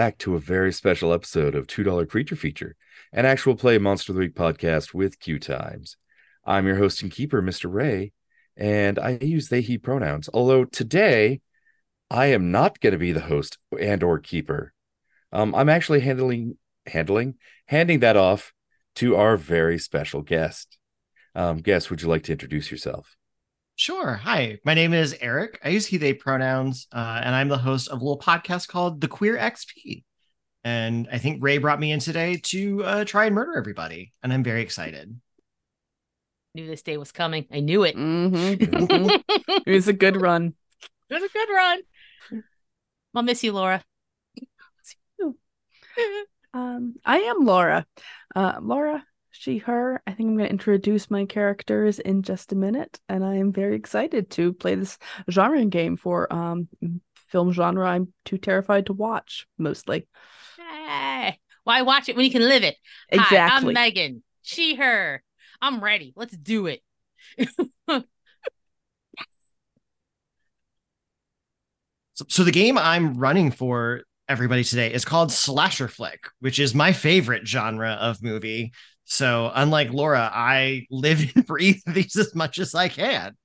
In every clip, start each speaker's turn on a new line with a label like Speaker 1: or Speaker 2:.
Speaker 1: back to a very special episode of $2 Creature Feature, an actual play Monster of the Week podcast with QueueTimes. I'm your host and keeper, Mr. Ray, and I use they, he pronouns. Although today, I am not going to be the host and or keeper. Um, I'm actually handling, handling, handing that off to our very special guest. Um, guest, would you like to introduce yourself?
Speaker 2: Sure. Hi, my name is Eric. I use he, they pronouns, uh, and I'm the host of a little podcast called The Queer XP. And I think Ray brought me in today to uh, try and murder everybody, and I'm very excited.
Speaker 3: Knew this day was coming. I knew it.
Speaker 4: Mm-hmm. mm-hmm. it was a good run.
Speaker 3: It was a good run. I'll miss you, Laura.
Speaker 4: um, I am Laura. Uh, Laura, she, her. I think I'm going to introduce my characters in just a minute, and I am very excited to play this genre game for um film genre I'm too terrified to watch mostly.
Speaker 3: Hey, why watch it when you can live it?
Speaker 4: Exactly.
Speaker 3: Hi, I'm Meghan. She, her. I'm ready. Let's do it.
Speaker 2: so, so the game I'm running for everybody today is called slasher flick, which is my favorite genre of movie. So unlike Laura, I live and breathe these as much as I can.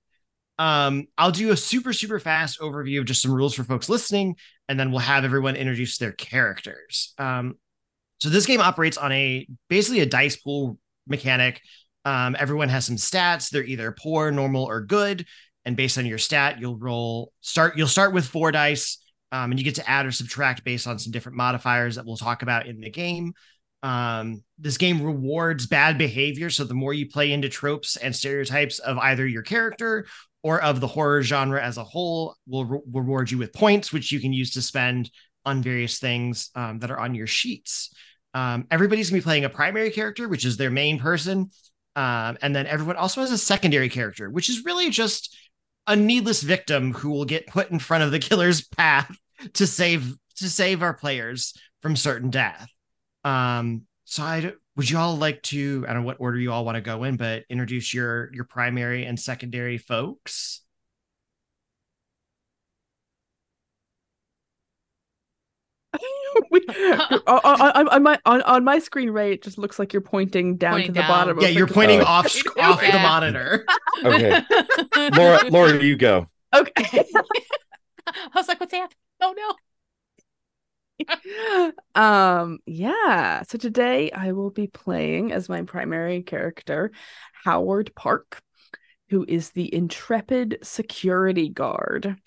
Speaker 2: Um, I'll do a super, super fast overview of just some rules for folks listening, and then we'll have everyone introduce their characters. Um, so this game operates on a basically a dice pool mechanic. Um, everyone has some stats. They're either poor, normal, or good. And based on your stat, you'll roll start. You'll start with four dice, um, and you get to add or subtract based on some different modifiers that we'll talk about in the game. Um, this game rewards bad behavior. So the more you play into tropes and stereotypes of either your character or of the horror genre as a whole, will re- reward you with points, which you can use to spend on various things um, that are on your sheets. Um, everybody's gonna be playing a primary character, which is their main person. Um, and then everyone also has a secondary character, which is really just a needless victim who will get put in front of the killer's path to save to save our players from certain death. Um, so I would you all like to I don't know what order you all want to go in, but introduce your your primary and secondary folks.
Speaker 4: Uh, uh, uh, on, on, my on, on my screen, Ray, it just looks like you're pointing down
Speaker 3: Pointing
Speaker 4: to the
Speaker 3: down.
Speaker 4: bottom.
Speaker 2: Yeah,
Speaker 4: of
Speaker 2: you're
Speaker 4: the-
Speaker 2: pointing
Speaker 1: Oh.
Speaker 2: off off the monitor.
Speaker 1: Okay, Laura, Laura, you go.
Speaker 4: Okay.
Speaker 3: I was like, what's happening? Oh no.
Speaker 4: um yeah. So today i will be playing as my primary character howard park who is the intrepid security guard.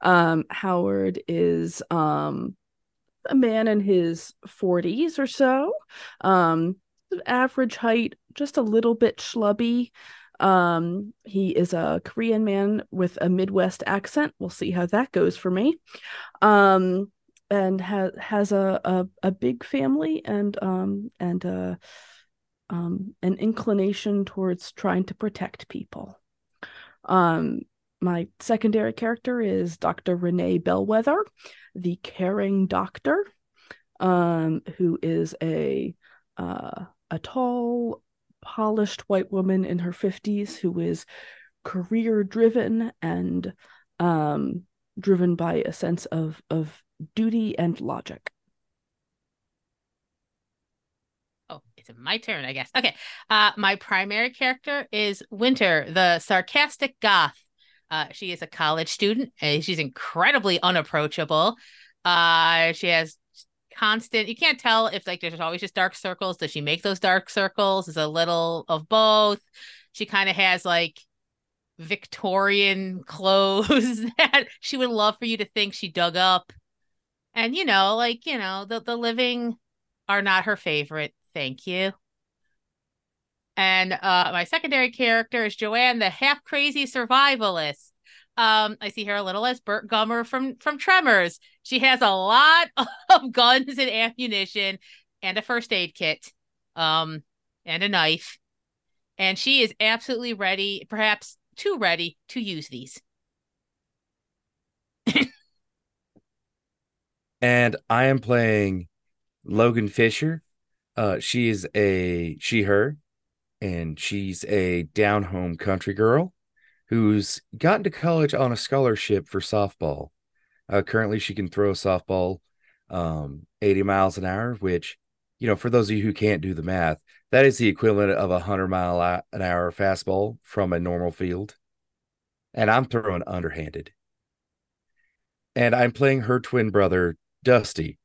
Speaker 4: Um howard is um a man in his 40s or so. Um average height just a little bit schlubby. Um he is a korean man with a midwest accent. We'll see how that goes for me. Um and has has a, a a big family and um and uh um an inclination towards trying to protect people. Um my secondary character is Dr. Renee Bellwether, the caring doctor, um, who is a uh, a tall, polished white woman in her fifties who is career driven and um driven by a sense of of duty and logic.
Speaker 3: Oh, it's my turn, I guess. Okay. Uh, my primary character is Winter, the sarcastic goth. Uh, she is a college student. And she's incredibly unapproachable. Uh, she has constant. You can't tell if like there's always just dark circles. Does she make those dark circles? Is a little of both. She kind of has like Victorian clothes that she would love for you to think she dug up. And you know, like, you know, the the living are not her favorite. Thank you. And uh my secondary character is Joanne, the half crazy survivalist. Um, I see her a little as Burt Gummer from from Tremors. She has a lot of guns and ammunition and a first aid kit, um, and a knife. And she is absolutely ready, perhaps too ready to use these.
Speaker 1: and I am playing Logan Fisher. Uh, she is a she her, and she's a down home country girl who's gotten to college on a scholarship for softball. Uh, currently, she can throw a softball um, 80 miles an hour, which, you know, for those of you who can't do the math, that is the equivalent of a 100 mile an hour fastball from a normal field. And I'm throwing underhanded. And I'm playing her twin brother, Dusty.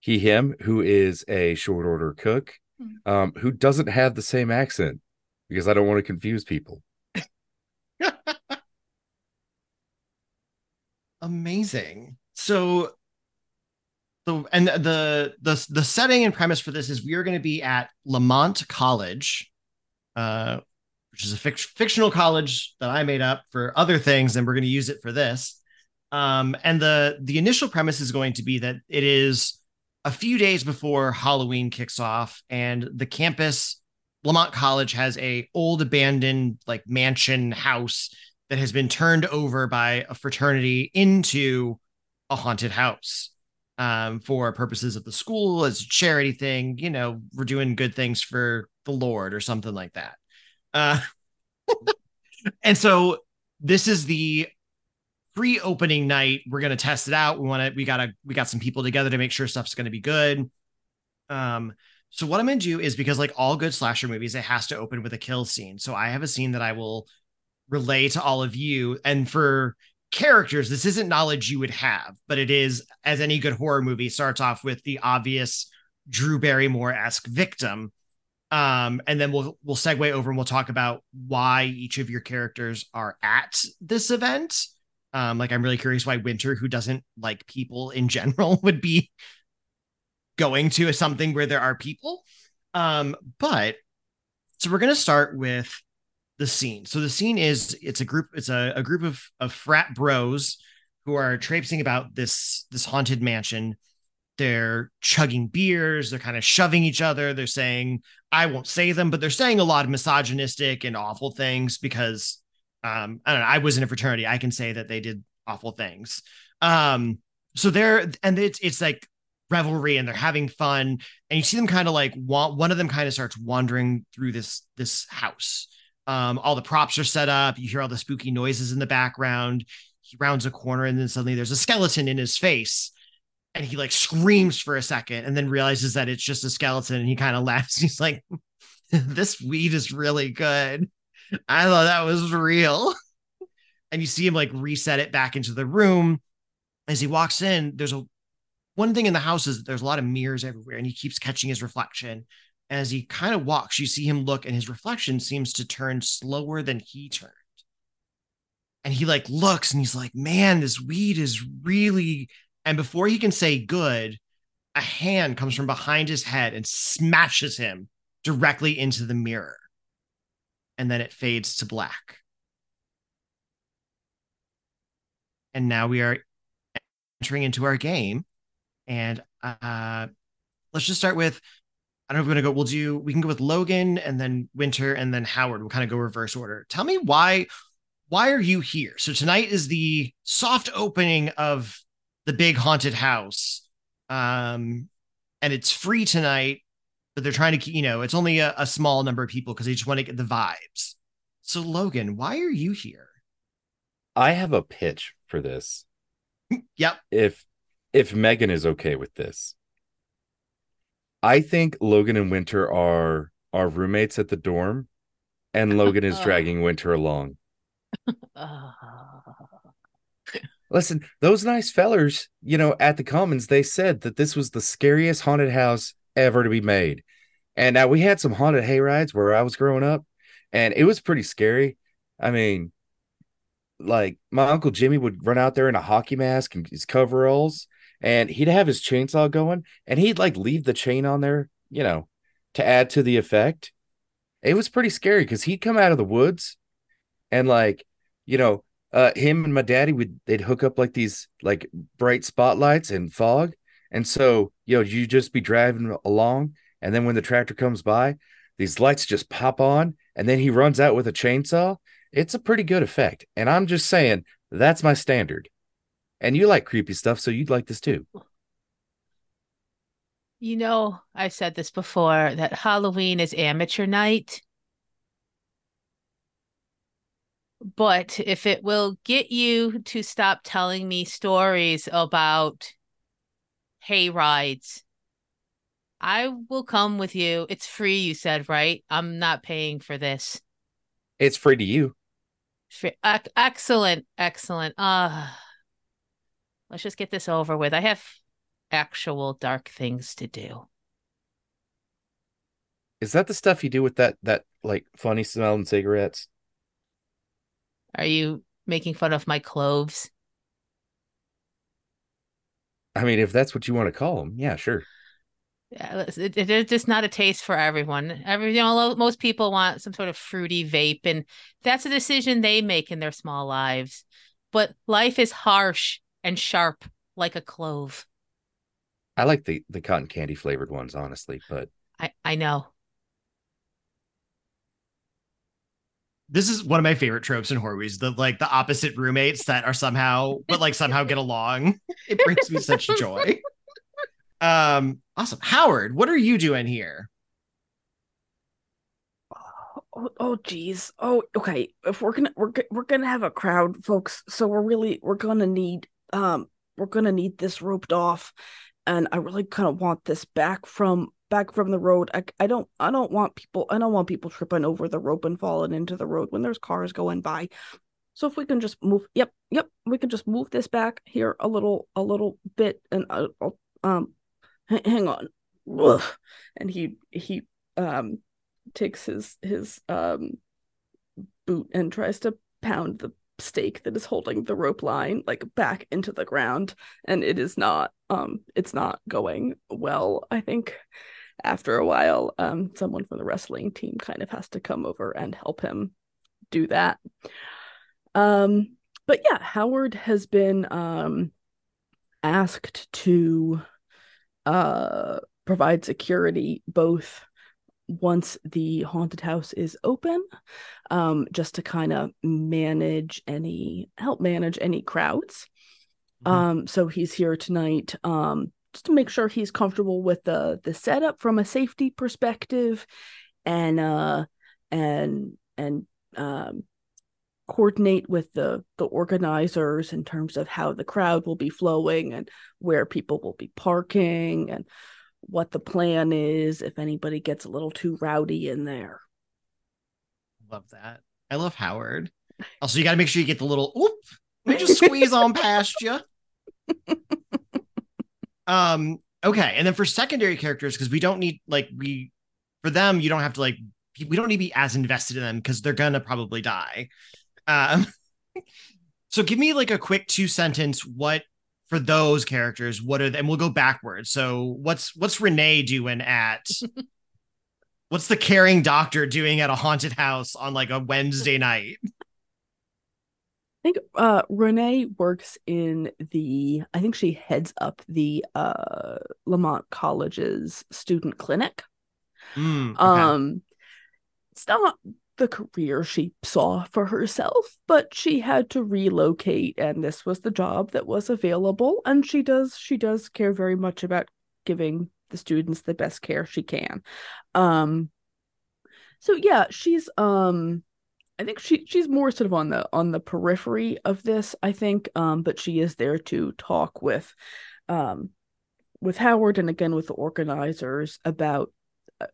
Speaker 1: He, him, who is a short order cook,
Speaker 3: Hmm.
Speaker 1: um, who doesn't have the same accent because I don't want to confuse people.
Speaker 2: Amazing. So the and the the the setting and premise for this is we are going to be at Lamont College, uh, which is a fic- fictional college that I made up for other things, and we're going to use it for this. Um, and the the initial premise is going to be that it is a few days before Halloween kicks off, and the campus Lamont College has a old abandoned like mansion house that has been turned over by a fraternity into a haunted house um, for purposes of the school as a charity thing. You know, we're doing good things for the Lord or something like that. Uh, and so this is the pre-opening night. We're gonna test it out. We want to. We gotta. We got some people together to make sure stuff's gonna be good. Um. So what I'm gonna do is because like all good slasher movies, it has to open with a kill scene. So I have a scene that I will relay to all of you. And for characters, this isn't knowledge you would have, but it is, as any good horror movie starts off with the obvious Drew Barrymore esque victim. Um, and then we'll we'll segue over and we'll talk about why each of your characters are at this event. Um, like I'm really curious why Winter, who doesn't like people in general, would be going to something where there are people. Um, but so we're gonna start with the scene. So the scene is it's a group it's a, a group of of frat bros who are traipsing about this this haunted mansion. They're chugging beers, they're kind of shoving each other, they're saying I won't say them, but they're saying a lot of misogynistic and awful things because um I don't know, I was in a fraternity. I can say that they did awful things. Um so they're and it's it's like revelry and they're having fun and you see them kind of like want one of them kind of starts wandering through this this house um, all the props are set up. You hear all the spooky noises in the background. He rounds a corner and then suddenly there's a skeleton in his face. And he like screams for a second and then realizes that it's just a skeleton and he kind of laughs. He's like, This weed is really good. I thought that was real. And you see him like reset it back into the room. As he walks in, there's a one thing in the house is there's a lot of mirrors everywhere and he keeps catching his reflection as he kind of walks, you see him look, and his reflection seems to turn slower than he turned. And he like looks and he's like, man, this weed is really. And before he can say good, a hand comes from behind his head and smashes him directly into the mirror. And then it fades to black. And now we are entering into our game. And uh, let's just start with I don't know if we're gonna go. We'll do. We can go with Logan and then Winter and then Howard. We'll kind of go reverse order. Tell me why. Why are you here? So tonight is the soft opening of the big haunted house, um, and it's free tonight. But they're trying to, you know, it's only a, a small number of people because they just want to get the vibes. So Logan, why are you here?
Speaker 1: I have a pitch for this.
Speaker 2: Yep.
Speaker 1: If if Meghan is okay with this. I think Logan and Winter are are roommates at the dorm, and Logan is dragging Winter along. Listen, those nice fellers, you know, at the Commons, they said that this was the scariest haunted house ever to be made. And now we had some haunted hay rides where I was growing up, and it was pretty scary. I mean, like my uncle Jimmy would run out there in a hockey mask and his coveralls, and he'd have his chainsaw going, and he'd like leave the chain on there, you know, to add to the effect. It was pretty scary because he'd come out of the woods and like, you know, uh him and my daddy would they'd hook up like these like bright spotlights and fog. And so, you know, you just be driving along, and then when the tractor comes by, these lights just pop on, and then he runs out with a chainsaw. It's a pretty good effect. And I'm just saying, that's my standard. And you like creepy stuff, so you'd like this too.
Speaker 3: You know, I've said this before that Halloween is amateur night. But if it will get you to stop telling me stories about hay rides I will come with you. It's free, you said, right? I'm not paying for this.
Speaker 1: It's free to you.
Speaker 3: Free. Ec- excellent, excellent. Uh let's just get this over with. I have actual dark things to do.
Speaker 1: Is that the stuff you do with that that like funny smelling cigarettes?
Speaker 3: Are you making fun of my cloves?
Speaker 1: I mean, if that's what you want to call them, yeah, sure.
Speaker 3: Yeah, it's it, it- it's just not a taste for everyone. Every you know, most people want some sort of fruity vape, and that's a decision they make in their small lives. But life is harsh and sharp like a clove.
Speaker 1: I like the the cotton candy flavored ones, honestly, but
Speaker 3: I I know.
Speaker 2: This is one of my favorite tropes in horror movies. The like the opposite roommates that are somehow, but like somehow get along. It brings me such joy. Um, awesome. Howard, what are you doing here?
Speaker 4: Oh, oh geez. Oh, okay. If we're gonna we're we're gonna have a crowd, folks. So we're really we're gonna need um we're gonna need this roped off, and I really kind of want this back from back from the road. I I don't I don't want people I don't want people tripping over the rope and falling into the road when there's cars going by. So if we can just move, yep, yep, we can just move this back here a little a little bit, and uh, I'll, um, h- hang on, Ugh. and he he um takes his his um boot and tries to pound the stake that is holding the rope line like back into the ground and it is not um it's not going well i think. After a while um someone from the wrestling team kind of has to come over and help him do that. Um but yeah howard has been um asked to uh provide security both once the haunted house is open um just to kind of manage any help manage any crowds
Speaker 2: Mhm.
Speaker 4: um so he's here tonight um just to make sure he's comfortable with the the setup from a safety perspective and uh and and um coordinate with the the organizers in terms of how the crowd will be flowing and where people will be parking and what the plan is if anybody gets a little too rowdy in there.
Speaker 2: Love that. I love Howard. Also, you got to make sure you get the little oop. Let me just squeeze on past you. Um. Okay, and then for secondary characters, because we don't need like we for them, you don't have to like we don't need to be as invested in them because they're gonna probably die. Um. So give me like a quick two sentence. What for those characters? What are they, and we'll go backwards. So what's what's Renee doing at? What's the caring doctor doing at a haunted house on like a Wednesday night?
Speaker 4: I think uh Renee works in the I think she heads up the uh Lamont College's student clinic.
Speaker 2: Mm, okay.
Speaker 4: Um it's not the career she saw for herself, but she had to relocate and this was the job that was available and she does she does care very much about giving the students the best care she can. Um so yeah, she's um I think she she's more sort of on the on the periphery of this, I think, um but she is there to talk with um with Howard and again with the organizers about uh,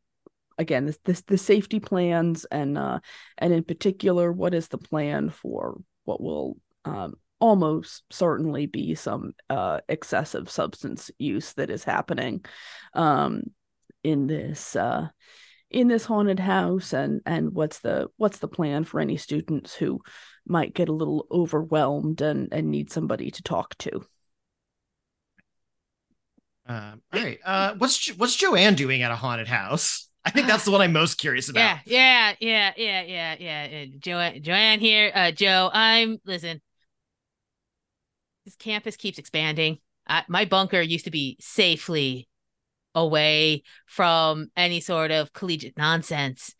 Speaker 4: again this, this the safety plans and uh and in particular what is the plan for what will um almost certainly be some uh excessive substance use that is happening um in this uh in this haunted house and and what's the what's the plan for any students who might get a little overwhelmed and and need somebody to talk to
Speaker 2: Um, all right. Uh, what's Jo- what's Joanne doing at a haunted house? I think that's the one I'm most curious about.
Speaker 3: Yeah, yeah, yeah, yeah, yeah, yeah. Uh, Joanne, Joanne here. Uh, Joe, I'm listen. This campus keeps expanding. I, my bunker used to be safely away from any sort of collegiate nonsense,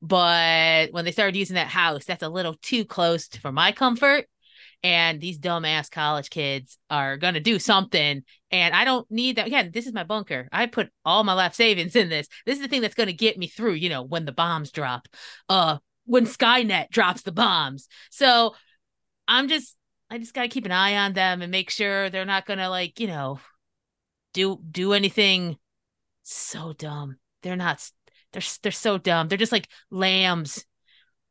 Speaker 3: but when they started using that house, that's a little too close for my comfort. And these dumbass college kids are gonna do something, and I don't need that. Again, this is my bunker. I put all my life savings in this. This is the thing that's gonna get me through. You know, when the bombs drop, uh, when Skynet drops the bombs. So I'm just, I just gotta keep an eye on them and make sure they're not gonna like, you know, do do anything so dumb. They're not. They're they're so dumb. They're just like lambs,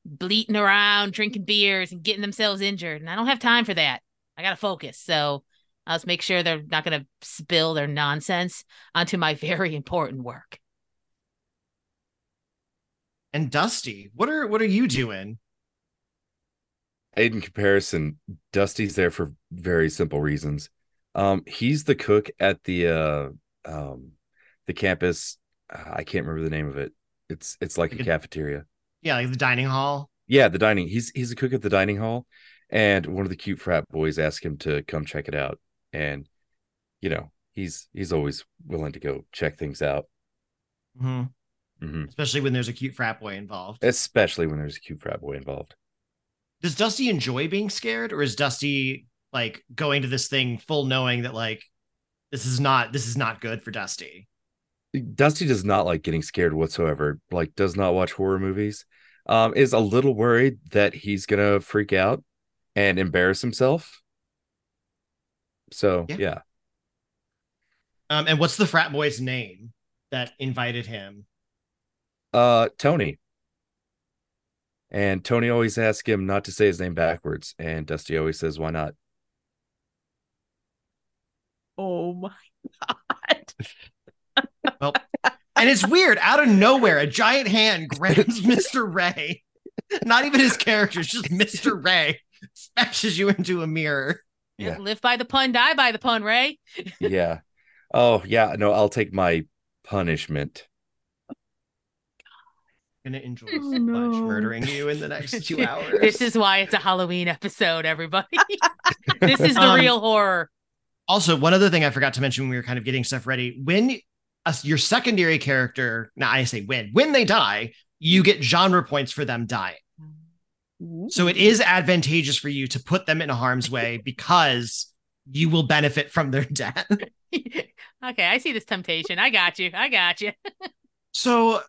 Speaker 3: bleating around, drinking beers, and getting themselves injured. And I don't have time for that. I gotta focus. So let's make sure they're not gonna spill their nonsense onto my very important work.
Speaker 2: And Dusty, what are what are you doing?
Speaker 1: In comparison, Dusty's there for very simple reasons. Um, he's the cook at the uh um the campus. Uh, I can't remember the name of it. It's it's like a cafeteria.
Speaker 2: Yeah, like the dining hall.
Speaker 1: Yeah, the dining. He's he's a cook at the dining hall, and one of the cute frat boys asked him to come check it out, and you know he's he's always willing to go check things out.
Speaker 2: Mm-hmm.
Speaker 1: Mm-hmm.
Speaker 2: Especially when there's a cute frat boy involved.
Speaker 1: Especially when there's a cute frat boy involved.
Speaker 2: Does Dusty enjoy being scared, or is Dusty like going to this thing full knowing that like this is not this is not good for Dusty?
Speaker 1: Dusty does not like getting scared whatsoever. Like does not watch horror movies. Um, is a little worried that he's gonna freak out and embarrass himself. So yeah. yeah.
Speaker 2: Um, and what's the frat boy's name that invited him?
Speaker 1: Uh, Tony. And Tony always asks him not to say his name backwards, and Dusty always says, "Why not?"
Speaker 4: Oh my god!
Speaker 2: Well, and it's weird. Out of nowhere, a giant hand grabs Mister Ray. Not even his character; it's just Mister Ray smashes you into a mirror.
Speaker 1: Yeah.
Speaker 3: Live by the pun, die by the pun, Ray.
Speaker 1: yeah. Oh yeah. No, I'll take my punishment
Speaker 2: gonna enjoy oh, so no. much murdering you in the next two hours.
Speaker 3: this is why it's a Halloween episode, everybody. this is the um, real horror.
Speaker 2: Also, one other thing I forgot to mention when we were kind of getting stuff ready. When a, your secondary character, now I say when, when they die, you get genre points for them dying. So it is advantageous for you to put them in harm's way because you will benefit from their death.
Speaker 3: okay, I see this temptation. I got you. I got you.
Speaker 2: so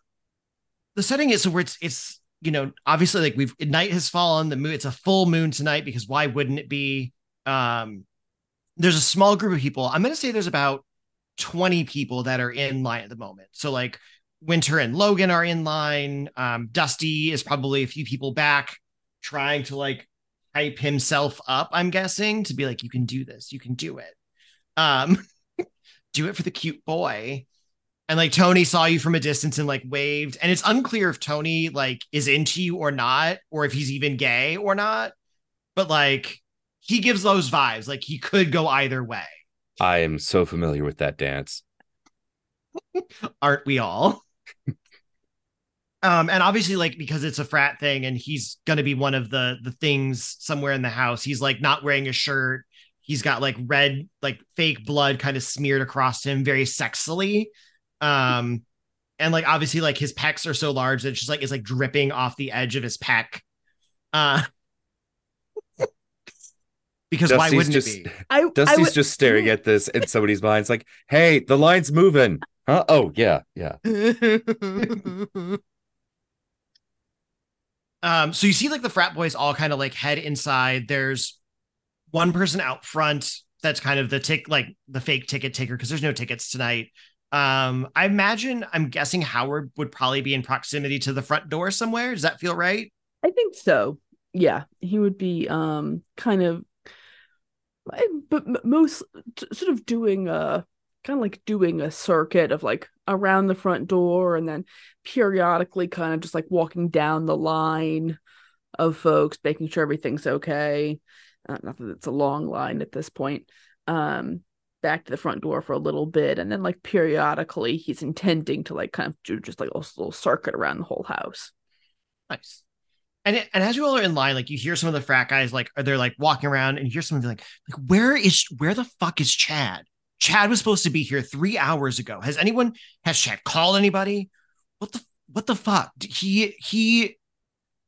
Speaker 2: the setting is so where it's it's you know obviously like we've night has fallen the moon it's a full moon tonight because why wouldn't it be um there's a small group of people i'm going to say there's about 20 people that are in line at the moment. So like winter and logan are in line. Um dusty is probably a few people back trying to like hype himself up i'm guessing to be like you can do this. You can do it. Um do it for the cute boy. And like Tony saw you from a distance and like waved. And it's unclear if Tony like is into you or not or if he's even gay or not. But like he gives those vibes. Like he could go either way
Speaker 1: I am so familiar with that dance.
Speaker 2: Aren't we all? Um and obviously like because it's a frat thing and he's to be one of the the things somewhere in the house he's like not wearing a shirt. He's got like red like fake blood kind of smeared across him very sexily. Um, and like obviously like his pecs are so large that it's just like it's like dripping off the edge of his pec. Uh because Dusty's why wouldn't
Speaker 1: just,
Speaker 2: it be?
Speaker 1: I, Dusty's I just staring at this and somebody's mind's like, hey, the line's moving. Huh? Oh, yeah, yeah.
Speaker 2: um, so you see like the frat boys all kind of like head inside. There's one person out front that's kind of the tick like the fake ticket taker because there's no tickets tonight. Um, I imagine I'm guessing Howard would probably be in proximity to the front door somewhere. Does that feel right?
Speaker 4: I think so. Yeah, he would be um kind of but most sort of doing a kind of like doing a circuit of like around the front door and then periodically kind of just like walking down the line of folks making sure everything's okay. Uh, not that it's a long line at this point um back to the front door for a little bit and then like periodically he's intending to like kind of do just like a little circuit around the whole house.
Speaker 2: Nice and and as you all are in line like you hear some of the frat guys like are they're like walking around and you hear someone like like where is where the fuck is chad? Chad was supposed to be here three hours ago. Has anyone has chad called anybody? What the what the fuck? He he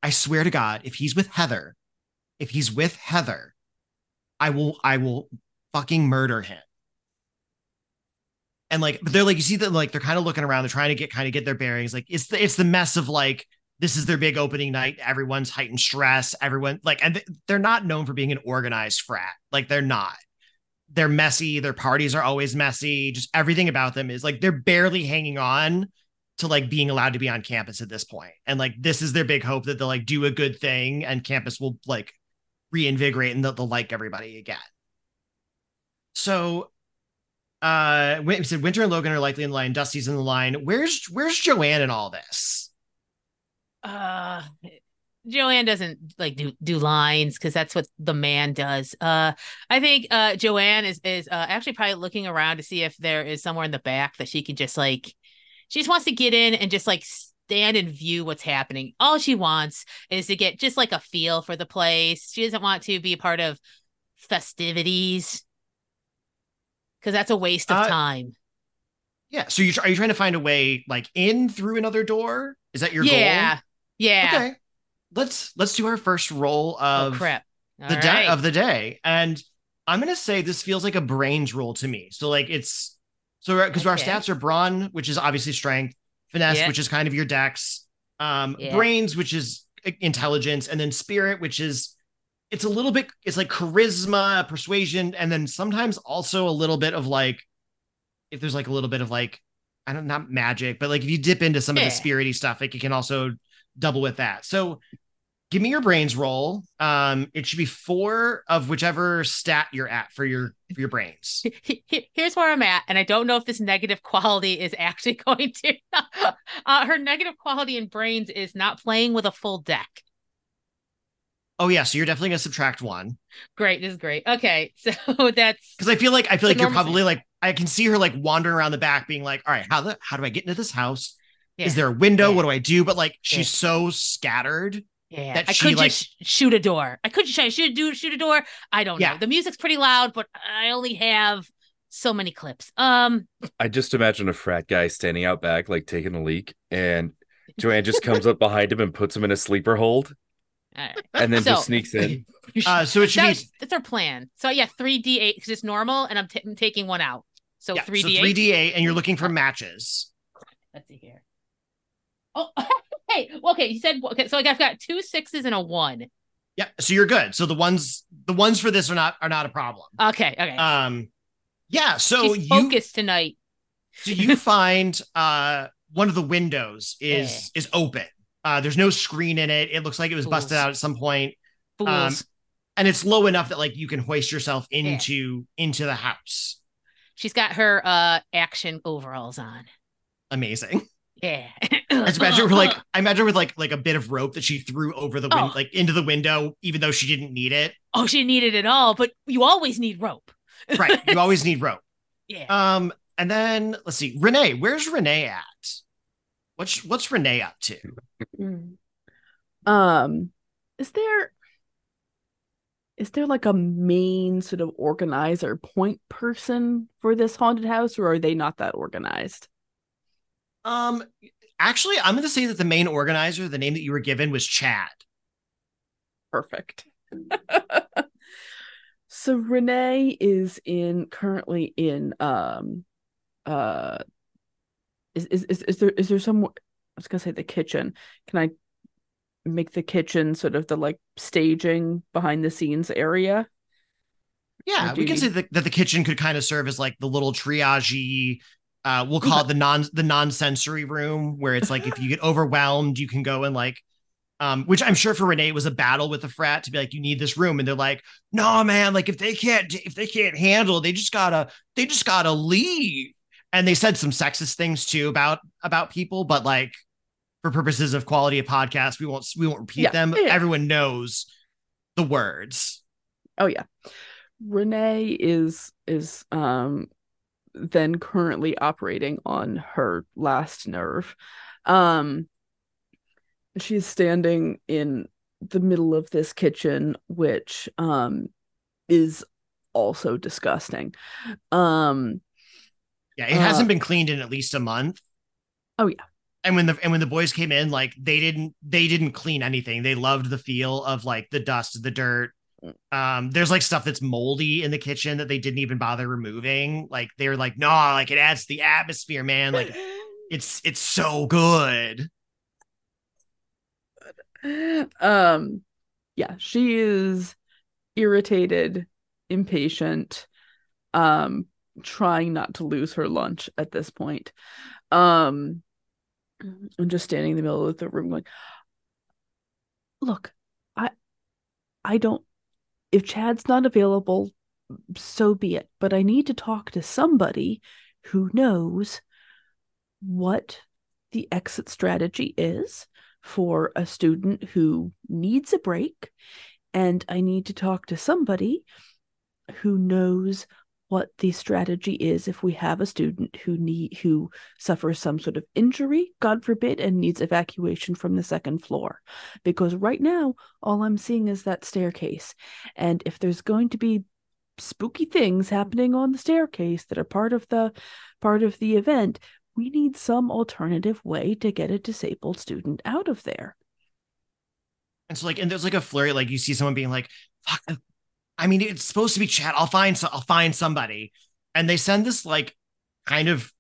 Speaker 2: i swear to god if he's with heather if he's with heather i will i will fucking murder him. And like but they're like you see that like they're kind of looking around they're trying to get kind of get their bearings. Like it's the it's the mess of like this is their big opening night everyone's heightened stress everyone like and they're not known for being an organized frat like they're not they're messy. Their parties are always messy. Just everything about them is like they're barely hanging on to like being allowed to be on campus at this point. And like this is their big hope that they'll like do a good thing and campus will like reinvigorate and they'll, they'll like everybody again. So uh we said Winter and Logan are likely in the line, Dusty's in the line. Where's where's Joanne in all this?
Speaker 3: Uh Joanne doesn't like do do lines because that's what the man does. Uh, I think uh Joanne is is uh, actually probably looking around to see if there is somewhere in the back that she can just like she just wants to get in and just like stand and view what's happening. All she wants is to get just like a feel for the place. She doesn't want to be a part of festivities because that's a waste of time.
Speaker 2: Yeah. So you are you trying to find a way like in through another door? Is that your
Speaker 3: yeah,
Speaker 2: goal?
Speaker 3: yeah.
Speaker 2: Okay. Let's let's do our first roll
Speaker 3: Oh
Speaker 2: of
Speaker 3: crap!
Speaker 2: the
Speaker 3: All
Speaker 2: day of the day. And I'm gonna say this feels like a brains roll to me. So like it's so because our stats are brawn, which is obviously strength, finesse,
Speaker 3: Yeah.
Speaker 2: which is kind of your dex, um,
Speaker 3: Yeah.
Speaker 2: brains, which is intelligence, and then spirit, which is it's a little bit it's like charisma, persuasion, and then sometimes also a little bit of like if there's like a little bit of like I don't not magic, but like if you dip into some of
Speaker 3: Yeah.
Speaker 2: the spirity stuff, like it can also double with that. So give me your brains roll. Um, it should be four of whichever stat you're at for your for your brains.
Speaker 3: He- he- Here's where I'm at, and I don't know if this negative quality is actually going to. uh, her negative quality in brains is not playing with a full deck.
Speaker 2: Oh yeah, so you're definitely gonna subtract one
Speaker 3: Great, this is great. Okay, so that's
Speaker 2: because I feel like I feel like you're probably like I can see her like wandering around the back, being like, "All right, how the how do I get into this house? Is there a window?
Speaker 3: Yeah.
Speaker 2: What do I do?" But like she's
Speaker 3: Yeah.
Speaker 2: so scattered.
Speaker 3: yeah.
Speaker 2: that
Speaker 3: I
Speaker 2: she,
Speaker 3: could
Speaker 2: like-
Speaker 3: just shoot a door. I could just shoot shoot do shoot a door. I don't
Speaker 2: Yeah.
Speaker 3: know. The music's pretty loud, but I only have so many clips. Um,
Speaker 1: I just imagine a frat guy standing out back, like taking a leak, and Joanne just comes up behind him and puts him in a sleeper hold,
Speaker 3: all right.
Speaker 1: and then
Speaker 3: So-
Speaker 1: just sneaks in.
Speaker 2: Uh, so it should
Speaker 3: That
Speaker 2: be
Speaker 3: that's our plan. So yeah, three d eight because it's normal, and I'm, t- I'm taking one out. So
Speaker 2: yeah,
Speaker 3: three
Speaker 2: so
Speaker 3: d
Speaker 2: three d eight, and you're looking for matches.
Speaker 3: Let's see here. Oh, hey, well, okay. You said okay. So like I've got two sixes and a one.
Speaker 2: Yeah, so you're good. So the ones the ones for this are not are not a problem.
Speaker 3: Okay, okay.
Speaker 2: Um, yeah. So
Speaker 3: She's
Speaker 2: you
Speaker 3: focused tonight.
Speaker 2: so you find uh one of the windows is is open. Uh, there's no screen in it. It looks like it was busted out at some point,
Speaker 3: Fools.
Speaker 2: um, and it's low enough that like you can hoist yourself into into the house.
Speaker 3: She's got her uh action overalls on.
Speaker 2: Amazing.
Speaker 3: Yeah.
Speaker 2: I just imagine her like I imagine with like like a bit of rope that she threw over the window,
Speaker 3: Oh.
Speaker 2: like into the window, even though she didn't need it.
Speaker 3: oh, she didn't need it at all, but you always need rope.
Speaker 2: Right. You always need rope.
Speaker 3: Yeah.
Speaker 2: Um, and then let's see, Renee. Where's Renee at? What's what's Renee up to?
Speaker 4: Um, is there is there like a main sort of organizer point person for this haunted house, or are they not that organized?
Speaker 2: Um, actually, I'm going to say that the main organizer, the name that you were given, was Chad.
Speaker 4: Perfect. so Renee is in currently in um uh is is is, is there is there some I was gonna say the kitchen. Can I make the kitchen sort of the like staging behind the scenes area?
Speaker 2: Yeah, we can
Speaker 4: you-
Speaker 2: say that, that the kitchen could kind of serve as like the little triage. Uh, we'll call it the non the non sensory room, where it's like if you get overwhelmed, you can go and like, um, which I'm sure for Renee was a battle with the frat to be like, you need this room, and they're like, no, man, like if they can't if they can't handle, they just gotta they just gotta leave. And they said some sexist things too about about people, but like for purposes of quality of podcast, we won't we won't repeat
Speaker 4: Yeah,
Speaker 2: them.
Speaker 4: yeah.
Speaker 2: Everyone knows the words.
Speaker 4: Oh yeah. Renee is is um then currently operating on her last nerve. Um she's standing in the middle of this kitchen which um is also disgusting. Um
Speaker 2: Yeah, it
Speaker 4: Uh,
Speaker 2: hasn't been cleaned in at least a month.
Speaker 4: Oh, yeah.
Speaker 2: And when the and when the boys came in, like they didn't they didn't clean anything. They loved the feel of like the dust, the dirt. Um, there's like stuff that's moldy in the kitchen that they didn't even bother removing. Like they're like, no, like it adds to the atmosphere, man. Like it's it's so good.
Speaker 4: um yeah, she is irritated, impatient, um trying not to lose her lunch at this point. Um I'm just standing in the middle of the room like look, I I don't if Chad's not available, so be it. But I need to talk to somebody who knows what the exit strategy is for a student who needs a break. And I need to talk to somebody who knows what the strategy is if we have a student who need who suffers some sort of injury god forbid and needs evacuation from the second floor. Because right now all i'm seeing is that staircase. And if there's going to be spooky things happening on the staircase that are part of the part of the event we need some alternative way to get a disabled student out of there.
Speaker 2: And so like and there's like a flurry like you see someone being like fuck I mean, it's supposed to be Chad. I'll find so I'll find somebody. And they send this like kind of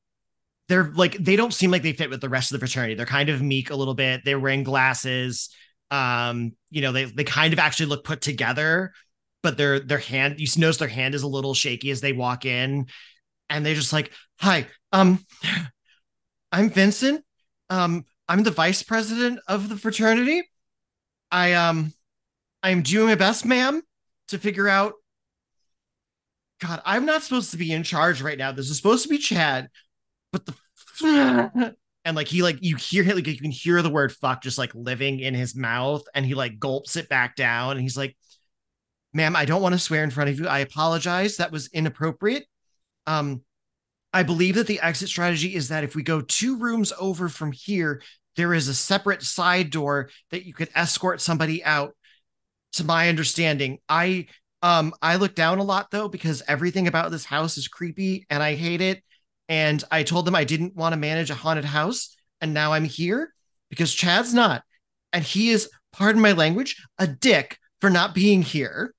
Speaker 2: they're like they don't seem like they fit with the rest of the fraternity. They're kind of meek a little bit. They're wearing glasses. Um, you know, they they kind of actually look put together, but their their hand, you notice their hand is a little shaky as they walk in. And they're just like, hi, um, I'm Vincent. Um, I'm the vice president of the fraternity. I um I'm doing my best, ma'am to figure out God, I'm not supposed to be in charge right now. This is supposed to be Chad, but the and like he like you hear him like you can hear the word fuck just like living in his mouth, and he like gulps it back down, and he's like, "Ma'am, I don't want to swear in front of you. I apologize. That was inappropriate. Um, I believe that the exit strategy is that if we go two rooms over from here, there is a separate side door that you could escort somebody out to my understanding. I um I look down a lot though because everything about this house is creepy and I hate it. And I told them I didn't want to manage a haunted house, and now I'm here because Chad's not, and he is, pardon my language, a dick for not being here.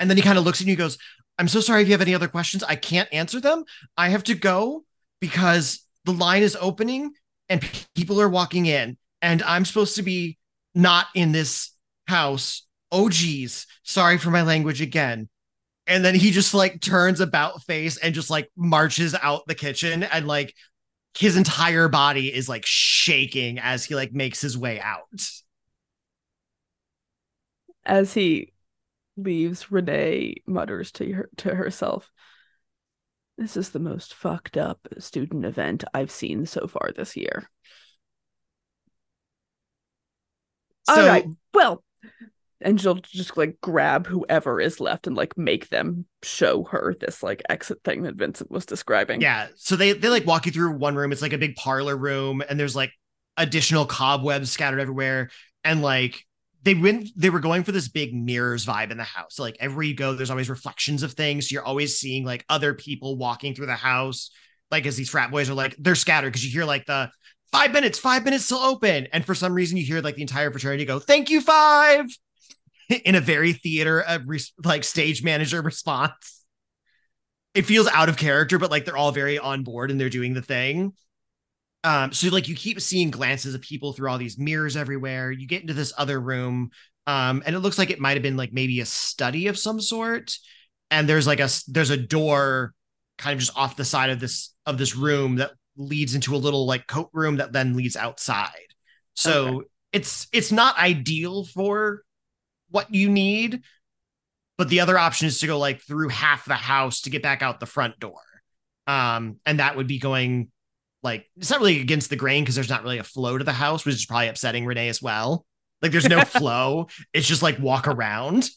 Speaker 2: And then he kind of looks at you and goes, I'm so sorry if you have any other questions. I can't answer them. I have to go because the line is opening and people are walking in, and I'm supposed to be not in this house. Oh, geez. Sorry for my language again. And then he just like turns about face and just like marches out the kitchen and like his entire body is like shaking as he like makes his way out.
Speaker 4: As he leaves, Renee mutters to her to herself. This is the most fucked up student event I've seen so far this year. So, All right. Well, and she'll just like grab whoever is left and like make them show her this like exit thing that Vincent was describing.
Speaker 2: Yeah. So they they like walk you through one room. It's like a big parlor room, and there's like additional cobwebs scattered everywhere. And like they went they were going for this big mirrors vibe in the house. So like everywhere you go, there's always reflections of things. So you're always seeing like other people walking through the house. Like as these frat boys are like they're scattered because you hear like the five minutes, five minutes till open. And for some reason, you hear like the entire fraternity go, thank you, five, in a very theater, of re- like stage manager response. It feels out of character, but like they're all very on board and they're doing the thing. Um, so like you keep seeing glances of people through all these mirrors everywhere. You get into this other room, um, and it looks like it might have been like maybe a study of some sort. And there's like a there's a door kind of just off the side of this of this room that leads into a little like coat room that then leads outside. So okay. it's it's not ideal for what you need, but the other option is to go like through half the house to get back out the front door. Um, and that would be going like it's not really against the grain because there's not really a flow to the house, which is probably upsetting Renee as well. Like there's no flow. It's just like walk around.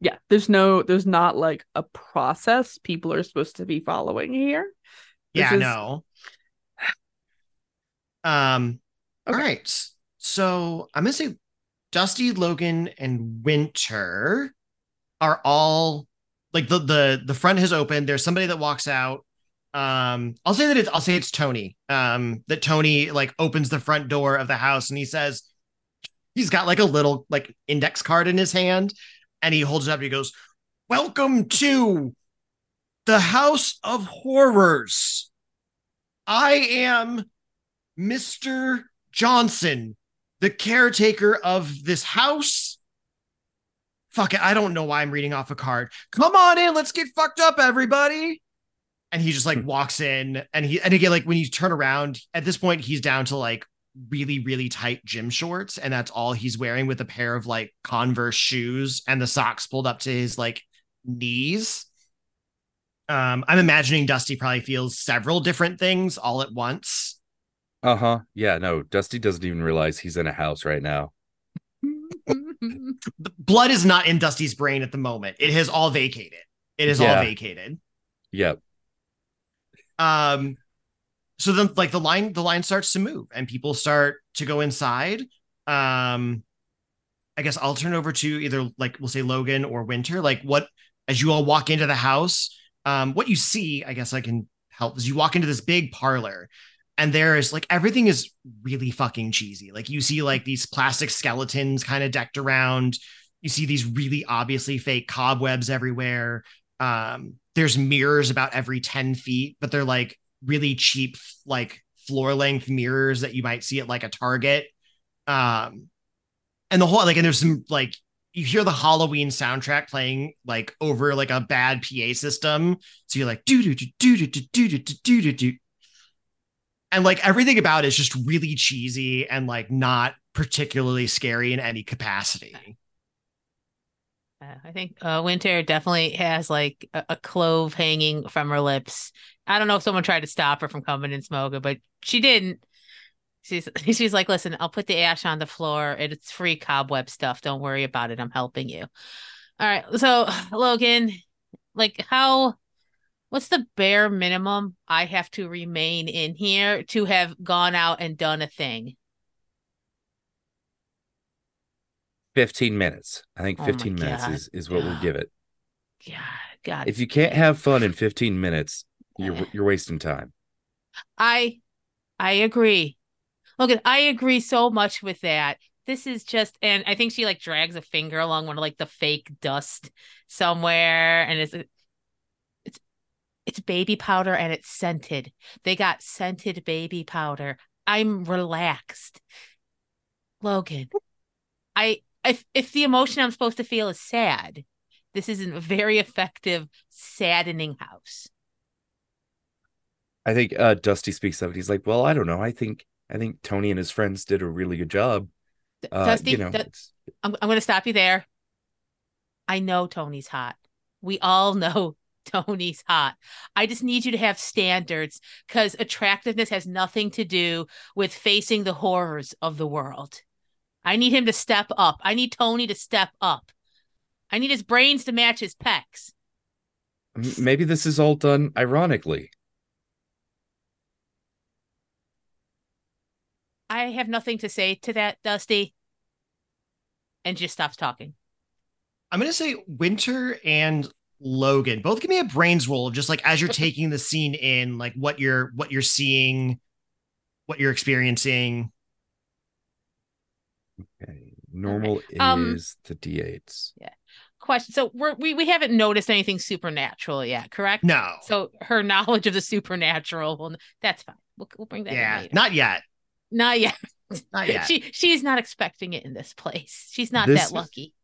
Speaker 4: Yeah, there's no there's not like a process people are supposed to be following here.
Speaker 2: This yeah, is, no. Um, okay. all right. So I'm gonna say Dusty, Logan, and Winter are all like the the the front has opened. There's somebody that walks out. Um, I'll say that it's I'll say it's Tony. Um, that Tony like opens the front door of the house and he says he's got like a little like index card in his hand and he holds it up and he goes, Welcome to the House of Horrors. I am Mr. Johnson, the caretaker of this house fuck it, I don't know why I'm reading off a card. Come on in, let's get fucked up, everybody. And he just like
Speaker 1: Hmm.
Speaker 2: walks in and he and again, like when you turn around, at this point, he's down to like really, really tight gym shorts, and that's all he's wearing with a pair of like converse shoes and the socks pulled up to his like knees. Um, I'm imagining Dusty probably feels several different things all at once.
Speaker 1: Uh huh. Yeah. No, Dusty doesn't even realize he's in a house right now.
Speaker 2: Blood is not in Dusty's brain at the moment. It has all vacated. It is all vacated.
Speaker 1: Yep.
Speaker 2: Um, so then like the line the line starts to move and people start to go inside. Um, I guess I'll turn over to either like we'll say Logan or Winter. Like what as you all walk into the house, um, what you see, I guess I can help is you walk into this big parlor and there is like everything is really fucking cheesy. Like you see like these plastic skeletons kind of decked around. You see these really obviously fake cobwebs everywhere. Um, there's mirrors about every 10 feet, but they're like really cheap, like floor length mirrors that you might see at like a Target. Um, and the whole like, and there's some like you hear the Halloween soundtrack playing like over like a bad PA system. So you're like do do do do do do do do do do. And like everything about it is just really cheesy and like not particularly scary in any capacity.
Speaker 3: I think uh, Winter definitely has like a, a clove hanging from her lips. I don't know if someone tried to stop her from coming and smoking, but she didn't. She's she's like, listen, I'll put the ash on the floor. It's free cobweb stuff. Don't worry about it. I'm helping you. All right. So Logan, like how what's the bare minimum I have to remain in here to have gone out and done a thing?
Speaker 1: 15 minutes. I think
Speaker 3: Oh
Speaker 1: 15 minutes
Speaker 3: God.
Speaker 1: is, is what we'll give it.
Speaker 3: God, God.
Speaker 1: If you can't have fun in 15 minutes, you're you're wasting time.
Speaker 3: I I agree. Logan, I agree so much with that. This is just and I think she like drags a finger along one of like the fake dust somewhere and it's it's baby powder and it's scented. They got scented baby powder. I'm relaxed. Logan, I if if the emotion I'm supposed to feel is sad, this isn't a very effective saddening house.
Speaker 1: I think uh Dusty speaks up. He's like, "Well, I don't know. I think I think Tony and his friends did a really good job. Uh,
Speaker 3: Dusty,
Speaker 1: you know, it's-
Speaker 3: I'm I'm going to stop you there. I know Tony's hot. We all know Tony's hot. I just need you to have standards because attractiveness has nothing to do with facing the horrors of the world. I need him to step up. I need Tony to step up. I need his brains to match his pecs.
Speaker 1: maybe this is all done ironically.
Speaker 3: I have nothing to say to that, Dusty. And just stops talking.
Speaker 2: I'm gonna say Winter and Logan both give me a brains roll of just like as you're taking the scene in, like what you're what you're seeing, what you're experiencing.
Speaker 1: Okay. Normal
Speaker 3: Um,
Speaker 1: is the D8s. Yeah.
Speaker 3: Question. So we're, we we haven't noticed anything supernatural yet, correct?
Speaker 2: No,
Speaker 3: So her knowledge of the supernatural, well, that's fine. We'll, we'll bring that in
Speaker 2: yeah, not yet,
Speaker 3: not yet.
Speaker 2: not yet.
Speaker 3: She she's not expecting it in this place. She's not
Speaker 1: This-
Speaker 3: that lucky.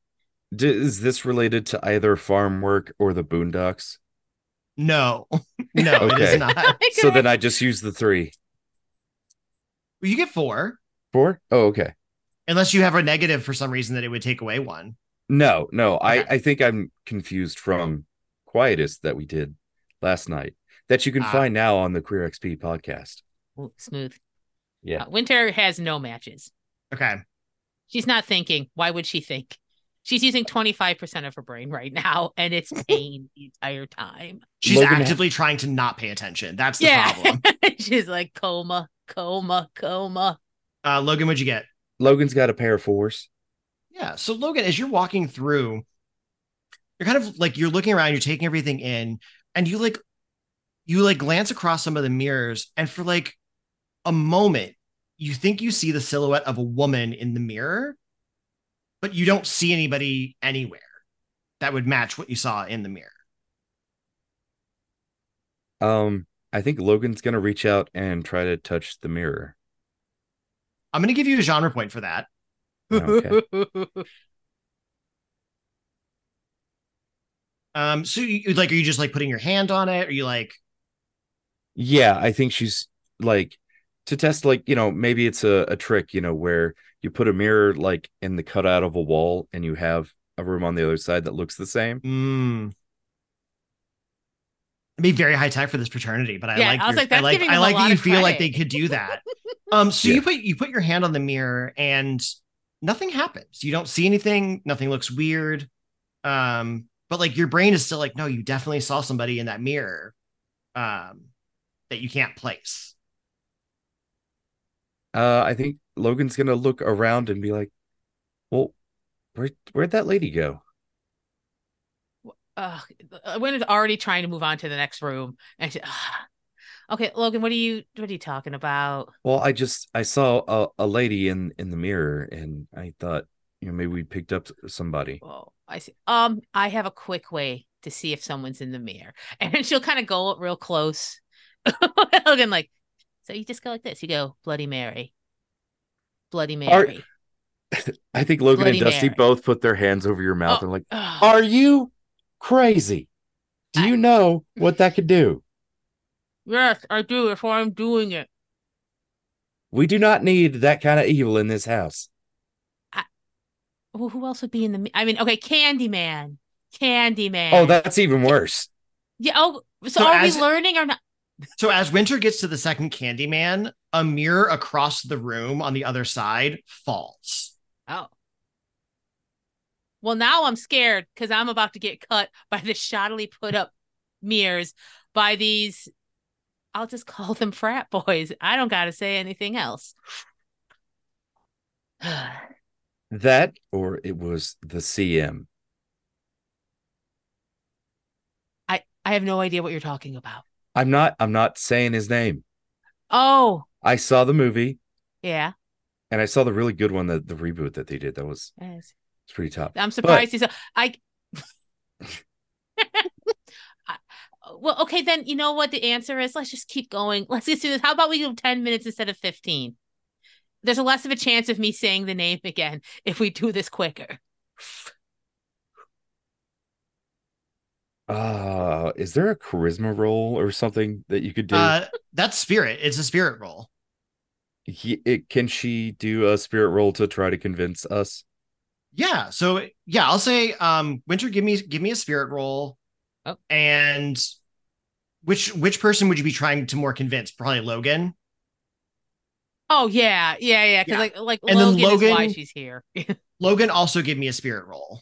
Speaker 1: D- is this related to either farm work or the Boondocks?
Speaker 2: no, no, it
Speaker 1: Okay.
Speaker 2: is not.
Speaker 1: So then I just use the three.
Speaker 2: You get four,
Speaker 1: Four? Oh, okay.
Speaker 2: unless you have a negative for some reason that it would take away one.
Speaker 1: No, no. I
Speaker 3: Okay.
Speaker 1: I think I'm confused from Quietest that we did last night that you can
Speaker 2: Ah.
Speaker 1: find now on the Queer XP podcast.
Speaker 3: Smooth.
Speaker 1: Yeah.
Speaker 3: Uh, Winter has no matches.
Speaker 2: Okay,
Speaker 3: She's not thinking. Why would she think? She's using 25% of her brain right now, and it's pain the entire time.
Speaker 2: she's
Speaker 1: Logan ha-
Speaker 2: actively trying to not pay attention. That's the
Speaker 3: yeah.
Speaker 2: problem.
Speaker 3: She's like coma, coma, coma.
Speaker 2: Uh, Logan, what'd you get?
Speaker 1: Logan's got a pair of fours.
Speaker 2: Yeah. So Logan, as you're walking through, you're kind of like you're looking around, you're taking everything in, and you like you like glance across some of the mirrors, and for like a moment, you think you see the silhouette of a woman in the mirror, but you don't see anybody anywhere that would match what you saw in the mirror.
Speaker 1: Um, I think Logan's gonna reach out and try to touch the mirror.
Speaker 2: I'm gonna give you a genre point for that.
Speaker 1: Okay.
Speaker 2: Um, so you like, are you just like putting your hand on it? Are you like,
Speaker 1: Yeah, I think she's like to test, like, you know, maybe it's a, a trick, you know, where you put a mirror like in the cutout of a wall and you have a room on the other side that looks the same.
Speaker 2: mm. It'd be very high tech for this fraternity, but I
Speaker 3: Yeah,
Speaker 2: like,
Speaker 3: I was
Speaker 2: your-
Speaker 3: like, that's
Speaker 2: I like, I like that you
Speaker 3: of
Speaker 2: feel like they could do that. um, so
Speaker 1: Yeah.
Speaker 2: you put you put your hand on the mirror and nothing happens. You don't see anything. Nothing looks weird. Um, but like your brain is still like, no, you definitely saw somebody in that mirror, um, that you can't place.
Speaker 1: Uh, I think Logan's gonna look around and be like, "Well, where where'd that lady go?"
Speaker 3: uh Winter's already trying to move on to the next room and she, okay Logan what are you what are you talking about?
Speaker 1: Well, I just I saw a, a lady in in the mirror, and I thought, you know, maybe we picked up somebody.
Speaker 3: oh I see. Um I have a quick way to see if someone's in the mirror. And she'll kind of go real close. Logan like so you just go like this you go Bloody Mary Bloody Mary
Speaker 1: I think Logan
Speaker 3: Bloody
Speaker 1: and Dusty
Speaker 3: Mary.
Speaker 1: both put their hands over your mouth
Speaker 3: Oh.
Speaker 1: and like. "Are you crazy? Do
Speaker 3: I-
Speaker 1: you know what that could do?
Speaker 3: yes I do that's why I'm doing it
Speaker 1: We do not need that kind of evil in this house."
Speaker 3: well, who else would be in the I mean okay Candyman Candyman
Speaker 1: Oh, that's even worse.
Speaker 3: yeah oh so,
Speaker 2: So
Speaker 3: are
Speaker 2: as-
Speaker 3: we learning or not
Speaker 2: So as Winter gets to the second Candyman, a mirror across the room on the other side falls.
Speaker 3: Oh. Well, now I'm scared because I'm about to get cut by the shoddily put up mirrors by these. I'll just call them frat boys. I don't got to say anything else.
Speaker 1: That or it was the CM.
Speaker 3: I I have no idea what you're talking about.
Speaker 1: I'm not I'm not saying his name.
Speaker 3: Oh,
Speaker 1: I saw the movie
Speaker 3: yeah.
Speaker 1: and I saw the really good one, the, the reboot that they did. That was
Speaker 3: Yes.
Speaker 1: it's pretty tough.
Speaker 3: I'm surprised he's. I. I- well, okay, then you know what the answer is. Let's just keep going. Let's just do this. How about we do 10 minutes instead of 15? There's a less of a chance of me saying the name again if we do this quicker.
Speaker 1: Uh, is there a charisma roll or something that you could do?
Speaker 2: Uh, that's spirit. It's a spirit roll.
Speaker 1: He- it, can she do a spirit roll to try to convince us?
Speaker 2: Yeah. So yeah, I'll say, um, Winter, give me give me a spirit roll.
Speaker 3: Oh.
Speaker 2: And which which person would you be trying to more convince? Probably Logan.
Speaker 3: Oh yeah, yeah, yeah. Because
Speaker 2: Yeah.
Speaker 3: like like
Speaker 2: And then
Speaker 3: Logan, is why she's here.
Speaker 2: Logan also give me a spirit roll.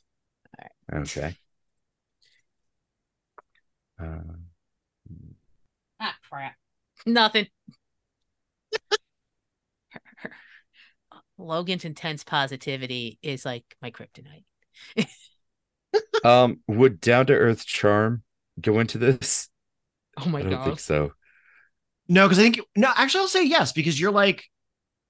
Speaker 1: Okay. Uh,
Speaker 3: ah, crap. Nothing. Logan's intense positivity is like my kryptonite.
Speaker 1: um, would down to earth charm go into this?
Speaker 3: Oh my god.
Speaker 1: I don't
Speaker 3: god.
Speaker 1: think so.
Speaker 2: No, because I think no, actually I'll say yes, because you're like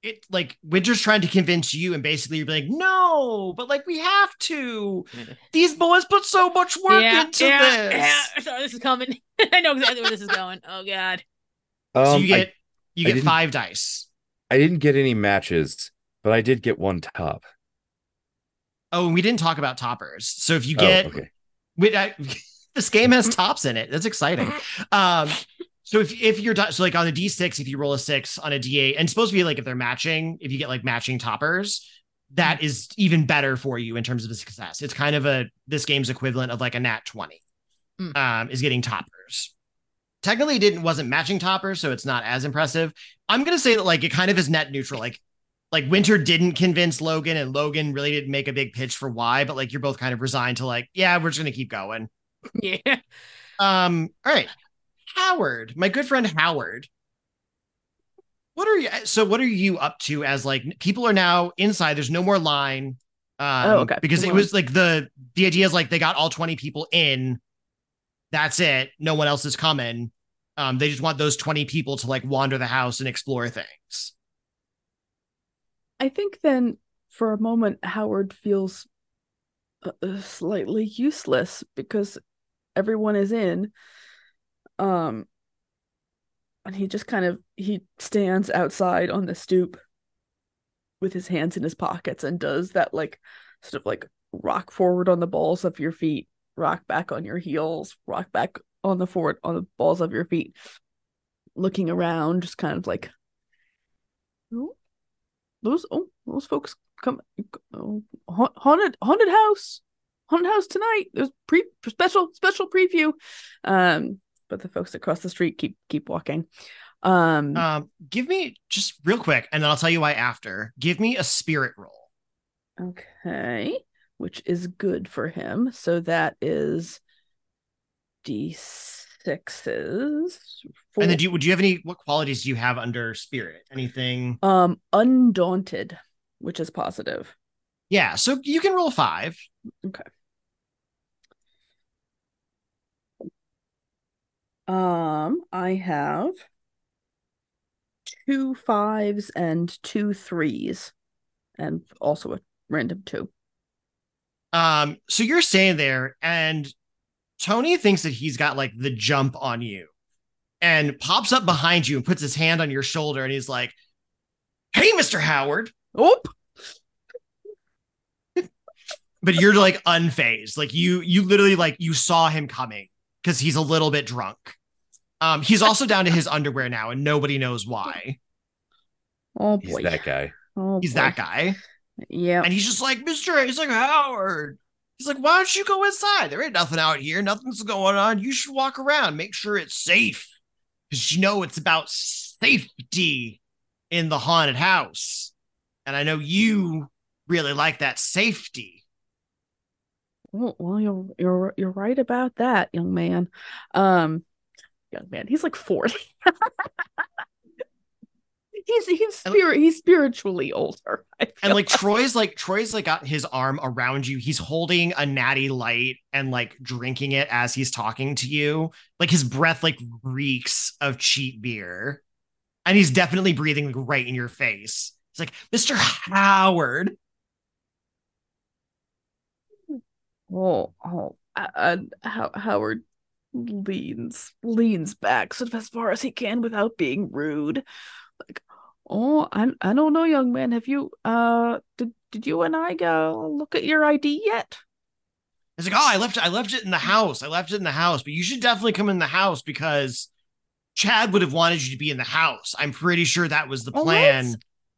Speaker 2: it like Winter's trying to convince you, and basically you're like, no, but like we have to. These boys put so much work into this.
Speaker 3: yeah. Sorry, this is coming. I know exactly where this is going. Oh god.
Speaker 1: Um,
Speaker 2: so you
Speaker 1: I-
Speaker 2: get you
Speaker 1: I
Speaker 2: get five dice.
Speaker 1: I didn't get any matches, but I did get one top.
Speaker 2: Oh, and we didn't talk about toppers. So if you
Speaker 1: Oh,
Speaker 2: get
Speaker 1: okay.
Speaker 2: Wait, I, this game has tops in it. That's exciting. Um, so if if you're so like on a D6, if you roll a six on a D8, and supposed to be like if they're matching, if you get like matching toppers, that is even better for you in terms of the success. It's kind of a this game's equivalent of like a nat 20.
Speaker 3: Mm.
Speaker 2: Um, is getting toppers. Technically, it didn't wasn't matching toppers, so it's not as impressive. I'm gonna say that like it kind of is net neutral. Like like Winter didn't convince Logan, and Logan really didn't make a big pitch for why, but like you're both kind of resigned to like, yeah, we're just gonna keep going.
Speaker 3: Yeah.
Speaker 2: Um, all right. Howard, my good friend Howard. What are you so what are you up to as like people are now inside, there's no more line. Um
Speaker 4: Oh, okay.
Speaker 2: because it was like the the idea is like they got all 20 people in. That's it. No one else is coming. Um, they just want those 20 people to like wander the house and explore things.
Speaker 4: I think then for a moment Howard feels uh, uh, slightly useless because everyone is in. Um and he just kind of he stands outside on the stoop with his hands in his pockets and does that like sort of like rock forward on the balls of your feet rock back on your heels, rock back on the forward on the balls of your feet, looking around, just kind of like, oh, those oh those folks come oh, haunted haunted house haunted house tonight. There's pre special special preview. Um, but the folks across the street keep keep walking. Um,
Speaker 2: um, give me just real quick, and then I'll tell you why after. Give me a spirit roll.
Speaker 4: Okay, which is good for him. So that is d sixes.
Speaker 2: And then, do you, would you have any? What qualities do you have under spirit? Anything?
Speaker 4: Um, undaunted, which is positive.
Speaker 2: Yeah, so you can roll five.
Speaker 4: Okay. Um, I have two fives and two threes, and also a random two.
Speaker 2: Um, so you're staying there, and Tony thinks that he's got like the jump on you, and pops up behind you and puts his hand on your shoulder, and he's like, "Hey, Mister Howard."
Speaker 4: Oop.
Speaker 2: but you're like unfazed, like you you literally like you saw him coming because he's a little bit drunk. Um, he's also down to his underwear now, and nobody knows why.
Speaker 4: Oh boy,
Speaker 1: He's that guy.
Speaker 4: Oh,
Speaker 2: He's
Speaker 4: boy.
Speaker 2: that guy,
Speaker 4: Yeah.
Speaker 2: and he's just like Mister. He's like Howard. He's like, why don't you go inside? There ain't nothing out here. Nothing's going on. You should walk around, make sure it's safe, because you know it's about safety in the haunted house, and I know you really like that safety.
Speaker 4: Well, well, you're you're you're right about that, young man. Um, young man, he's like forty. he's he's spirit he's spiritually older.
Speaker 2: And like Troy's like Troy's like got his arm around you. He's holding a natty light and like drinking it as he's talking to you. Like his breath like reeks of cheap beer. And he's definitely breathing like right in your face. He's like, Mr. Howard.
Speaker 4: Oh, uh, uh, oh, and How Howard leans leans back sort of as far as he can without being rude. Like, oh, I I don't know, young man. Have you uh did did you and I go look at your ID yet?
Speaker 2: He's like, oh, I left I left it in the house. I left it in the house, but you should definitely come in the house because Chad would have wanted you to be in the house. I'm pretty sure that was the
Speaker 4: Well,
Speaker 2: plan.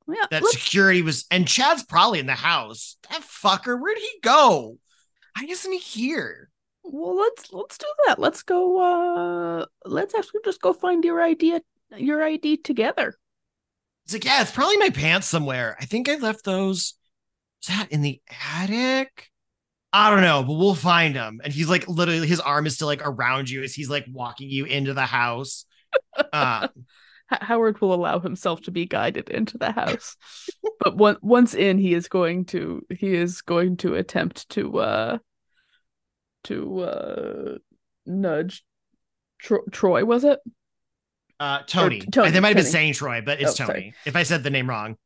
Speaker 4: Yeah,
Speaker 2: that
Speaker 4: let's-
Speaker 2: security was and Chad's probably in the house. That fucker, where'd he go? Why isn't he here?
Speaker 4: Well, let's let's do that. Let's go. Uh, let's actually just go find your idea, your ID together.
Speaker 2: He's like, yeah, it's probably my pants somewhere. I think I left those. Is that in the attic? I don't know, but we'll find him. And he's like, literally, his arm is still like around you as he's like walking you into the house. Uh,
Speaker 4: Howard will allow himself to be guided into the house, but one, once in, he is going to he is going to attempt to uh to uh nudge Tro- Troy. Was it?
Speaker 2: uh, Tony.
Speaker 4: Tony,
Speaker 2: They might have been saying Troy, but it's
Speaker 4: Oh,
Speaker 2: Tony.
Speaker 4: sorry.
Speaker 2: If I said the name wrong,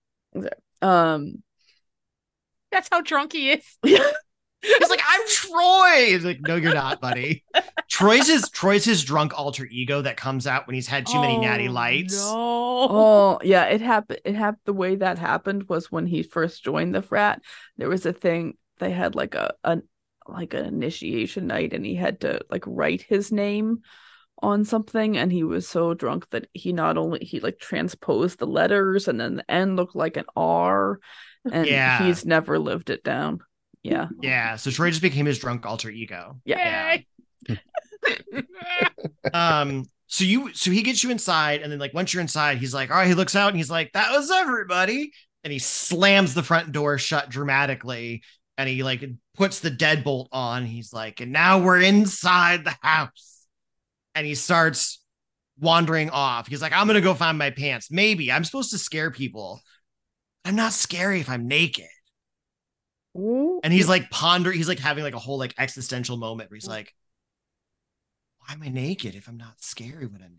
Speaker 4: Um.
Speaker 3: That's how drunk he is.
Speaker 2: he's like, I'm Troy. He's like, no, you're not, buddy. Troy's his Troy's his drunk alter ego that comes out when he's had too many natty
Speaker 3: Oh,
Speaker 2: lights.
Speaker 3: No.
Speaker 4: Oh yeah, it happened. It happened. The way that happened was when he first joined the frat. There was a thing they had like a, a like an initiation night, and he had to like write his name on something, and he was so drunk that he not only he like transposed the letters, and then the N looked like an R, and
Speaker 2: Yeah.
Speaker 4: he's never lived it down. Yeah,
Speaker 2: Yeah, so Troy just became his drunk alter ego.
Speaker 4: yeah.
Speaker 3: Yay.
Speaker 2: Um, so you so he gets you inside, and then like once you're inside, he's like, all right, he looks out and he's like, that was everybody. And he slams the front door shut dramatically, and he like puts the deadbolt on. He's like, and now we're inside the house. And he starts wandering off. He's like, I'm gonna go find my pants. Maybe I'm supposed to scare people. I'm not scary if I'm naked.
Speaker 4: Ooh.
Speaker 2: And he's like ponder, he's like having like a whole like existential moment where he's like, why am I naked if I'm not scary when I'm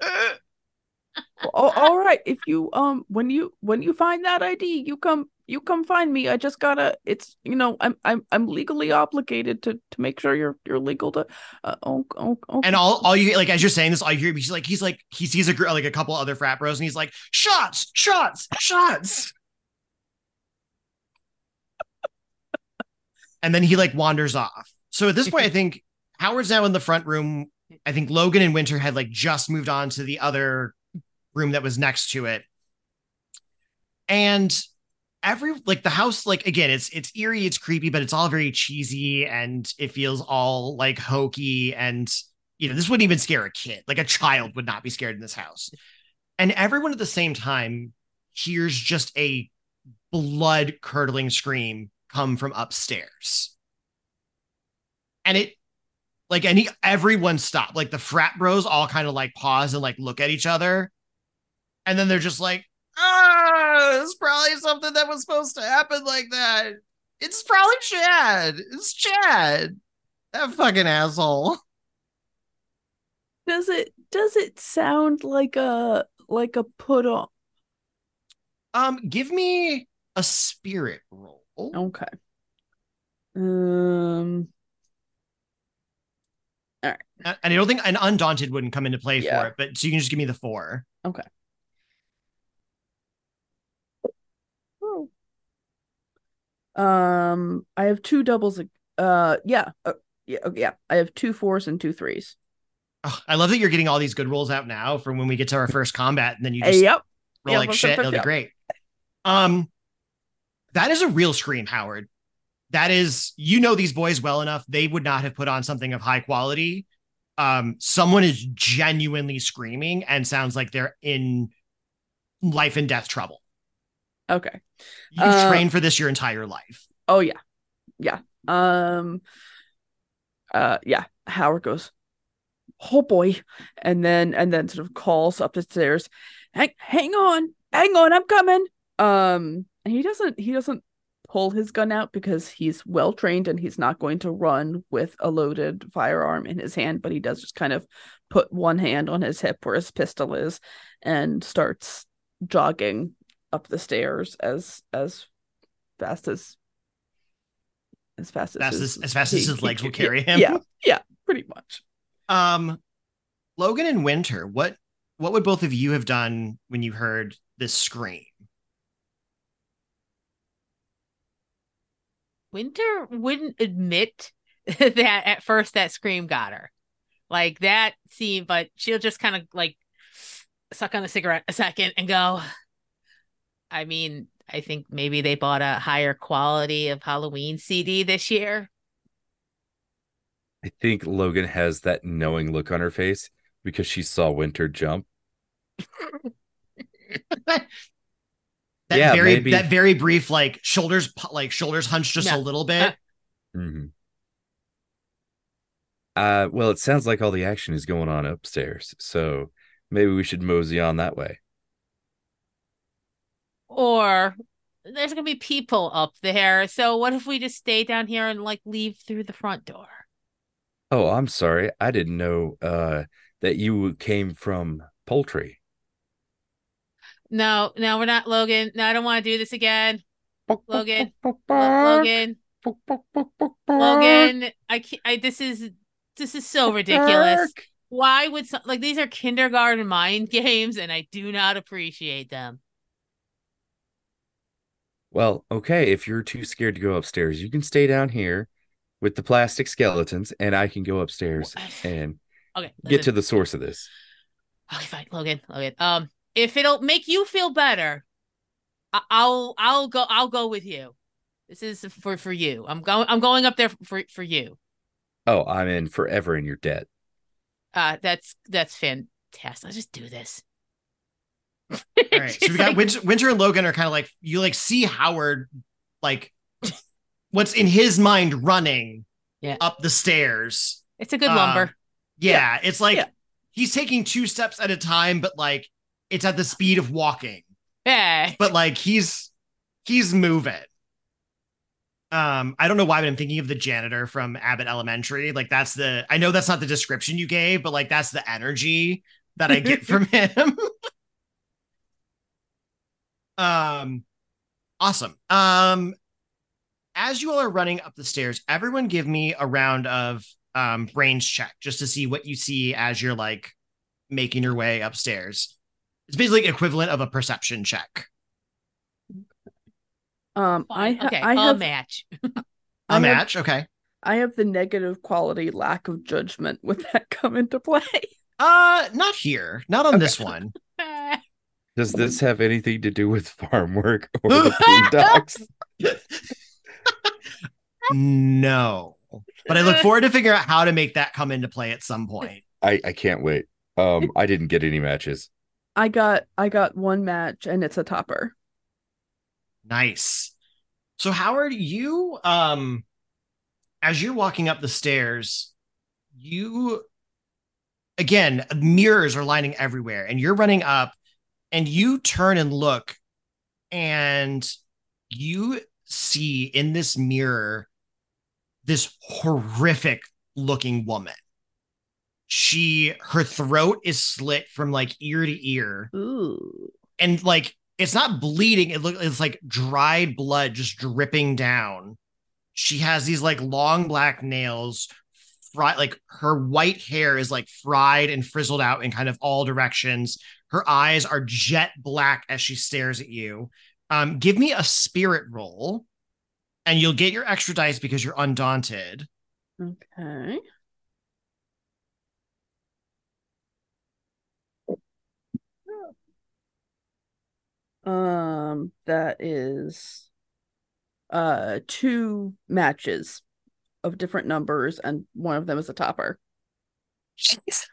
Speaker 2: naked?
Speaker 4: Oh, all right. If you um when you when you find that ID, you come you come find me. I just gotta. It's you know I'm I'm I'm legally obligated to to make sure you're you're legal to. Uh, oh, oh, oh.
Speaker 2: and all, all you like as you're saying this, all you hear he's like he's like he sees a gr- like a couple other frat bros and he's like shots, shots, shots. and then he like wanders off. So at this point, I think Howard's now in the front room. I think Logan and Winter had like just moved on to the other room that was next to it. And every like the house, like again, it's it's eerie, it's creepy, but it's all very cheesy and it feels all like hokey. And you know, this wouldn't even scare a kid. Like a child would not be scared in this house. And everyone at the same time hears just a blood curdling scream come from upstairs. And it like any everyone stopped. Like the frat bros all kind of like pause and like look at each other. And then they're just like, ah, it's probably something that was supposed to happen like that. It's probably Chad. It's Chad. That fucking asshole.
Speaker 4: Does it does it sound like a like a put on?
Speaker 2: Um, give me a spirit roll.
Speaker 4: Okay. Um. All right.
Speaker 2: And I don't think an undaunted wouldn't come into play
Speaker 4: Yeah.
Speaker 2: for it, but so you can just give me the four.
Speaker 4: Okay. Oh. Um, I have two doubles. Uh, yeah, uh, yeah, yeah. I have two fours and two threes.
Speaker 2: Oh, I love that you're getting all these good rolls out now from when we get to our first combat, and then you
Speaker 4: Hey,
Speaker 2: just
Speaker 4: yep.
Speaker 2: roll
Speaker 4: yeah,
Speaker 2: like shit.
Speaker 4: yep,
Speaker 2: It'll be
Speaker 4: yep.
Speaker 2: great. Um, that is a real scream, Howard. That is, you know, these boys well enough. They would not have put on something of high quality. Um, someone is genuinely screaming and sounds like they're in life and death trouble.
Speaker 4: Okay.
Speaker 2: You've
Speaker 4: Uh,
Speaker 2: trained for this your entire life.
Speaker 4: Oh yeah, yeah. Um. Uh. Yeah. Howard goes. Oh boy, and then and then sort of calls up the stairs. Hang, hang on, hang on, I'm coming. Um. And he doesn't. He doesn't pull his gun out because he's well trained and he's not going to run with a loaded firearm in his hand. But he does just kind of put one hand on his hip where his pistol is, and starts jogging up the stairs as as fast as as fast as
Speaker 2: Fast
Speaker 4: his,
Speaker 2: as- as fast as
Speaker 4: he-
Speaker 2: his
Speaker 4: he
Speaker 2: legs will
Speaker 4: can-
Speaker 2: carry him.
Speaker 4: Yeah, yeah, pretty much.
Speaker 2: Um, Logan and Winter, what what would both of you have done when you heard this scream?
Speaker 3: Winter wouldn't admit that at first that scream got her. Like that scene, but she'll just kind of like suck on the cigarette a second and go. I mean, I think maybe they bought a higher quality of Halloween CD this year.
Speaker 1: I think Logan has that knowing look on her face because she saw Winter jump.
Speaker 2: That
Speaker 1: Yeah,
Speaker 2: very
Speaker 1: maybe.
Speaker 2: that very brief like shoulders like shoulders hunched just
Speaker 3: No.
Speaker 2: a little bit.
Speaker 1: Mm-hmm. Uh, well, it sounds like all the action is going on upstairs, so maybe we should mosey on that way.
Speaker 3: Or there's gonna be people up there. So what if we just stay down here and like leave through the front door?
Speaker 1: Oh, I'm sorry. I didn't know uh that you came from poultry.
Speaker 3: No, no, we're not Logan. No, I don't want to do this again. Logan. Logan. Logan, I can't, I this is this is so ridiculous. Why would some like these are kindergarten mind games and I do not appreciate them.
Speaker 1: Well, okay, if you're too scared to go upstairs, you can stay down here with the plastic skeletons, and I can go upstairs and
Speaker 3: Okay,
Speaker 1: get to the source of this.
Speaker 3: Okay, fine, Logan, Logan. Um, if it'll make you feel better, I- I'll I'll go I'll go with you. This is for for you. I'm going I'm going up there for for you.
Speaker 1: Oh, I'm in forever in your debt.
Speaker 3: Uh, that's that's fantastic. Let's just do this.
Speaker 2: All right. So we got Winter, Winter and Logan are kind of like you like see Howard like what's in his mind running
Speaker 3: Yeah.
Speaker 2: up the stairs.
Speaker 3: It's a good
Speaker 2: Um,
Speaker 3: lumber.
Speaker 2: Yeah, it's like
Speaker 4: Yeah.
Speaker 2: he's taking two steps at a time, but like it's at the speed of walking.
Speaker 3: Yeah.
Speaker 2: But like he's he's moving. Um, I don't know why, but I'm thinking of the janitor from Abbott Elementary. Like that's the I know that's not the description you gave, but like that's the energy that I get from him. um awesome. Um as you all are running up the stairs, everyone give me a round of um brains check just to see what you see as you're like making your way upstairs. It's basically equivalent of a perception check.
Speaker 4: Um, I
Speaker 3: Fine.
Speaker 4: ha-
Speaker 3: okay,
Speaker 4: I
Speaker 3: a
Speaker 4: have
Speaker 3: match.
Speaker 2: A
Speaker 4: I have-
Speaker 2: match, okay.
Speaker 4: I have the negative quality lack of judgment. Would that come into play?
Speaker 2: Uh, not here, not on this one.
Speaker 1: Does this have anything to do with farm work or the boondocks?
Speaker 2: No, but I look forward to figure out how to make that come into play at some point.
Speaker 1: I, I can't wait. Um, I didn't get any matches.
Speaker 4: I got I got one match and it's a topper.
Speaker 2: Nice. So Howard, you um as you're walking up the stairs, you again, mirrors are lining everywhere and you're running up and you turn and look and you see in this mirror this horrific looking woman. She her throat is slit from like ear to ear
Speaker 4: Ooh.
Speaker 2: and like it's not bleeding it look it's like dried blood just dripping down she has these like long black nails fried like her white hair is like fried and frizzled out in kind of all directions her eyes are jet black as she stares at you um give me a spirit roll and you'll get your extra dice because you're undaunted
Speaker 4: Okay. Um, that is uh two matches of different numbers, and one of them is a topper.
Speaker 2: jesus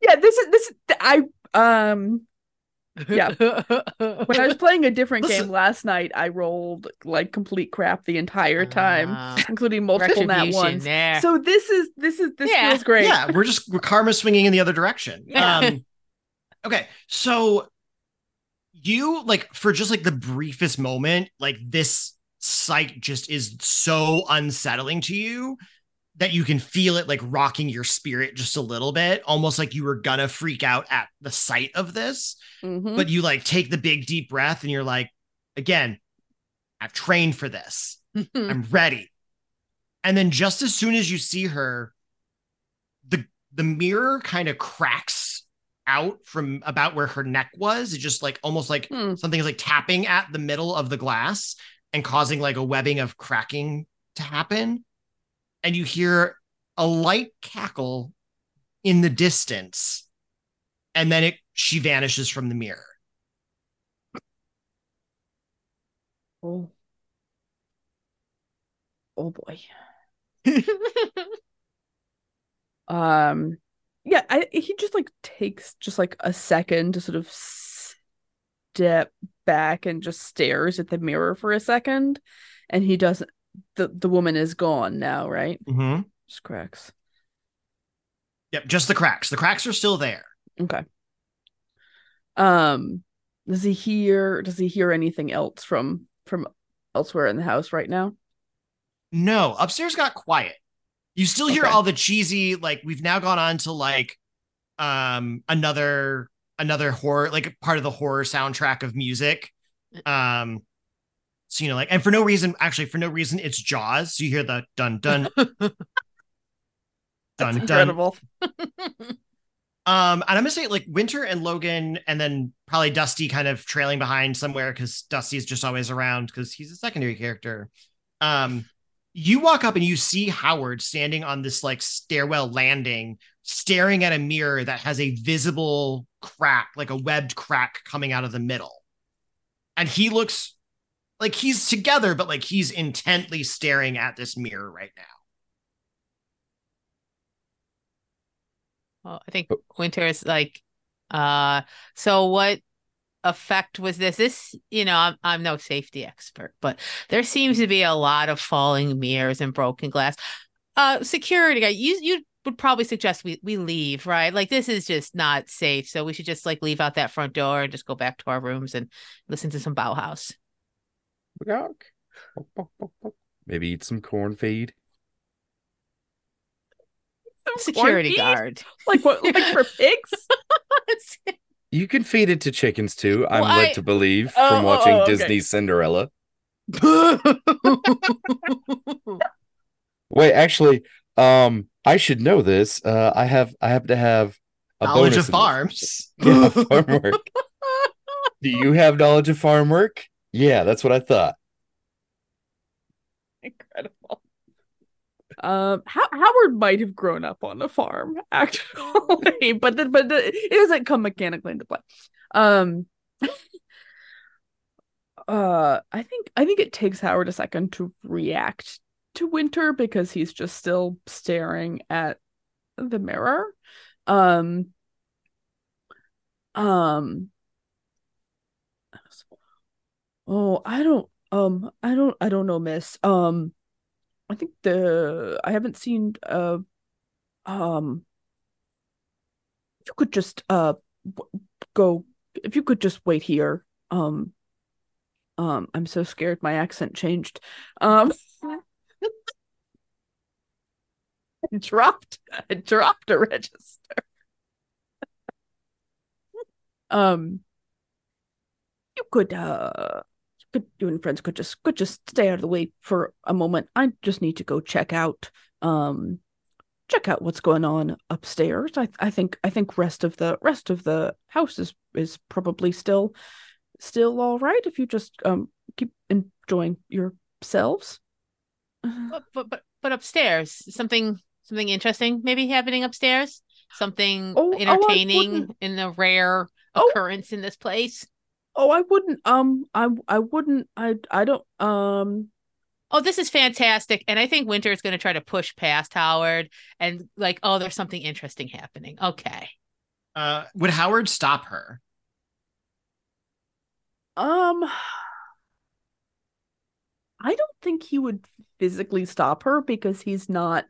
Speaker 4: Yeah, this is this is I um Yeah. when I was playing a different
Speaker 2: Listen-
Speaker 4: game last night, I rolled like complete crap the entire time,
Speaker 3: Ah,
Speaker 4: including multiple nat ones.
Speaker 3: there.
Speaker 4: So this is this is this
Speaker 3: Yeah.
Speaker 4: feels great.
Speaker 2: Yeah, we're just we're karma swinging in the other direction.
Speaker 3: Yeah.
Speaker 2: Um, okay, so you like for just like the briefest moment, like this sight just is so unsettling to you that you can feel it like rocking your spirit just a little bit, almost like you were gonna freak out at the sight of this.
Speaker 4: Mhm.
Speaker 2: But you like take the big deep breath and you're like, again, I've trained for this. I'm ready. And then just as soon as you see her, the the mirror kind of cracks out from about where her neck was. It just like almost like
Speaker 4: Hmm.
Speaker 2: something is like tapping at the middle of the glass and causing like a webbing of cracking to happen. And you hear a light cackle in the distance. And then it she vanishes from the mirror.
Speaker 4: Oh. Oh boy. Um yeah, I he just like takes just like a second to sort of step back and just stares at the mirror for a second and he doesn't the the woman is gone now, right?
Speaker 2: Mm-hmm.
Speaker 4: Just cracks.
Speaker 2: Yep, just the cracks. The cracks are still there.
Speaker 4: Okay. Um does he hear does he hear anything else from from elsewhere in the house right now?
Speaker 2: No, upstairs got quiet. You still hear
Speaker 4: Okay.
Speaker 2: all the cheesy, like we've now gone on to like um another another horror, like part of the horror soundtrack of music. Um so you know, like and for no reason, actually for no reason, it's Jaws. So you hear the dun dun
Speaker 4: That's
Speaker 2: dun dun.
Speaker 4: incredible.
Speaker 2: Um, and I'm gonna say like Winter and Logan, and then probably Dusty kind of trailing behind somewhere because Dusty's just always around because he's a secondary character. Um, you walk up and you see Howard standing on this like stairwell landing, staring at a mirror that has a visible crack, like a webbed crack coming out of the middle. And he looks like he's together, but like he's intently staring at this mirror right now.
Speaker 3: Well, I think. Winter is like, uh, so what effect was this? This, you know, I'm I'm no safety expert, but there seems to be a lot of falling mirrors and broken glass. Uh, security guy, you you would probably suggest we we leave, right? Like this is just not safe, so we should just like leave out that front door and just go back to our rooms and listen to some Bauhaus.
Speaker 1: Maybe eat some corn feed.
Speaker 3: Security
Speaker 4: feed?
Speaker 3: guard.
Speaker 4: Like what like for pigs?
Speaker 1: You can feed it to chickens too. I'm
Speaker 3: Well,
Speaker 1: led
Speaker 3: I-
Speaker 1: to believe
Speaker 4: Oh,
Speaker 1: from
Speaker 4: oh,
Speaker 1: watching
Speaker 4: oh, okay.
Speaker 1: Disney's Cinderella. Wait, actually, um, I should know this. Uh, I have I happen to have a
Speaker 2: Knowledge
Speaker 1: bonus
Speaker 2: of farms.
Speaker 1: this. Yeah, farm work. Do you have knowledge of farm work? Yeah, that's what I thought.
Speaker 4: Incredible. Um, How- Howard might have grown up on a farm, actually, but the, but the, it doesn't come mechanically into play. Um, uh, I think I think it takes Howard a second to react to Winter because he's just still staring at the mirror. Um, um, oh, I don't, um, I don't, I don't know, Miss. Um. I think the I haven't seen uh um if you could just uh go if you could just wait here um um I'm so scared my accent changed um I dropped I dropped a register um you could uh could you and friends could just could just stay out of the way for a moment. I just need to go check out um check out what's going on upstairs. I I think I think rest of the rest of the house is is probably still still all right if you just um keep enjoying yourselves.
Speaker 3: But, but but but upstairs, something something interesting maybe happening upstairs. Something
Speaker 4: Oh, oh,
Speaker 3: entertaining
Speaker 4: wouldn't-
Speaker 3: in the rare
Speaker 4: Oh.
Speaker 3: occurrence in this place.
Speaker 4: Oh, I wouldn't um I I wouldn't I I don't um
Speaker 3: Oh, this is fantastic. And I think Winter is going to try to push past Howard and like, oh, there's something interesting happening. Okay.
Speaker 2: Uh, would Howard stop her?
Speaker 4: Um, I don't think he would physically stop her because he's not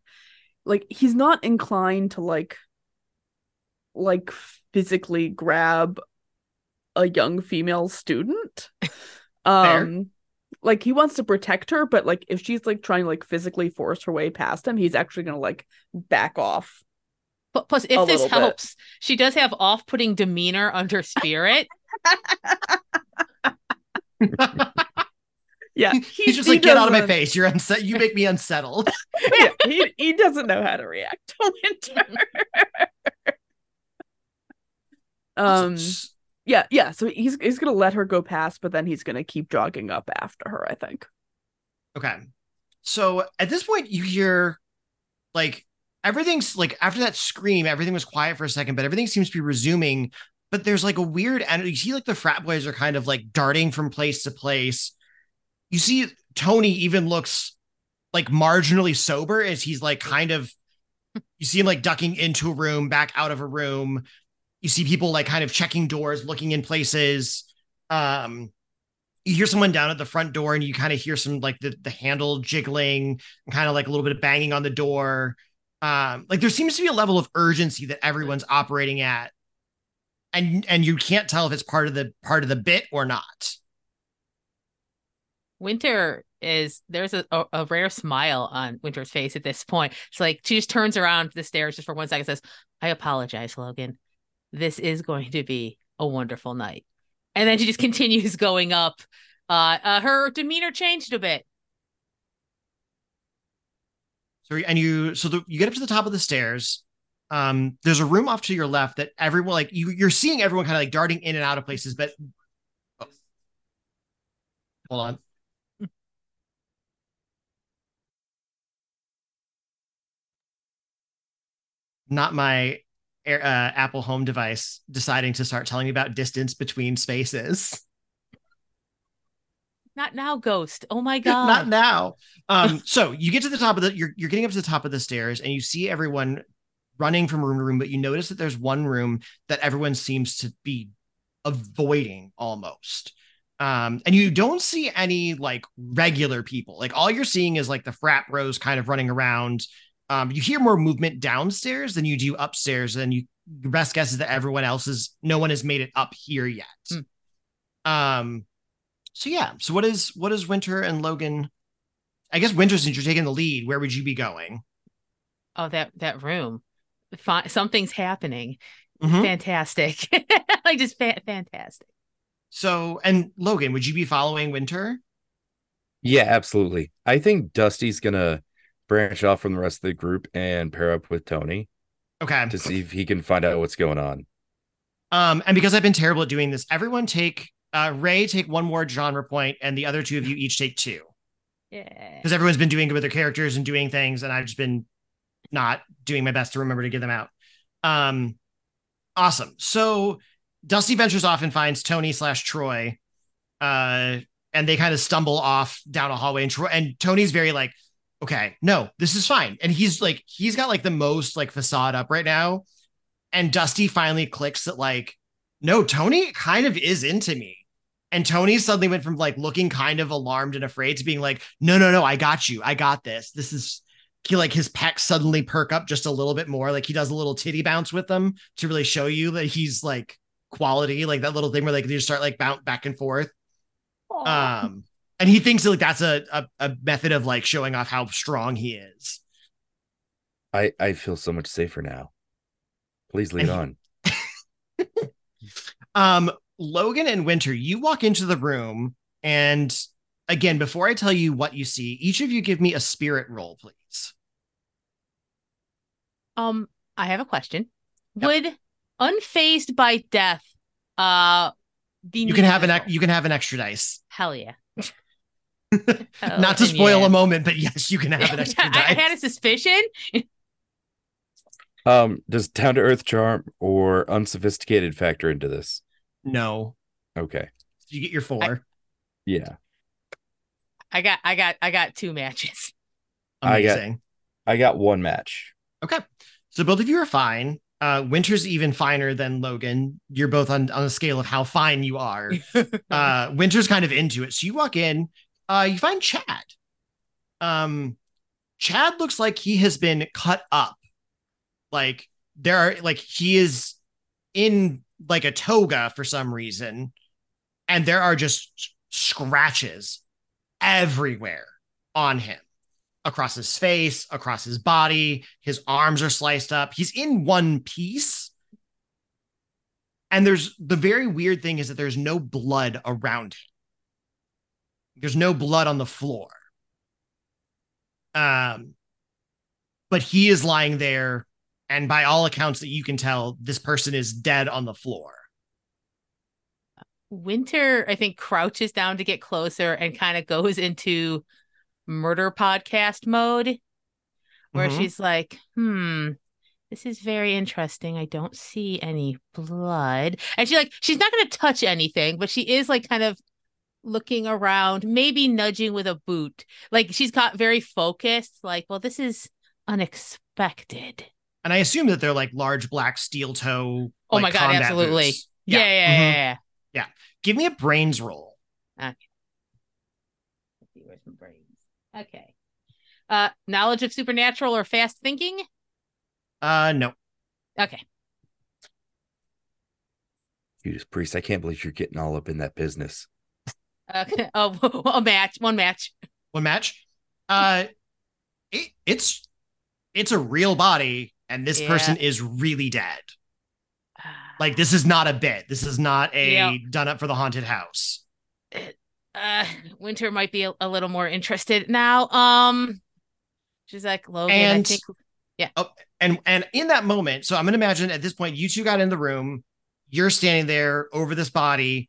Speaker 4: like he's not inclined to like like physically grab a young female student. Um like he wants to protect her, but like if she's like trying to like physically force her way past him, he's actually gonna like back off.
Speaker 3: But plus, if this
Speaker 4: little bit.
Speaker 3: helps, she does have off-putting demeanor under spirit.
Speaker 4: Yeah,
Speaker 2: He's just
Speaker 4: he
Speaker 2: like, get out of my face. You're unset. You make me unsettled.
Speaker 4: yeah, he he doesn't know how to react to winter. um yeah, yeah, so he's he's to let her go past but then he's to keep jogging up after her, I think.
Speaker 2: Okay. So at this point, you hear like everything's like after that scream, everything was quiet for a second, but everything seems to be resuming. But there's like a weird energy. You see, like the frat boys are kind of like darting from place to place. You see, Tony even looks like marginally sober as he's like kind of, you see him like ducking into a room, back out of a room. You see people like kind of checking doors, looking in places. Um, you hear someone down at the front door and you kind of hear some like the, the handle jiggling and kind of like a little bit of banging on the door um like there seems to be a level of urgency that everyone's operating at and and you can't tell if it's part of the part of the bit or not
Speaker 3: Winter is there's a, a, rare smile on Winter's face at this point. It's like she just turns around the stairs just for one second and says, I apologize, Logan. This is going to be a wonderful night. And then she just continues going up. Uh, uh her demeanor changed a bit.
Speaker 2: so and you so the, you get up to the top of the stairs um there's a room off to your left that everyone like you you're seeing everyone kind of like darting in and out of places but oh. hold on not my Air- uh, Apple Home device deciding to start telling me about distance between spaces.
Speaker 3: Not now, Ghost. Oh my god.
Speaker 2: Not now. Um, so you get to the top of the you're you're getting up to the top of the stairs and you see everyone running from room to room, but you notice that there's one room that everyone seems to be avoiding almost. Um, and you don't see any like regular people. Like all you're seeing is like the frat bros kind of running around. Um, you hear more movement downstairs than you do upstairs, and you your best guess is that everyone else is no one has made it up here yet.
Speaker 3: Hmm.
Speaker 2: Um, so yeah. So what is what is Winter and Logan? I guess Winter, since you're taking the lead, where would you be going?
Speaker 3: Oh, that that room. Fi- something's happening.
Speaker 2: Mhm.
Speaker 3: Fantastic. like just fa- fantastic.
Speaker 2: So and Logan, would you be following Winter?
Speaker 1: Yeah, absolutely. I think Dusty's gonna branch off from the rest of the group and pair up with Tony
Speaker 2: Okay.
Speaker 1: to see if he can find out what's going on.
Speaker 2: Um, and because I've been terrible at doing this, everyone take uh Ray take one more genre point, and the other two of you each take two.
Speaker 3: Yeah.
Speaker 2: because everyone's been doing good with their characters and doing things, and I've just been not doing my best to remember to give them out. Um, awesome. So Dusty ventures off and finds Tony slash Troy, uh, and they kind of stumble off down a hallway, and Troy and Tony's very like, okay, no, this is fine, and he's like, he's got like the most like facade up right now, and Dusty finally clicks that like, no, Tony kind of is into me. And Tony suddenly went from like looking kind of alarmed and afraid to being like, no, no, no, I got you. I got this. This is he like his pecs suddenly perk up just a little bit more. Like he does a little titty bounce with them to really show you that he's like quality, like that little thing where like they just start like bounce back and forth. Um, and he thinks like that's a, a a method of like showing off how strong he is.
Speaker 1: I I feel so much safer now. Please lead on.
Speaker 2: Um, Logan and Winter, you walk into the room, and again, before I tell you what you see, each of you give me a spirit roll, please.
Speaker 3: Um, I have a question.
Speaker 2: Yep.
Speaker 3: Would unfazed by death uh be
Speaker 2: You can have an
Speaker 3: neutral?
Speaker 2: you can have an extra dice.
Speaker 3: hell yeah.
Speaker 2: Not to
Speaker 3: Oh,
Speaker 2: spoil
Speaker 3: yeah.
Speaker 2: a moment, but yes, you can have an extra
Speaker 3: I, I had a suspicion.
Speaker 1: Um, does down to earth charm or unsophisticated factor into this?
Speaker 2: No,
Speaker 1: Okay.
Speaker 2: you get your four.
Speaker 1: Yeah.
Speaker 3: I got I got I got two matches.
Speaker 1: I got-
Speaker 2: Amazing.
Speaker 1: I got one match.
Speaker 2: Okay. So both of you are fine. Uh, Winter's even finer than Logan. You're both on, on a scale of how fine you are. Uh, Winter's kind of into it. So you walk in, uh, you find Chad. Um, Chad looks like he has been cut up. Like there are like he is in like a toga for some reason, and there are just scratches everywhere on him across his face, across his body. His arms are sliced up. He's in one piece. And there's the very weird thing is that there's no blood around him. There's no blood on the floor. Um, but he is lying there, and by all accounts that you can tell, this person is dead on the floor.
Speaker 3: Winter, I think, crouches down to get closer and kind of goes into murder podcast mode where
Speaker 2: Mhm.
Speaker 3: she's like, hmm, this is very interesting. I don't see any blood. And she like she's not gonna touch anything, but she is like kind of looking around, maybe nudging with a boot. Like she's got very focused, like, well, this is unexpected.
Speaker 2: And I assume that they're like large black steel toe.
Speaker 3: Oh
Speaker 2: like,
Speaker 3: my God, absolutely.
Speaker 2: boots.
Speaker 3: Yeah, yeah,
Speaker 2: Mhm.
Speaker 3: yeah, yeah.
Speaker 2: Give me a brains roll. Okay.
Speaker 3: Let's see where's my brains. Okay. Uh knowledge of supernatural or fast thinking?
Speaker 2: Uh, no.
Speaker 3: Okay.
Speaker 1: Judas Priest, I can't believe you're getting all up in that business.
Speaker 3: Okay. Oh, a match, one match.
Speaker 2: One match. Uh, it, it's it's a real body, and this
Speaker 3: Yeah.
Speaker 2: person is really dead. Like this is not a bit. This is not a
Speaker 3: Yeah.
Speaker 2: done up for the haunted house.
Speaker 3: uh Winter might be a, a little more interested now. Um she's like Logan,
Speaker 2: And-
Speaker 3: I think
Speaker 2: And and in that moment, so I'm gonna imagine at this point, you two got in the room. You're standing there over this body.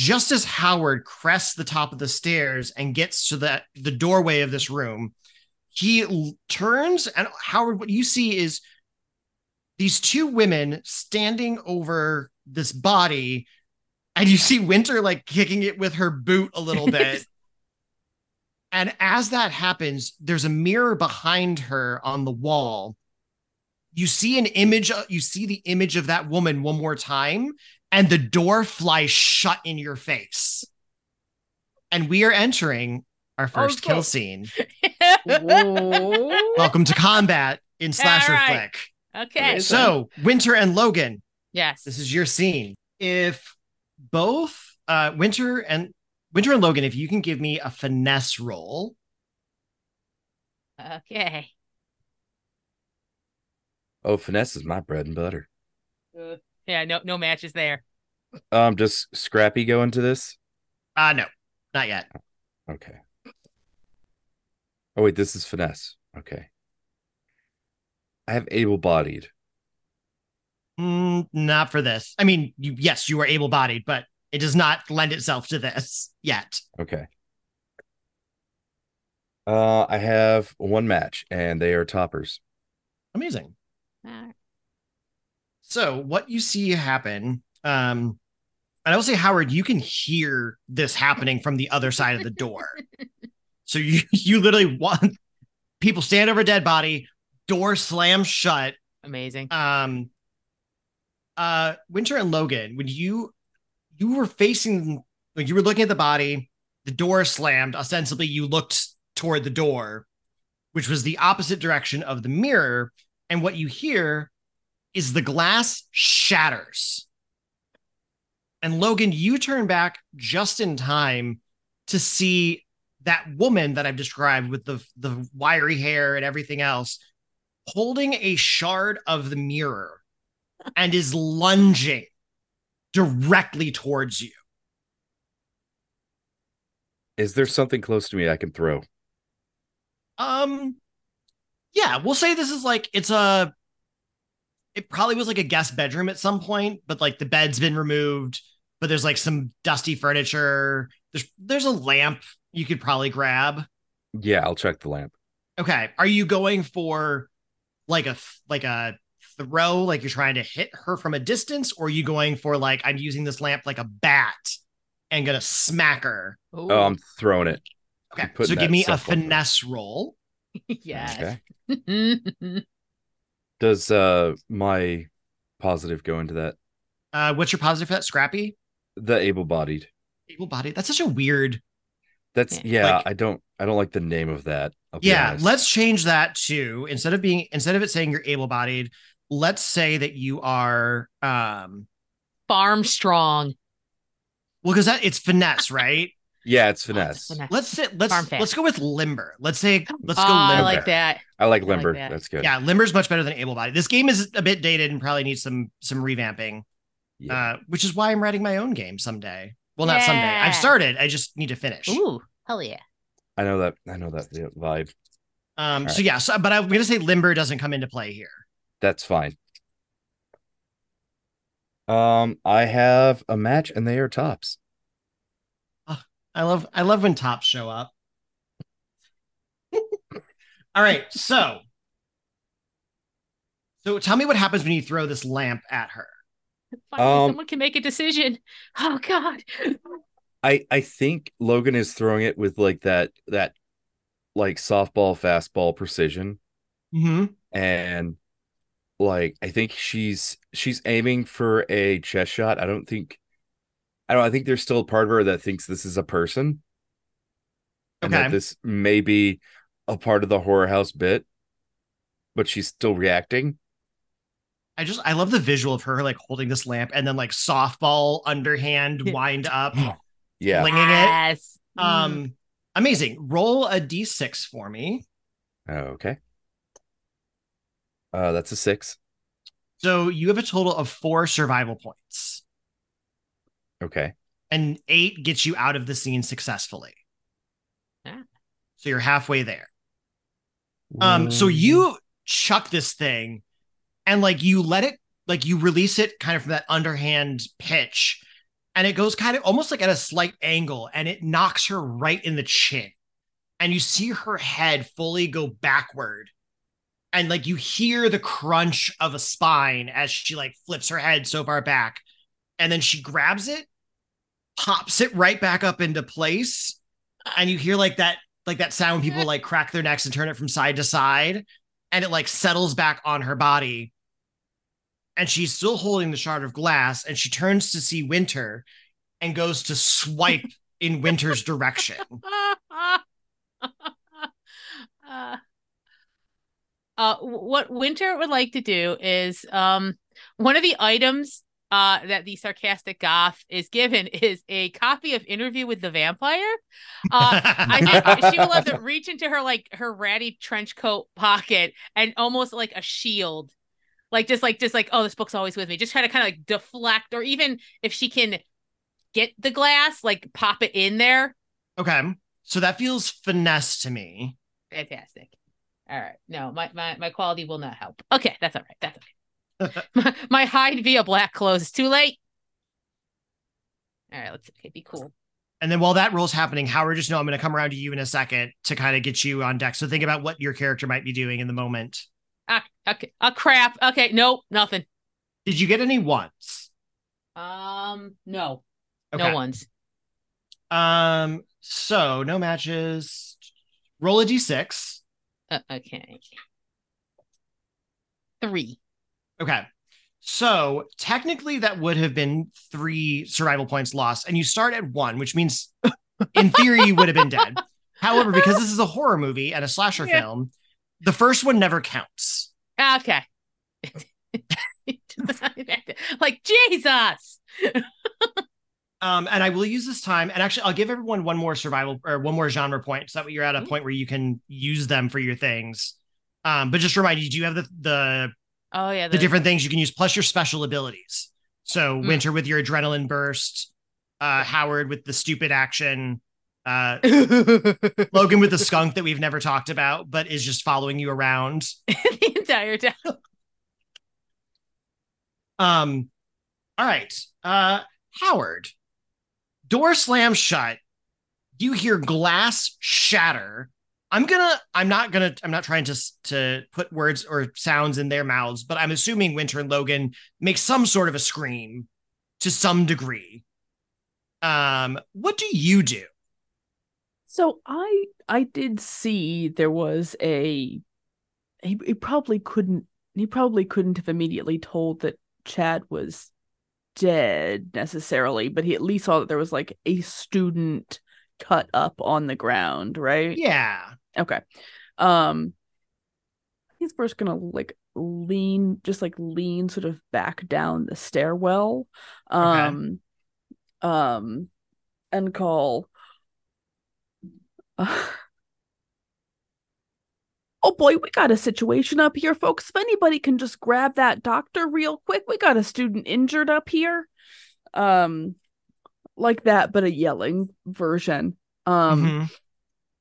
Speaker 2: Just as Howard crests the top of the stairs and gets to the the doorway of this room, he l- turns and Howard, what you see is these two women standing over this body, and you see Winter like kicking it with her boot a little bit. And as that happens, there's a mirror behind her on the wall. You see an image, uh, you see the image of that woman one more time, and the door flies shut in your face. And we are entering our first
Speaker 3: Okay.
Speaker 2: kill scene. Welcome to combat in Slasher
Speaker 3: All right.
Speaker 2: Flick.
Speaker 3: okay.
Speaker 2: So, Winter and Logan,
Speaker 3: Yes.
Speaker 2: this is your scene. If both uh, Winter and Winter and Logan, if you can give me a finesse roll,
Speaker 3: okay.
Speaker 1: Oh, finesse is my bread and butter.
Speaker 3: Uh, yeah, no no matches there.
Speaker 1: Um, does Scrappy go into this?
Speaker 2: uh no, not yet.
Speaker 1: Okay. Oh wait, this is finesse. Okay. I have able-bodied.
Speaker 2: Mm, not for this. I mean, you, yes, you are able-bodied, but it does not lend itself to this yet.
Speaker 1: Okay. Uh, I have one match, and they are toppers.
Speaker 2: Amazing.
Speaker 3: All right.
Speaker 2: So what you see happen, um, and I will say, Howard, you can hear this happening from the other side of the door. so you you literally want people stand over a dead body, door slams shut.
Speaker 3: Amazing.
Speaker 2: Um, uh, Winter and Logan, when you you were facing, when you were looking at the body, the door slammed. Ostensibly, you looked toward the door, which was the opposite direction of the mirror. And what you hear is the glass shatters. And Logan, you turn back just in time to see that woman that I've described with the, the wiry hair and everything else holding a shard of the mirror and is lunging directly towards you.
Speaker 1: Is there something close to me I can throw?
Speaker 2: Um, yeah, we'll say this is like it's a. It probably was like a guest bedroom at some point, but like the bed's been removed, but there's like some dusty furniture. There's there's a lamp you could probably grab.
Speaker 1: Yeah, I'll check the lamp.
Speaker 2: Okay, are you going for like a like a throw, like you're trying to hit her from a distance, or are you going for like I'm using this lamp like a bat and gonna smack her?
Speaker 3: Ooh.
Speaker 1: Oh, I'm throwing it.
Speaker 2: Okay, so give me a
Speaker 1: stuff on her.
Speaker 2: finesse roll.
Speaker 3: yes.
Speaker 1: Okay. Does uh my positive go into that?
Speaker 2: Uh, what's your positive for that? Scrappy,
Speaker 1: The able-bodied.
Speaker 2: able-bodied. That's such a weird.
Speaker 1: That's
Speaker 3: Yeah.
Speaker 1: yeah.
Speaker 2: Like-
Speaker 1: I don't. I don't like the name of that. I'll
Speaker 2: Yeah, let's change that to instead of being instead of it saying you're able-bodied, let's say that you are um
Speaker 3: Farm strong.
Speaker 2: well because that it's finesse, right?
Speaker 1: Yeah, it's
Speaker 3: Oh,
Speaker 1: finesse.
Speaker 3: it's finesse.
Speaker 2: Let's sit let's
Speaker 3: Farm
Speaker 2: let's go with limber. Let's say let's
Speaker 3: oh,
Speaker 2: go
Speaker 3: I
Speaker 2: limber.
Speaker 3: like that.
Speaker 1: I like
Speaker 3: I like
Speaker 1: limber.
Speaker 3: that.
Speaker 1: That's good.
Speaker 2: Yeah, limber's much better than able-bodied. This game is a bit dated and probably needs some some revamping.
Speaker 1: Yeah.
Speaker 2: Uh, which is why I'm writing my own game someday. Well, not someday. I've started. I just need to finish.
Speaker 3: Ooh, hell yeah.
Speaker 1: I know that. I know that vibe.
Speaker 2: Um,
Speaker 1: All
Speaker 2: so
Speaker 1: right.
Speaker 2: yeah, so, but I'm gonna say limber doesn't come into play here.
Speaker 1: That's fine. Um, I have a match, and they are tops.
Speaker 2: I love I love when tops show up. All right, so so tell me what happens when you throw this lamp at her.
Speaker 3: Finally,
Speaker 1: Um,
Speaker 3: someone can make a decision. Oh God.
Speaker 1: I I think Logan is throwing it with like that that like softball fastball precision,
Speaker 2: Mm-hmm.
Speaker 1: and like I think she's she's aiming for a chest shot. I don't think. I don't. I think there's still a part of her that thinks this is a person, and
Speaker 2: Okay.
Speaker 1: that this may be a part of the horror house bit, but she's still reacting.
Speaker 2: I just I love the visual of her like holding this lamp and then like softball underhand wind up,
Speaker 1: Yeah.
Speaker 2: flinging it.
Speaker 3: yes. Mm.
Speaker 2: Um, amazing. Roll a d6 for me.
Speaker 1: Okay. Uh, that's a six.
Speaker 2: So you have a total of four survival points,
Speaker 1: Okay.
Speaker 2: and eight gets you out of the scene successfully.
Speaker 3: Ah.
Speaker 2: So you're halfway there. Um, so you chuck this thing and like you let it like you release it kind of from that underhand pitch, and it goes kind of almost like at a slight angle, and it knocks her right in the chin. And you see her head fully go backward. And like you hear the crunch of a spine as she like flips her head so far back. And then she grabs it, pops it right back up into place. And you hear like that like that sound when people like crack their necks and turn it from side to side and it like settles back on her body and she's still holding the shard of glass and she turns to see winter and goes to swipe in winter's direction
Speaker 3: uh, uh, what Winter would like to do is um one of the items uh that the sarcastic goth is given is a copy of Interview with the Vampire. Uh, I think she will have to reach into her like her ratty trench coat pocket and almost like a shield, like just like just like oh this book's always with me. Just try to kind of like deflect, or even if she can get the glass, like pop it in there.
Speaker 2: okay so that feels finesse to me
Speaker 3: Fantastic. All right. No, my, my, my quality will not help. Okay, that's all right. That's okay. My, my hide via black clothes too late. All right, let's okay, be cool.
Speaker 2: And then while that roll's happening, Howard, just know I'm going to come around to you in a second to kind of get you on deck. So think about what your character might be doing in the moment.
Speaker 3: Ah, okay. Oh crap. Okay. Nope. Nothing.
Speaker 2: Did you get any ones?
Speaker 3: Um. No.
Speaker 2: Okay.
Speaker 3: No ones.
Speaker 2: Um. So no matches. Roll a d6.
Speaker 3: Uh, okay. Three.
Speaker 2: Okay. So technically, that would have been three survival points lost, and you start at one, which means, in theory, you would have been dead. However, because this is a horror movie and a slasher
Speaker 3: Yeah.
Speaker 2: film, the first one never counts.
Speaker 3: Okay. like Jesus.
Speaker 2: Um, and I will use this time, and actually, I'll give everyone one more survival or one more genre point, so that way you're at a
Speaker 3: Mhm.
Speaker 2: point where you can use them for your things. Um, but just remind you, do you have the the
Speaker 3: Oh yeah.
Speaker 2: the different things you can use plus your special abilities? So
Speaker 3: Mm.
Speaker 2: Winter with your adrenaline burst, uh, Howard with the stupid action, uh, Logan with the skunk that we've never talked about, but is just following you around.
Speaker 3: The entire time.
Speaker 2: Um, all right, uh, Howard, door slams shut. You hear glass shatter. I'm gonna. I'm not gonna. I'm not trying to to put words or sounds in their mouths, but I'm assuming Winter and Logan make some sort of a scream to some degree. Um, what do you do?
Speaker 4: So I I did see there was a he, he probably couldn't he probably couldn't have immediately told that Chad was dead necessarily, but he at least saw that there was like a student cut up on the ground, right?
Speaker 2: Yeah.
Speaker 4: Okay. Um he's first gonna like lean just like lean sort of back down the stairwell. Um um and call Oh boy, we got a situation up here, folks. If anybody can just grab that doctor real quick, we got a student injured up here. Um like that, but a yelling version. Um
Speaker 2: Mhm.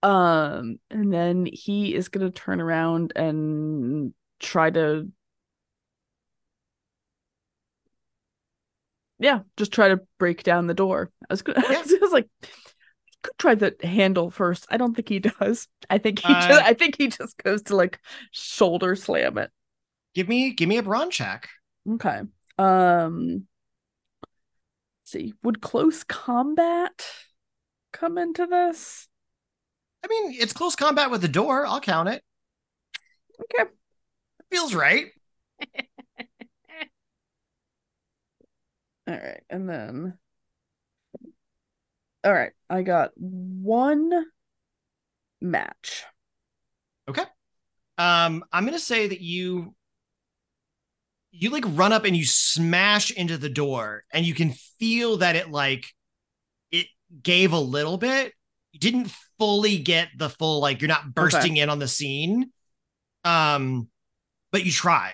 Speaker 4: Um, and then he is gonna turn around and try to Yeah, just try to break down the door. I was gonna
Speaker 2: Yeah.
Speaker 4: I was like could try the handle first. I don't think he does. I think he
Speaker 2: Uh,
Speaker 4: just I think he just goes to like shoulder slam it.
Speaker 2: Give me give me a brawn check.
Speaker 4: Okay. Um see. Would close combat come into this?
Speaker 2: I mean, it's close combat with the door. I'll count it.
Speaker 4: Okay.
Speaker 2: Feels right.
Speaker 4: All right, and then all right, I got one match. Okay.
Speaker 2: Um, I'm gonna say that you you like run up and you smash into the door, and you can feel that it like it gave a little bit. You didn't fully get the full like you're not bursting in on the scene. Um, but you tried.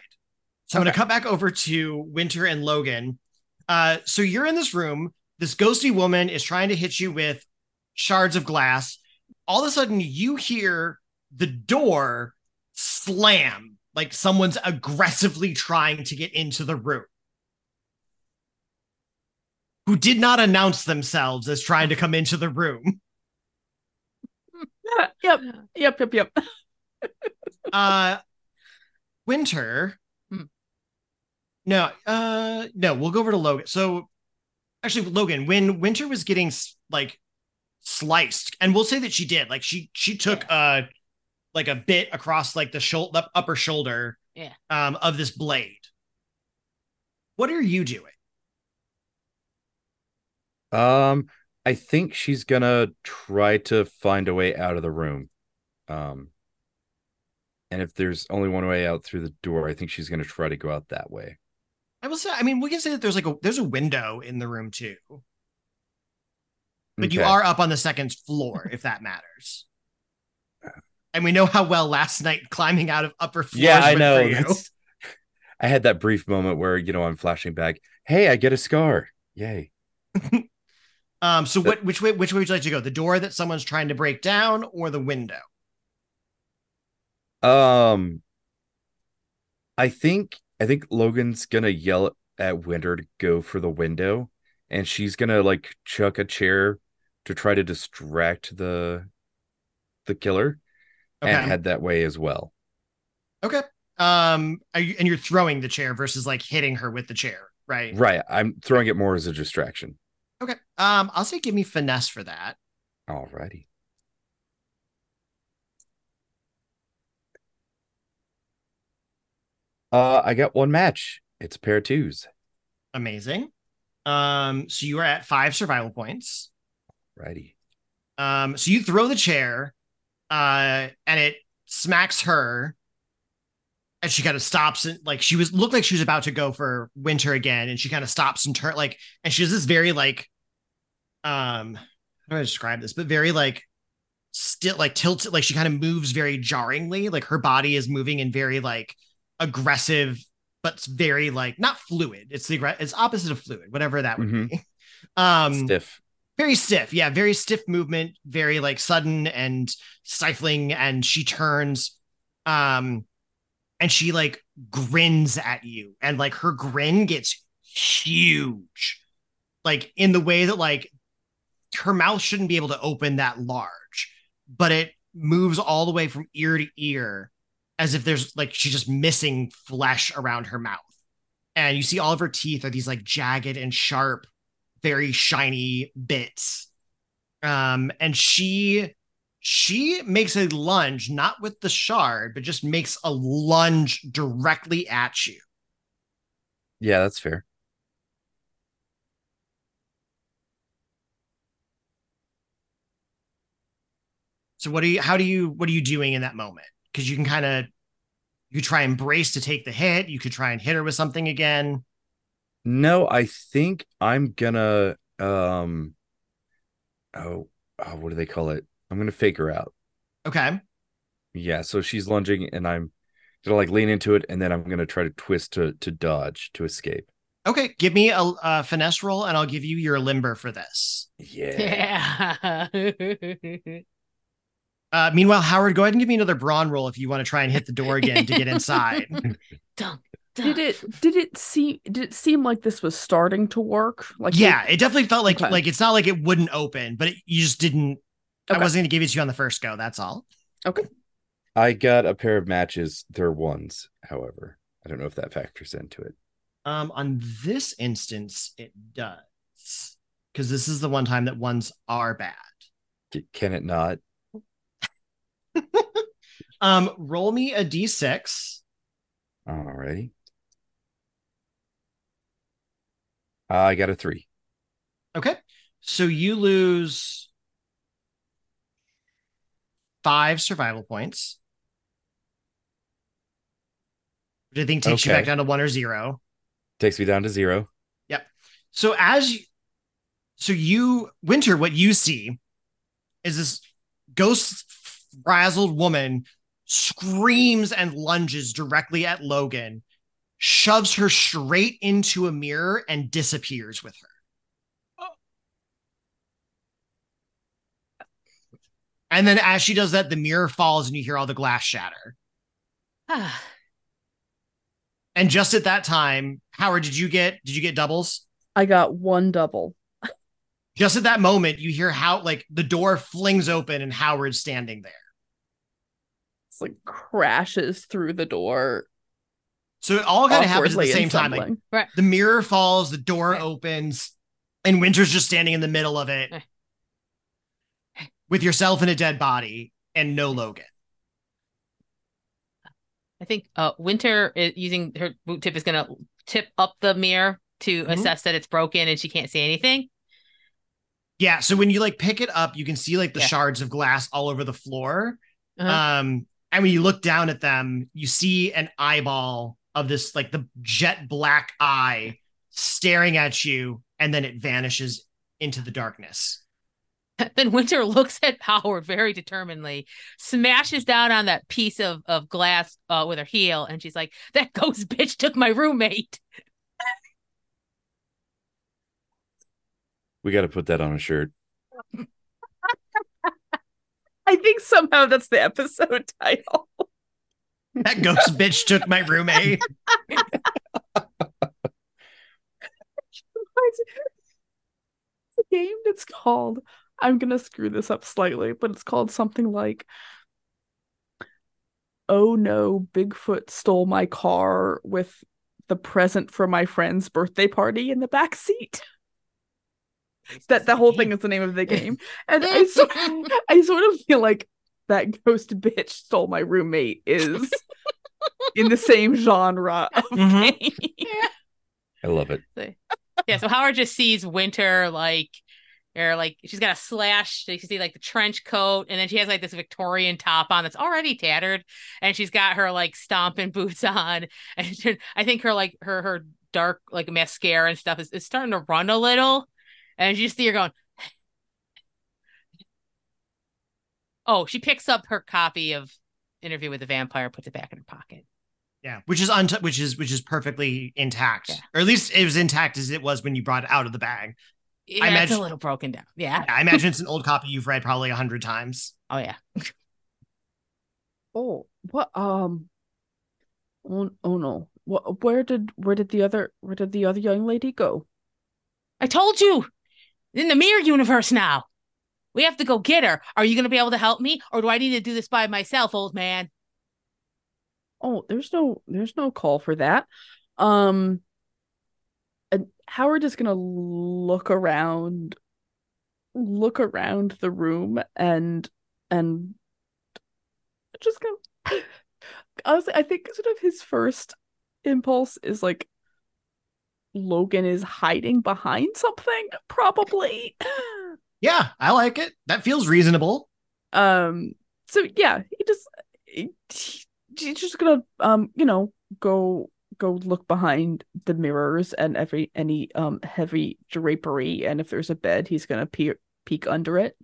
Speaker 2: So I'm gonna
Speaker 4: Okay.
Speaker 2: cut back over to Winter and Logan. Uh, so you're in this room. This ghosty woman is trying to hit you with shards of glass. All of a sudden, you hear the door slam like someone's aggressively trying to get into the room. Who did not announce themselves as trying to come into the room.
Speaker 4: Yep, yep, yep, yep.
Speaker 2: Uh Winter.
Speaker 3: Hmm.
Speaker 2: No, uh no, we'll go over to Logan. So actually Logan, when Winter was getting like sliced, and we'll say that she did, like she she took uh like a bit across like the shoulder upper shoulder
Speaker 3: Yeah.
Speaker 2: um of this blade. What are you doing?
Speaker 1: Um, I think she's gonna try to find a way out of the room. Um, and if there's only one way out through the door, I think she's gonna try to go out that way.
Speaker 2: I will say, I mean, we can say that there's like a there's a window in the room too. But you are up on the second floor, if that matters. And we know how well last night climbing out of upper floors.
Speaker 1: Yeah, I know. I had that brief moment where you know I'm flashing back. Hey, I get a scar! Yay!
Speaker 2: Um. So what? Which way? Which way would you like to go? The door that someone's trying to break down, or the window?
Speaker 1: Um, I think I think Logan's gonna yell at Winter to go for the window, and she's gonna like chuck a chair to try to distract the the killer
Speaker 2: Okay.
Speaker 1: and head that way as well.
Speaker 2: Okay. Um, are you, and you're throwing the chair versus like hitting her with the chair, right?
Speaker 1: Right. I'm throwing it more as a distraction.
Speaker 2: Okay. Um, I'll say give me finesse for that.
Speaker 1: Alrighty. Uh, I got one match. It's a pair of twos.
Speaker 2: Amazing. Um, so you are at five survival points.
Speaker 1: Righty.
Speaker 2: Um, so you throw the chair, uh, and it smacks her, and she kind of stops and like she was looked like she was about to go for winter again, and she kind of stops and turn like, and she has this very like, um, how do I describe this? But very like still like tilted, like she kind of moves very jarringly, like her body is moving in very like aggressive, but very like not fluid. It's the it's opposite of fluid, whatever that would
Speaker 1: Mhm.
Speaker 2: be. Um,
Speaker 1: Stiff.
Speaker 2: very stiff yeah very stiff movement very like sudden and stifling and she turns um and she like grins at you and like her grin gets huge like in the way that like her mouth shouldn't be able to open that large but it moves all the way from ear to ear as if there's like she's just missing flesh around her mouth and you see all of her teeth are these like jagged and sharp very shiny bits. Um, and she she makes a lunge, not with the shard, but just makes a lunge directly at you.
Speaker 1: Yeah, that's fair.
Speaker 2: So what do you how do you what are you doing in that moment? Because you can kind of you try and brace to take the hit, you could try and hit her with something again.
Speaker 1: No, I think I'm gonna um oh, oh what do they call it? I'm gonna fake her out.
Speaker 2: Okay.
Speaker 1: Yeah, so she's lunging and I'm gonna like lean into it and then I'm gonna try to twist to to dodge to escape.
Speaker 2: Okay, give me a, a finesse roll and I'll give you your limber for this.
Speaker 1: Yeah.
Speaker 3: Yeah.
Speaker 2: Uh, meanwhile, Howard, go ahead and give me another brawn roll if you want to try and hit the door again to get inside.
Speaker 3: Dunk,
Speaker 4: Did it did it seem did it seem like this was starting to work? Like
Speaker 2: yeah, it definitely felt like
Speaker 4: Okay.
Speaker 2: like it's not like it wouldn't open, but it, you just didn't. I wasn't going to give it to you on the first go. That's all. Okay.
Speaker 1: I got a pair of matches. They're ones, however. I don't know if that factors into it.
Speaker 2: Um, on this instance, it does because this is the one time that ones are bad.
Speaker 1: C- Can it not?
Speaker 2: Um, roll me a d6.
Speaker 1: Alrighty. I got a three.
Speaker 2: Okay, so you lose five survival points. Which I think takes you back down to one or zero.
Speaker 1: Takes me down to zero. Yep.
Speaker 2: So as you, so you winter, what you see is this ghost frazzled woman screams and lunges directly at Logan, shoves her straight into a mirror and disappears with her. And then as she does that, the mirror falls and you hear all the glass shatter.
Speaker 3: Ah,
Speaker 2: And just at that time, Howard, did you get did you get doubles?
Speaker 4: I got one double.
Speaker 2: Just at that moment, you hear how like the door flings open and Howard's standing there.
Speaker 4: It's like crashes through the door.
Speaker 2: So it all kind of happens at the same time. Like
Speaker 4: stumbling.
Speaker 2: the mirror falls, the door
Speaker 3: Right.
Speaker 2: opens, and Winter's just standing in the middle of it
Speaker 3: Eh.
Speaker 2: With yourself in a dead body and no Logan.
Speaker 3: I think uh, Winter is using her boot tip is gonna tip up the mirror to
Speaker 2: Mhm.
Speaker 3: assess that it's broken and she can't see anything.
Speaker 2: Yeah. So when you like pick it up, you can see like the
Speaker 3: Yeah.
Speaker 2: shards of glass all over the floor.
Speaker 3: Uh-huh.
Speaker 2: Um, and when you look down at them, you see an eyeball of this like the jet black eye staring at you, and then it vanishes into the darkness.
Speaker 3: then Winter looks at Howard very determinedly, smashes down on that piece of, of glass uh, with her heel, and she's like, "That ghost bitch took my roommate."
Speaker 1: We got to put that on a shirt.
Speaker 4: I think somehow that's the episode title.
Speaker 2: That ghost bitch took my roommate.
Speaker 4: It's a game that's called I'm gonna screw this up slightly, but it's called something like Oh no, Bigfoot stole my car with the present for my friend's birthday party in the back seat. that the whole thing is the name of the game. And I sort, I sort of feel like that ghost bitch stole my roommate is in the same genre of
Speaker 2: Mhm.
Speaker 4: game.
Speaker 1: I love it.
Speaker 3: yeah, so Howard just sees Winter like or like she's got a slash. You can see like the trench coat, and then she has like this Victorian top on that's already tattered, and she's got her like stomping boots on, and I think her like her her dark like mascara and stuff is, is starting to run a little, and you just see her going. Oh, she picks up her copy of Interview with the Vampire, puts it back in her pocket.
Speaker 2: Yeah, which is unt- which is which is perfectly intact,
Speaker 3: Yeah.
Speaker 2: or at least it was intact as it was when you brought it out of the bag.
Speaker 3: Yeah, it's
Speaker 2: imagine-
Speaker 3: a little broken down. Yeah.
Speaker 2: I imagine it's an old copy you've read probably a hundred times.
Speaker 3: Oh yeah.
Speaker 4: Oh, what um Oh, oh no. What where did where did the other where did the other young lady go?
Speaker 3: I told you. In the mirror universe now. We have to go get her. Are you going to be able to help me or do I need to do this by myself, old man?
Speaker 4: Oh, there's no there's no call for that. Um and Howard is gonna look around look around the room and and just gonna honestly I think sort of his first impulse is like Logan is hiding behind something, probably.
Speaker 2: Yeah, I like it. That feels reasonable.
Speaker 4: Um, so yeah, he just he, he's just gonna um, you know, go go look behind the mirrors and every any um heavy drapery, and if there's a bed, he's gonna peer peek under it.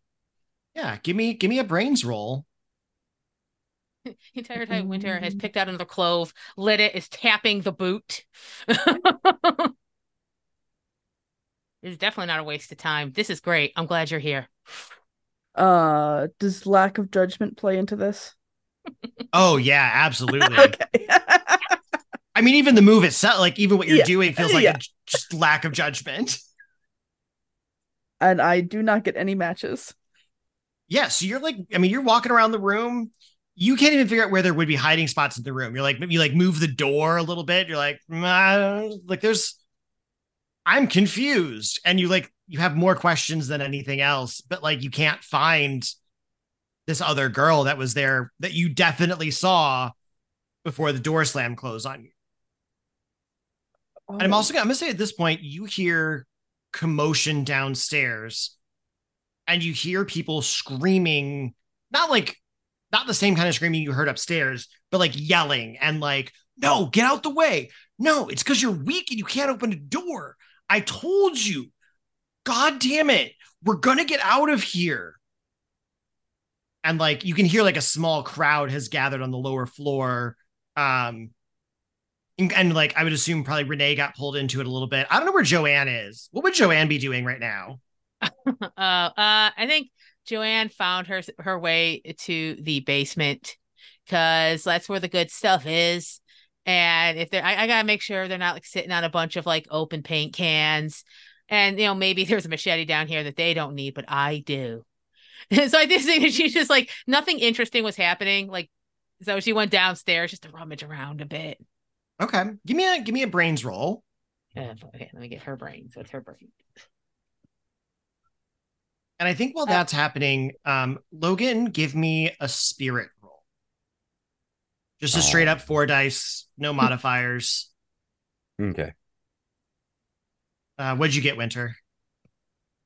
Speaker 2: Yeah, give me give me a brains roll.
Speaker 3: The entire time Winter has picked out another clove, lit it, is tapping the boot. it's definitely not a waste of time. This is great. I'm glad you're here.
Speaker 4: Uh, does lack of judgment play into this?
Speaker 2: Oh yeah, absolutely.
Speaker 4: okay.
Speaker 2: I mean, even the move itself, like even what you're
Speaker 4: Yeah,
Speaker 2: doing, feels like
Speaker 4: yeah.
Speaker 2: a lack of judgment.
Speaker 4: and I do not get any matches.
Speaker 2: Yeah, so you're like, I mean, you're walking around the room. You can't even figure out where there would be hiding spots in the room. You're like, maybe you like move the door a little bit. You're like, mm, like there's, I'm confused, and you like you have more questions than anything else, but like you can't find this other girl that was there that you definitely saw before the door slam closed on you. And I'm
Speaker 4: Oh.
Speaker 2: also gonna, I'm gonna say at this point, you hear commotion downstairs, and you hear people screaming, not like not the same kind of screaming you heard upstairs, but like yelling and like, no, get out the way. No, it's because you're weak and you can't open a door. I told you. God damn it. We're gonna get out of here. And like you can hear like a small crowd has gathered on the lower floor. Um and, like I would assume probably Renee got pulled into it a little bit. I don't know where Joanne is. What would Joanne be doing right now?
Speaker 3: uh, uh, I think Joanne found her her way to the basement because that's where the good stuff is. And if they're, I, I gotta make sure they're not like sitting on a bunch of like open paint cans. And you know, maybe there's a machete down here that they don't need, but I do. so I just think she's just like nothing interesting was happening. Like, so she went downstairs just to rummage around a bit.
Speaker 2: Okay. Give me a give me a brains roll.
Speaker 3: Uh, okay, let me get her brains. What's her brain?
Speaker 2: And I think while
Speaker 3: Uh,
Speaker 2: that's happening, um, Logan, give me a spirit roll. Just a straight
Speaker 1: Oh.
Speaker 2: up four dice, no modifiers.
Speaker 1: Okay.
Speaker 2: Uh, what'd you get, Winter?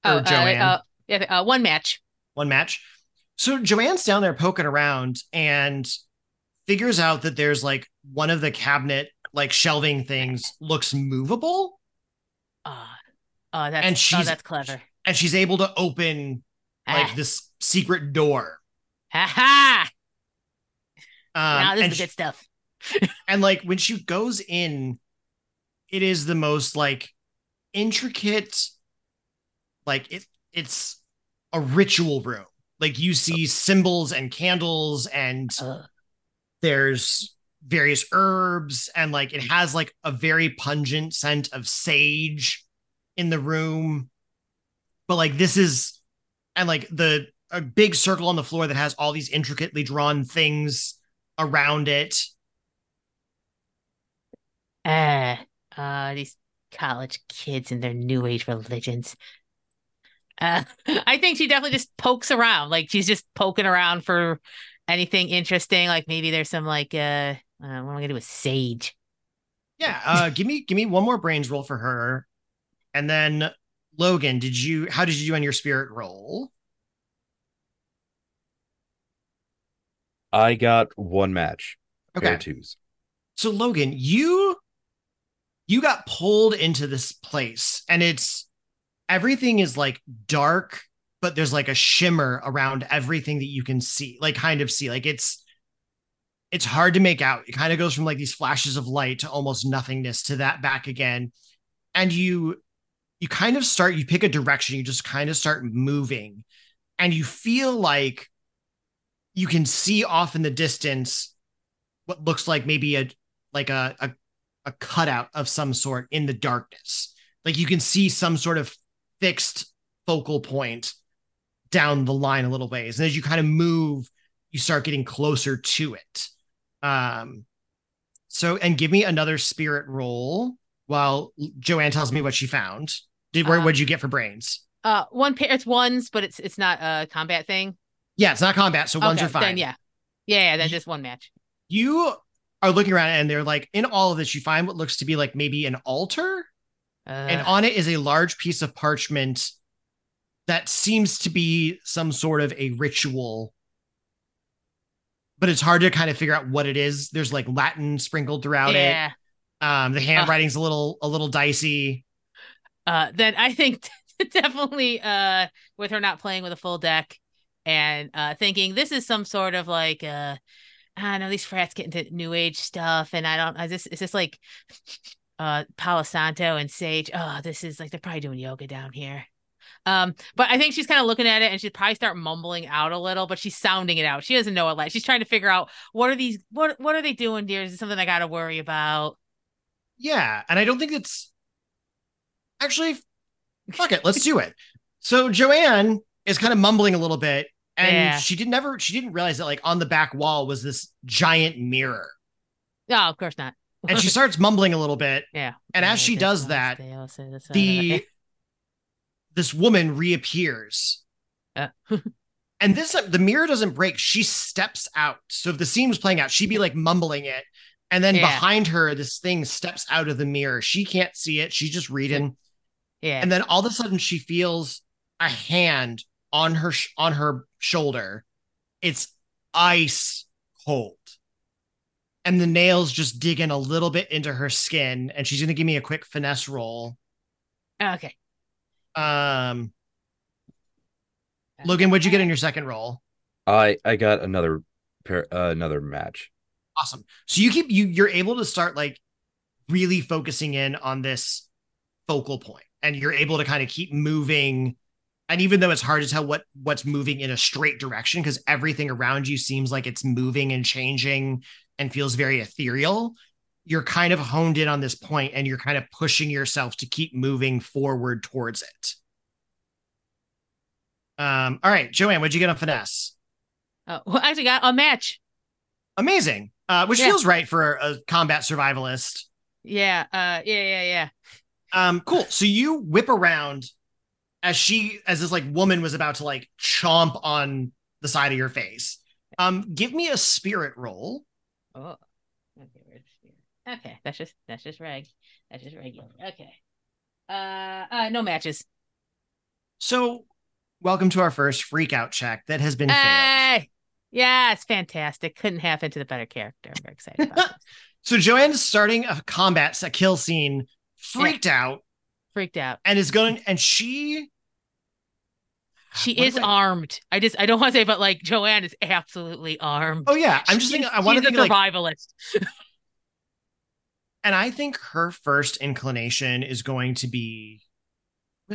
Speaker 3: Oh,
Speaker 2: Or
Speaker 3: uh,
Speaker 2: Joanne?
Speaker 3: uh, yeah, uh, one match.
Speaker 2: One match. So Joanne's down there poking around and figures out that there's like one of the cabinet like shelving things looks movable,
Speaker 3: Uh, oh, that's
Speaker 2: And
Speaker 3: oh,
Speaker 2: she's-
Speaker 3: that's clever.
Speaker 2: and she's able to open like
Speaker 3: Ah.
Speaker 2: this secret door.
Speaker 3: Ha ha!
Speaker 2: Um,
Speaker 3: now this is the good stuff.
Speaker 2: and like when she goes in it is the most like intricate like it it's a ritual room like you see symbols and candles and
Speaker 3: Ugh.
Speaker 2: there's various herbs and like it has like a very pungent scent of sage in the room but like this is and like the a big circle on the floor that has all these intricately drawn things around it.
Speaker 3: Uh, uh, these college kids and their new age religions. Uh, I think she definitely just pokes around. Like she's just poking around for anything interesting. Like maybe there's some like uh, uh what am I gonna do with sage?
Speaker 2: Yeah, uh, give me give me one more brains roll for her, and then Logan, did you? How did you do on your spirit roll?
Speaker 1: I got one match.
Speaker 2: Okay.
Speaker 1: Pair twos.
Speaker 2: So Logan, you you got pulled into this place, and it's everything is like dark, but there's like a shimmer around everything that you can see, like kind of see, like it's it's hard to make out. It kind of goes from like these flashes of light to almost nothingness to that back again. And you you kind of start, you pick a direction, you just kind of start moving, and you feel like you can see off in the distance what looks like maybe a like a, a a cutout of some sort in the darkness. Like you can see some sort of fixed focal point down the line a little ways. And as you kind of move, you start getting closer to it. Um, so, and give me another spirit roll while Joanne tells me what she found. Did where
Speaker 3: Um,
Speaker 2: what'd you get for brains?
Speaker 3: Uh, one pair. It's ones, but it's it's not a combat thing.
Speaker 2: Yeah, it's not combat, so ones
Speaker 3: Okay,
Speaker 2: are fine.
Speaker 3: Then yeah, yeah, yeah. Then just one match.
Speaker 2: You are looking around and they're like, in all of this, you find what looks to be like maybe an altar,
Speaker 3: Uh,
Speaker 2: and on it is a large piece of parchment that seems to be some sort of a ritual but it's hard to kind of figure out what it is. There's like latin sprinkled throughout
Speaker 3: yeah.
Speaker 2: it um the handwriting's a little a little dicey.
Speaker 3: Uh, then I think definitely uh with her not playing with a full deck and uh thinking this is some sort of like uh I don't know these frats get into new age stuff and I don't I just is this like uh Palo Santo and Sage. Oh this is like they're probably doing yoga down here um but I think she's kind of looking at it and she'd probably start mumbling out a little but she's sounding it out. She doesn't know it like she's trying to figure out what are these what what are they doing dear? Is it something I gotta worry about?
Speaker 2: Yeah and i don't think it's actually fuck it let's do it. So joanne is kind of mumbling a little bit and
Speaker 3: Yeah.
Speaker 2: she didn't never she didn't realize that like on the back wall was this giant mirror.
Speaker 3: No of course not.
Speaker 2: And she starts mumbling a little bit
Speaker 3: yeah.
Speaker 2: and as she does that
Speaker 3: the
Speaker 2: the this woman reappears.
Speaker 3: Uh,
Speaker 2: and this the mirror doesn't break. She steps out. So if the scene was playing out she'd be like mumbling it. And then
Speaker 3: Yeah.
Speaker 2: behind her this thing steps out of the mirror. She can't see it. She's just reading.
Speaker 3: Yeah.
Speaker 2: and then all of a sudden she feels a hand on her sh- on her shoulder. It's ice cold. And the nails just dig in a little bit into her skin. And she's going to give me a quick finesse roll.
Speaker 3: Okay.
Speaker 2: Um logan what'd you get in your second roll?
Speaker 1: I I got another pair uh, another match.
Speaker 2: awesome. So you keep you you're able to start like really focusing in on this focal point and you're able to kind of keep moving and even though it's hard to tell what what's moving in a straight direction because everything around you seems like it's moving and changing and feels very ethereal you're kind of honed in on this point and you're kind of pushing yourself to keep moving forward towards it um all right joanne what'd you get on finesse
Speaker 3: Oh, well, I actually got a match.
Speaker 2: amazing uh which
Speaker 3: Yeah.
Speaker 2: feels right for a combat survivalist
Speaker 3: Yeah. Uh. Yeah. Yeah. Yeah.
Speaker 2: Um, cool. So you whip around as she, as this like woman was about to like chomp on the side of your face. Um, give me a spirit roll.
Speaker 3: Oh. Okay. Where's the Okay. That's just that's just reg. That's just regular. Okay. Uh. Uh. No matches.
Speaker 2: So, welcome to our first freak out check that has been failed.
Speaker 3: Yeah, it's fantastic. Couldn't have into the better character. I'm very excited about this.
Speaker 2: So Joanne is starting a combat, a kill scene, freaked out,
Speaker 3: Freaked out.
Speaker 2: and is going, and she.
Speaker 3: She is
Speaker 2: I-
Speaker 3: armed. I just I don't want to say, but like Joanne is absolutely armed.
Speaker 2: Oh yeah, I'm just
Speaker 3: She's-
Speaker 2: thinking. I want to
Speaker 3: she's a
Speaker 2: think like,
Speaker 3: survivalist.
Speaker 2: and I think her first inclination is going to be.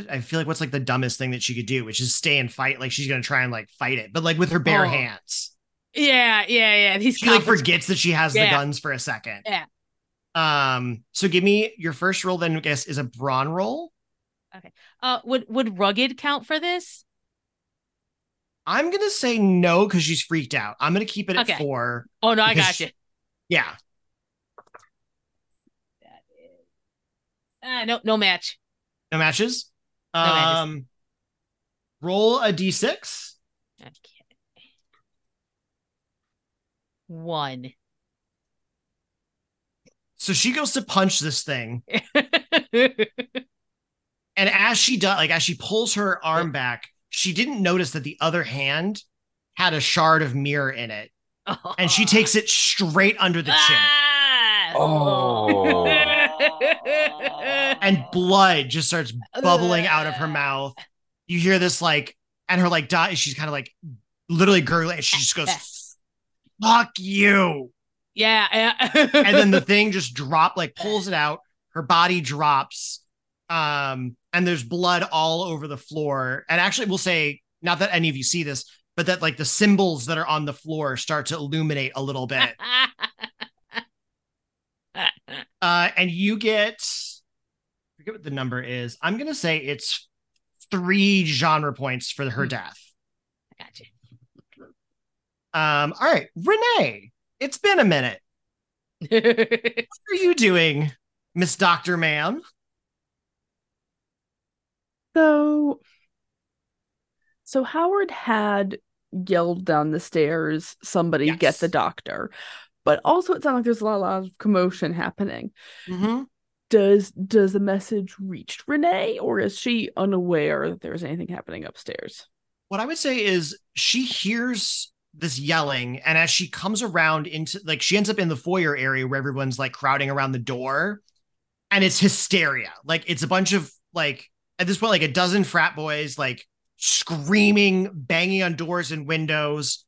Speaker 2: I feel like what's like the dumbest thing that she could do, which is stay and fight. Like she's gonna try and like fight it, but like with her bare
Speaker 3: Oh.
Speaker 2: hands.
Speaker 3: Yeah, yeah, yeah. These
Speaker 2: She like forgets that she has the guns for a second.
Speaker 3: Yeah.
Speaker 2: Um. So give me your first roll. Then I guess is a brawn roll. Okay.
Speaker 3: Uh, would would rugged count for this?
Speaker 2: I'm gonna say no because she's freaked out. I'm gonna keep it at
Speaker 3: Okay.
Speaker 2: four.
Speaker 3: Oh no, I got you.
Speaker 2: Yeah.
Speaker 3: That is uh, no no match.
Speaker 2: No matches.
Speaker 3: matches.
Speaker 2: um roll a d6.
Speaker 3: Okay. One.
Speaker 2: So she goes to punch this thing. And as she does, like as she pulls her arm back, she didn't notice that the other hand had a shard of mirror in it. And she takes it straight under the chin.
Speaker 3: Ah!
Speaker 1: Oh.
Speaker 2: And blood just starts bubbling out of her mouth. You hear this like, and her like dot, she's kind of like literally gurgling, and she just goes, fuck you.
Speaker 3: yeah,
Speaker 2: and then the thing just drop like pulls it out. Her body drops um and there's blood all over the floor. And actually we'll say not that any of you see this but that like the symbols that are on the floor start to illuminate a little bit. Uh and you get forget what the number is i'm gonna say it's three genre points for her
Speaker 3: Hmm.
Speaker 2: death
Speaker 3: I got you.
Speaker 2: um all right renee it's been a minute what are you doing miss dr ma'am
Speaker 4: So, so Howard had yelled down the stairs, "Somebody get the doctor!" But also, it sounds like there's a lot, lot of commotion happening.
Speaker 2: mm-hmm.
Speaker 4: Does does the message reach Renee, or is she unaware that there's anything happening upstairs?
Speaker 2: what I would say is she hears this yelling, and as she comes around into like she ends up in the foyer area where everyone's like crowding around the door, and it's hysteria. Like it's a bunch of like at this point, like a dozen frat boys like screaming, banging on doors and windows.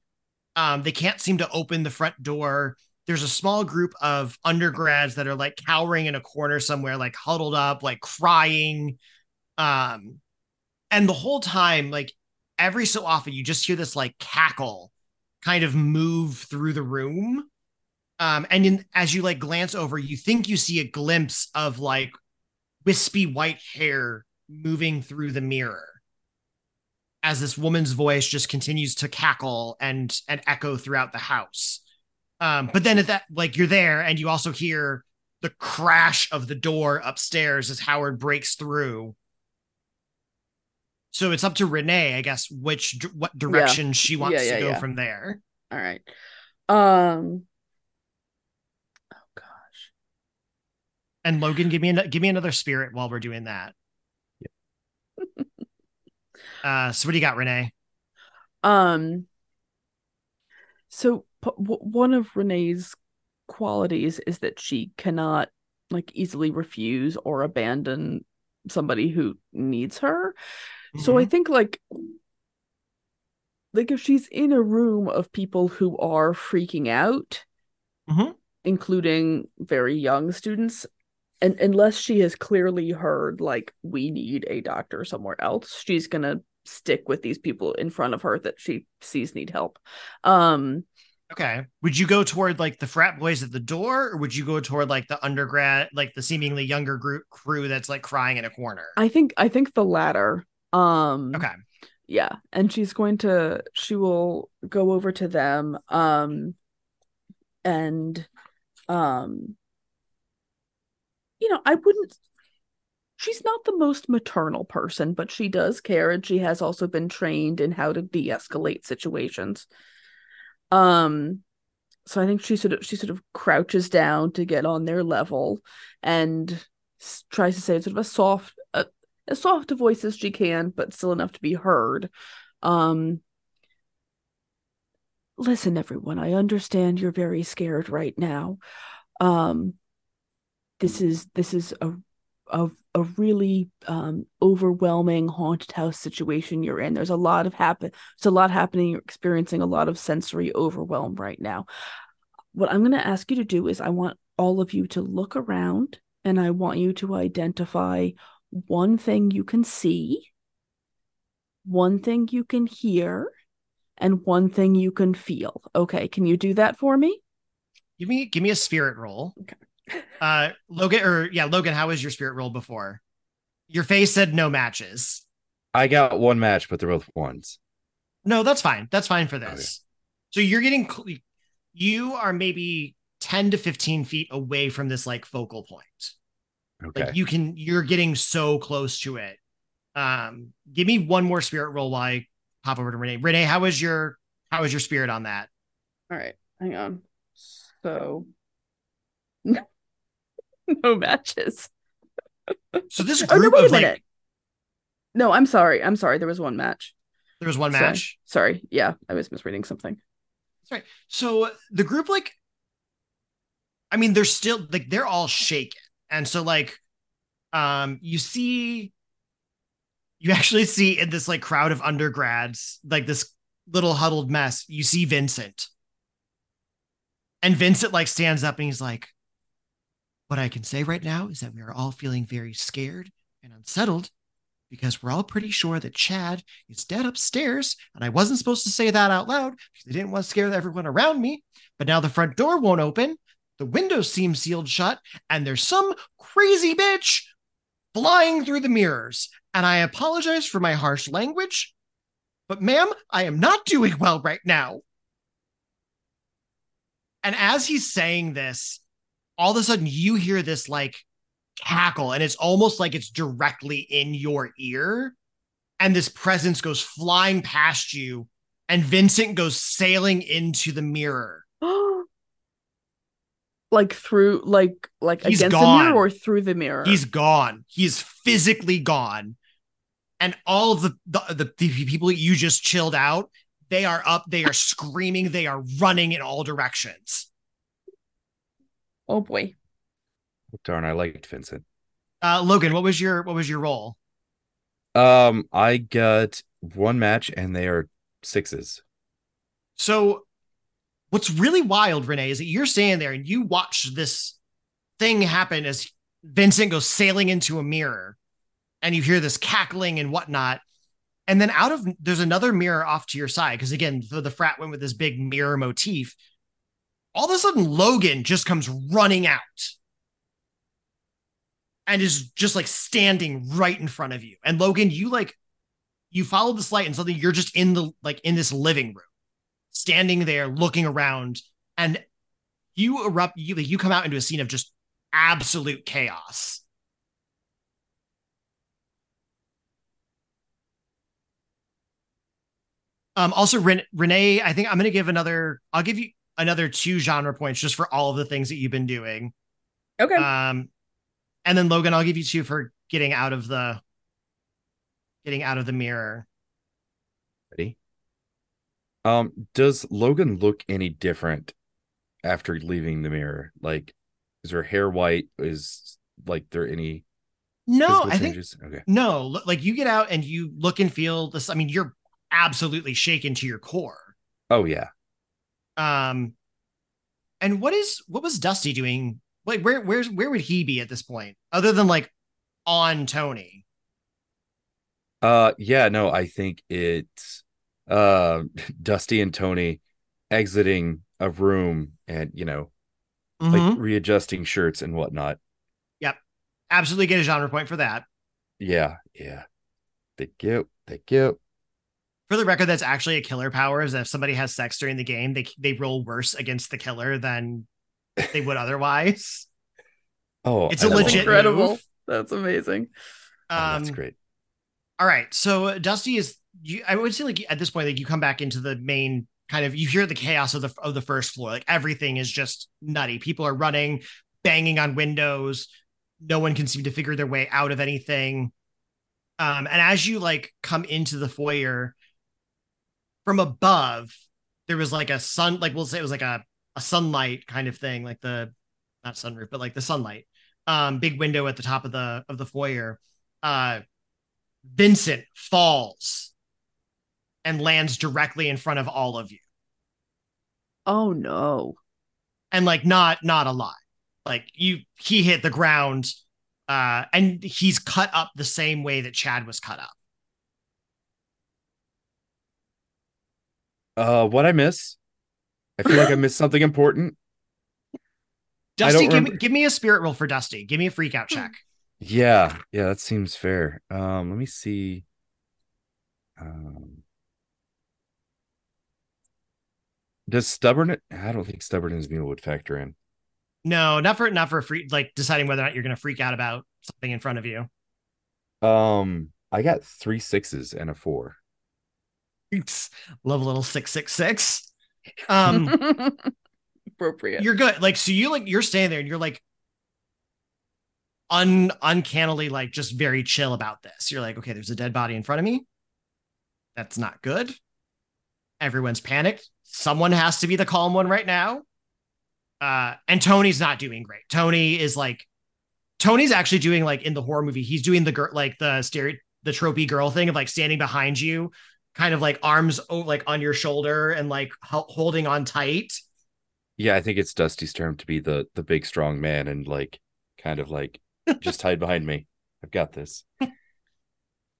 Speaker 2: Um, they can't seem to open the front door. There's a small group of undergrads that are like cowering in a corner somewhere, like huddled up, like crying. Um, and the whole time, like every so often you just hear this like cackle kind of move through the room um and in, as you like glance over you think you see a glimpse of like wispy white hair moving through the mirror as this woman's voice just continues to cackle and and echo throughout the house um but then at that like you're there and you also hear the crash of the door upstairs as howard breaks through so it's up to Renee, I guess, which what direction she wants
Speaker 4: Yeah, yeah,
Speaker 2: to go
Speaker 4: yeah.
Speaker 2: from there.
Speaker 4: All right. Um. Oh gosh.
Speaker 2: And Logan, give me an- give me another spirit while we're doing that. uh, so what do you got, Renee?
Speaker 4: Um. So one of Renee's qualities is that she cannot like easily refuse or abandon somebody who needs her. So I
Speaker 2: Mhm.
Speaker 4: think like like if she's in a room of people who are freaking out,
Speaker 2: Mhm.
Speaker 4: including very young students, and unless she has clearly heard like we need a doctor somewhere else, she's gonna stick with these people in front of her that she sees need help. Um
Speaker 2: okay. Would you go toward like the frat boys at the door, or would you go toward like the undergrad, like the seemingly younger group crew that's like crying in a corner?
Speaker 4: I think I think the latter. Um
Speaker 2: okay.
Speaker 4: yeah and she's going to she will go over to them um and um you know i wouldn't she's not the most maternal person but she does care and she has also been trained in how to de-escalate situations um so i think she sort of she sort of crouches down to get on their level and tries to say sort of a soft a, as soft a voice as she can, but still enough to be heard. Um, listen, everyone, I understand you're very scared right now. Um, this is this is a a, a really um, overwhelming haunted house situation you're in. There's a lot of happen. There's a lot happening. You're experiencing a lot of sensory overwhelm right now. What I'm going to ask you to do is, I want all of you to look around, and I want you to identify one thing you can see, one thing you can hear, and one thing you can feel. Okay, can you do that for me?
Speaker 2: Give me give me a spirit roll.
Speaker 4: Okay.
Speaker 2: Uh, Logan, or yeah, Logan, how was your spirit roll before? Your face said no matches.
Speaker 1: I got one match, but they're both ones.
Speaker 2: No, that's fine. That's fine for this. So you're getting cl- you are maybe 10 to 15 feet away from this like focal point.
Speaker 1: Okay.
Speaker 2: Like you can you're getting so close to it. Um give me one more spirit roll while I pop over to Renee. Renee, how was your how was your spirit on that?
Speaker 4: All right, hang on. So, no matches.
Speaker 2: So this
Speaker 4: Oh no,
Speaker 2: group
Speaker 4: wait a
Speaker 2: of like
Speaker 4: minute. No, I'm sorry. I'm sorry. There was one match.
Speaker 2: there was one
Speaker 4: Sorry.
Speaker 2: match.
Speaker 4: Sorry. Yeah, I was misreading something.
Speaker 2: Sorry. So the group, like, I mean, they're still like they're all shaken, and so like, um, you see, you actually see in this like crowd of undergrads, like this little huddled mess, you see Vincent, and Vincent like stands up and he's like, "What I can say right now is that we are all feeling very scared and unsettled." Because we're all pretty sure that Chad is dead upstairs, and I wasn't supposed to say that out loud because I didn't want to scare everyone around me. But now the front door won't open, the windows seem sealed shut, and there's some crazy bitch flying through the mirrors. And I apologize for my harsh language, but ma'am, I am not doing well right now. And as he's saying this, all of a sudden you hear this like cackle, and it's almost like it's directly in your ear. And this presence goes flying past you, and Vincent goes sailing into the mirror.
Speaker 4: like through, like, like
Speaker 2: He's
Speaker 4: against the
Speaker 2: gone.
Speaker 4: mirror or through the mirror.
Speaker 2: He's gone. He's physically gone. And all of the, the, the, the people you just chilled out, they are up, they are screaming, they are running in all directions.
Speaker 4: Oh boy.
Speaker 1: Darn, I liked Vincent.
Speaker 2: Uh, Logan, what was your what was your roll?
Speaker 1: Um, I got one match and they are sixes.
Speaker 2: So, what's really wild, Renee, is that you're standing there and you watch this thing happen as Vincent goes sailing into a mirror, and you hear this cackling and whatnot. And then out of there's another mirror off to your side because again, the, the frat went with this big mirror motif. All of a sudden, Logan just comes running out and is just like standing right in front of you. And Logan, you like you follow this light and suddenly you're just in the like in this living room standing there looking around and you erupt you like you come out into a scene of just absolute chaos um also Ren- renee i think i'm going to give another i'll give you another two genre points just for all of the things that you've been doing
Speaker 4: Okay.
Speaker 2: um and then logan i'll give you two for getting out of the getting out of the mirror
Speaker 1: Ready? Um, does Logan look any different after leaving the mirror? Like, is her hair white? Is like there any
Speaker 2: no
Speaker 1: physical
Speaker 2: i think
Speaker 1: changes? Okay.
Speaker 2: No, like you get out and you look and feel this. I mean, you're absolutely shaken to your core.
Speaker 1: Oh yeah.
Speaker 2: Um, and what is what was Dusty doing? Like, where where's where would he be at this point, other than like on Tony?
Speaker 1: Uh yeah, no, I think it's uh Dusty and Tony exiting a room and you know, like
Speaker 2: Mhm.
Speaker 1: readjusting shirts and whatnot.
Speaker 2: Yep, absolutely get a genre point for that.
Speaker 1: Yeah, yeah. Thank you. Thank you.
Speaker 2: For the record, that's actually a killer power. Is that if somebody has sex during the game, they they roll worse against the killer than they would otherwise.
Speaker 1: Oh,
Speaker 2: It's
Speaker 1: I
Speaker 2: a legit.
Speaker 4: Incredible.
Speaker 2: move.
Speaker 4: That's amazing.
Speaker 1: Oh,
Speaker 2: Um,
Speaker 1: that's great.
Speaker 2: All right. So uh, Dusty is you I would say like at this point, like you come back into the main kind of you hear the chaos of the of the first floor. Like everything is just nutty. People are running, banging on windows. No one can seem to figure their way out of anything. Um, and as you like come into the foyer from above, there was like a sun, like we'll say it was like a, a sunlight kind of thing, like the not sunroof, but like the sunlight. Um, big window at the top of the of the foyer. Uh Vincent falls and lands directly in front of all of you.
Speaker 4: Oh no.
Speaker 2: And like not not a lot. Like you he hit the ground uh and he's cut up the same way that Chad was cut up.
Speaker 1: Uh what I miss? I feel like I missed something important.
Speaker 2: Dusty, give me give me a spirit roll for Dusty. Give me a freak out check.
Speaker 1: Yeah, yeah, that seems fair. Um, let me see. Um, Does stubborn? I don't think stubborn as mule would factor in.
Speaker 2: No, not for not for free like deciding whether or not you're gonna freak out about something in front of you.
Speaker 1: Um, I got three sixes and a four.
Speaker 2: Love a little six six six. Um
Speaker 4: Appropriate.
Speaker 2: you're good. Like so you like you're standing there and you're like un uncannily like just very chill about this. You're like, okay, there's a dead body in front of me. That's not good. Everyone's panicked. Someone has to be the calm one right now. Uh, and Tony's not doing great. Tony is like, Tony's actually doing like in the horror movie. He's doing the girl, like the stereo, the tropey girl thing of like standing behind you, kind of like arms o- like on your shoulder and like ho- holding on tight.
Speaker 1: Yeah, I think it's Dusty's turn to be the the big strong man and like kind of like just hide behind me. I've got this.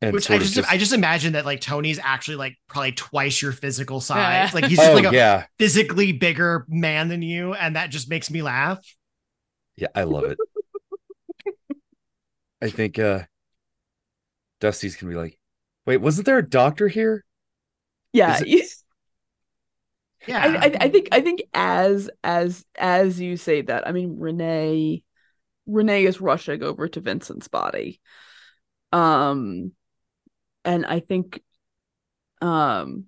Speaker 1: And
Speaker 2: Which I
Speaker 1: sort of
Speaker 2: just, I just imagine that like Tony's actually like probably twice your physical size.
Speaker 3: Yeah.
Speaker 2: Like he's just
Speaker 1: oh
Speaker 2: like a
Speaker 1: yeah,
Speaker 2: physically bigger man than you, and that just makes me laugh.
Speaker 1: yeah, I love it. I think uh Dusty's gonna be like, wait, wasn't there a doctor here?
Speaker 4: yeah.
Speaker 1: It-
Speaker 2: Yeah,
Speaker 4: I, I, I think I think as as as you say that, I mean Renee Renee is rushing over to Vincent's body. Um and I think um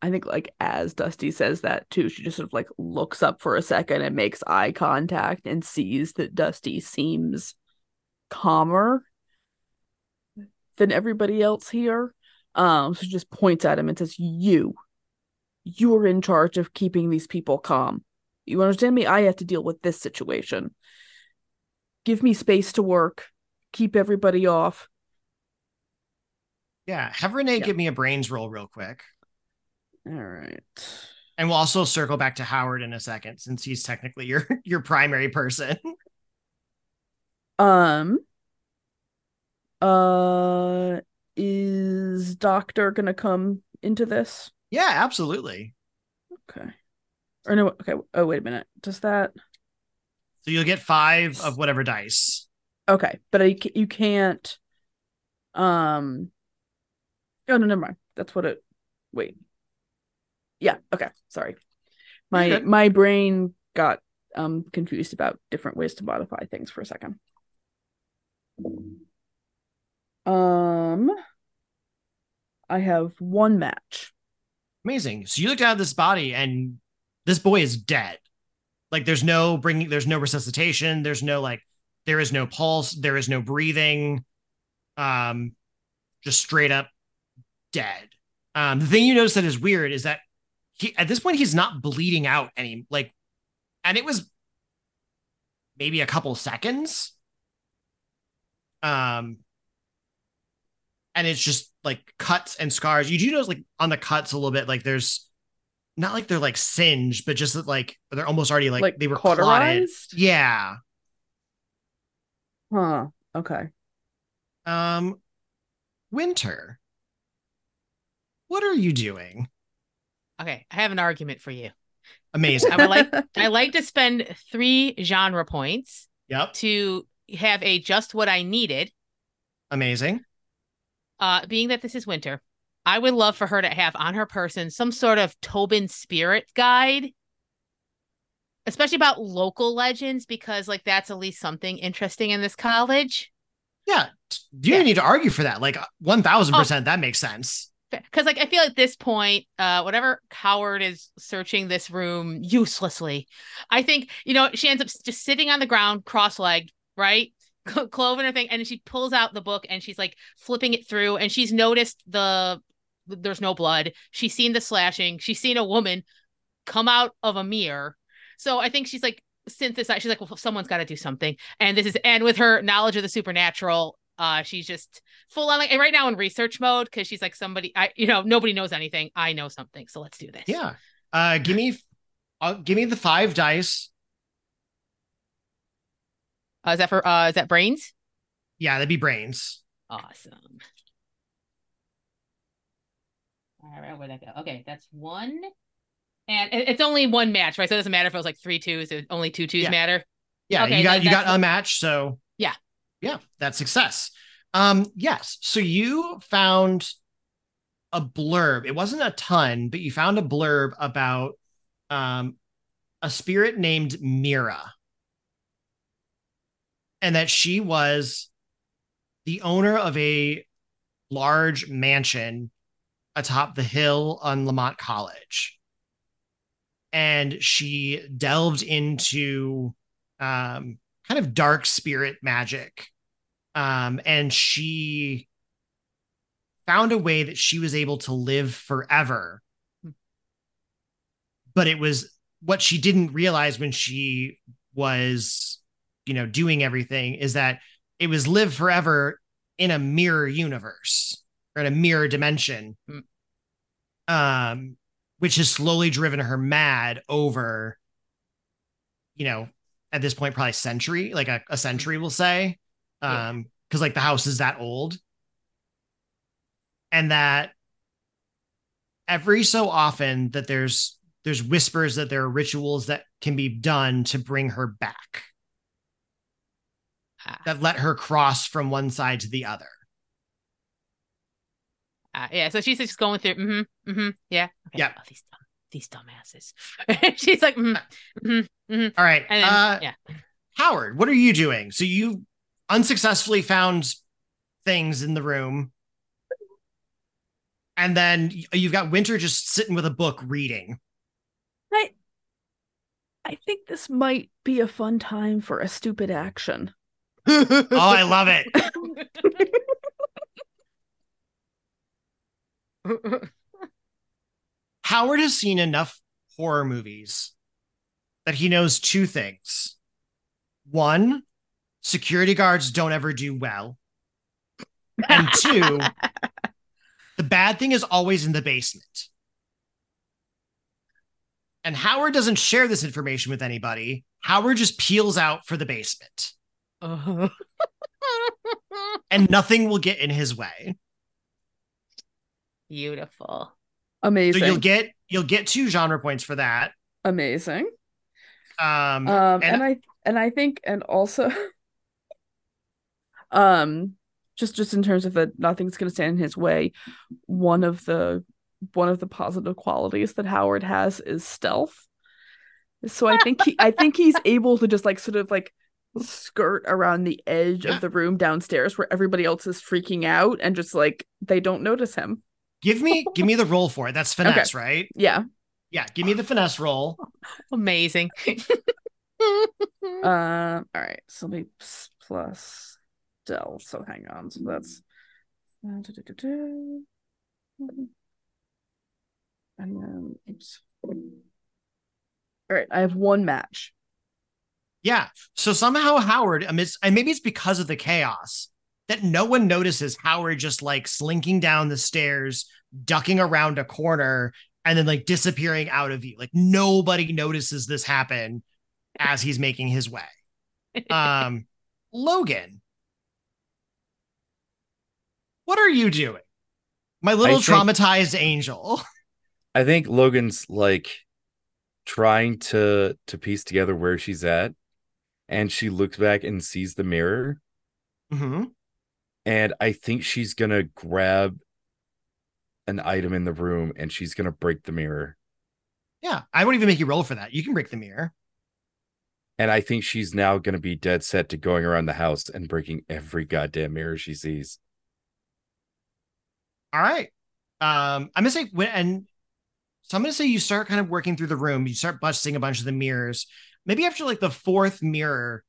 Speaker 4: I think like as Dusty says that too, she just sort of like looks up for a second and makes eye contact and sees that Dusty seems calmer than everybody else here. Um so she just points at him and says, You you're in charge of keeping these people calm. You understand me? I have to deal with this situation. Give me space to work. Keep everybody off.
Speaker 2: yeah. Have Renee
Speaker 4: Yeah.
Speaker 2: give me a brains roll real quick,
Speaker 4: All right.
Speaker 2: and we'll also circle back to Howard in a second since he's technically your your primary person.
Speaker 4: Um uh is Doctor gonna come into this?
Speaker 2: yeah, absolutely.
Speaker 4: Okay. Or no, okay. Oh, wait a minute. Does that
Speaker 2: So you'll get five of whatever dice.
Speaker 4: okay, but I, you can't um oh no never mind. That's what it wait. Yeah, okay. Sorry. My my brain got um confused about different ways to modify things for a second. Um I have one match.
Speaker 2: Amazing. So you looked at this body, and this boy is dead. Like there's no bringing, there's no resuscitation. There's no like, there is no pulse. There is no breathing. Um, just straight up dead. Um, the thing you notice that is weird is that he at this point he's not bleeding out any like, and it was maybe a couple seconds. Um, and it's just like cuts and scars. You do notice like on the cuts a little bit, like there's not like they're like singed, but just that like they're almost already like,
Speaker 4: Like
Speaker 2: they were clotted.
Speaker 4: cauterized?
Speaker 2: Yeah.
Speaker 4: Huh. Okay.
Speaker 2: Um, Winter, what are you doing?
Speaker 3: Okay, I have an argument for you.
Speaker 2: Amazing.
Speaker 3: I would like I like to spend three genre points
Speaker 2: yep.
Speaker 3: to have a just what I needed.
Speaker 2: Amazing.
Speaker 3: Uh, being that this is winter, I would love for her to have on her person some sort of Tobin spirit guide, especially about local legends, because like that's at least something interesting in this college.
Speaker 2: Yeah. You
Speaker 3: Yeah.
Speaker 2: don't need to argue for that. Like 1000% that makes sense.
Speaker 3: Because like I feel at this point, uh, whatever Howard is searching this room uselessly, I think you know she ends up just sitting on the ground, cross-legged, right, cloven her thing, and she pulls out the book and she's like flipping it through, and she's noticed the there's no blood. She's seen the slashing. She's seen a woman come out of a mirror. So I think she's like synthesized. She's like, well, someone's got to do something. And this is and with her knowledge of the supernatural, uh, she's just full on like and right now in research mode because she's like somebody I you know nobody knows anything. I know something, so let's do this.
Speaker 2: Yeah. Uh, give me, uh, give me the five dice.
Speaker 3: Uh, is that for uh is that brains?
Speaker 2: Yeah, that'd be brains.
Speaker 3: Awesome. All right, where'd that go? Okay, that's one. And it's only one match, right? So it doesn't matter if it was like three twos, it- only two twos
Speaker 2: Yeah.
Speaker 3: matter.
Speaker 2: Yeah,
Speaker 3: Okay,
Speaker 2: you got you got a match, so
Speaker 3: Yeah.
Speaker 2: yeah, that's success. Um, yes. So you found a blurb. It wasn't a ton, but you found a blurb about um, a spirit named Mira. And that she was the owner of a large mansion atop the hill on Lamont College. And she delved into um, kind of dark spirit magic. Um, and she found a way that she was able to live forever. But it was what she didn't realize when she was, you know, doing everything is that it was live forever in a mirror universe or in a mirror dimension. Um, which has slowly driven her mad over, you know, at this point, probably century, like a, a century, we'll say. Um, because like the house is that old. And that every so often that there's there's whispers that there are rituals that can be done to bring her back that let her cross from one side to the other.
Speaker 3: ah, yeah. So she's just going through. Mm-hmm. Mm-hmm. Yeah. Okay.
Speaker 2: Yeah.
Speaker 3: Oh, these dumb, these dumbasses. she's like, mm, mm-hmm.
Speaker 2: All right.
Speaker 3: And then,
Speaker 2: uh,
Speaker 3: yeah.
Speaker 2: Howard, what are you doing? So you unsuccessfully found things in the room. And then you've got Winter just sitting with a book reading.
Speaker 4: I I think this might be a fun time for a stupid action.
Speaker 2: Oh, I love it. Howard has seen enough horror movies that he knows two things. One, security guards don't ever do well. And two, the bad thing is always in the basement. And Howard doesn't share this information with anybody. Howard just peels out for the basement,
Speaker 3: Uh-huh.
Speaker 2: and nothing will get in his way.
Speaker 3: Beautiful.
Speaker 4: Amazing.
Speaker 2: So you'll get you'll get two genre points for that.
Speaker 4: Amazing.
Speaker 2: Um,
Speaker 4: Um and,
Speaker 2: and-
Speaker 4: I and I think and also um just just in terms of that nothing's gonna stand in his way, one of the one of the positive qualities that Howard has is stealth. So I think he I think he's able to just like sort of like skirt around the edge
Speaker 2: Yeah.
Speaker 4: of the room downstairs where everybody else is freaking out and just like they don't notice him.
Speaker 2: give me give me the roll for it. That's finesse, right?
Speaker 4: Yeah.
Speaker 2: Yeah, give me the finesse roll.
Speaker 3: Amazing.
Speaker 4: Uh, all right. So it'll be s- plus Dell. So hang on. So that's uh, and then oops. All right. I have one match.
Speaker 2: Yeah. So somehow Howard, amidst, and maybe it's because of the chaos, that no one notices Howard just like slinking down the stairs, ducking around a corner, and then like disappearing out of view. Like nobody notices this happen as he's making his way. Um, Logan, what are you doing? My little
Speaker 1: think-
Speaker 2: traumatized angel.
Speaker 1: I think Logan's like trying to to piece together where she's at, and she looks back and sees the mirror,
Speaker 2: hmm
Speaker 1: and I think she's gonna grab an item in the room and she's gonna break the mirror.
Speaker 2: Yeah, I won't even make you roll for that. You can break the mirror.
Speaker 1: And I think she's now gonna be dead set to going around the house and breaking every goddamn mirror she sees.
Speaker 2: All right. Um, I'm gonna say when and so I'm gonna say you start kind of working through the room, you start busting a bunch of the mirrors. Maybe after like the fourth mirror,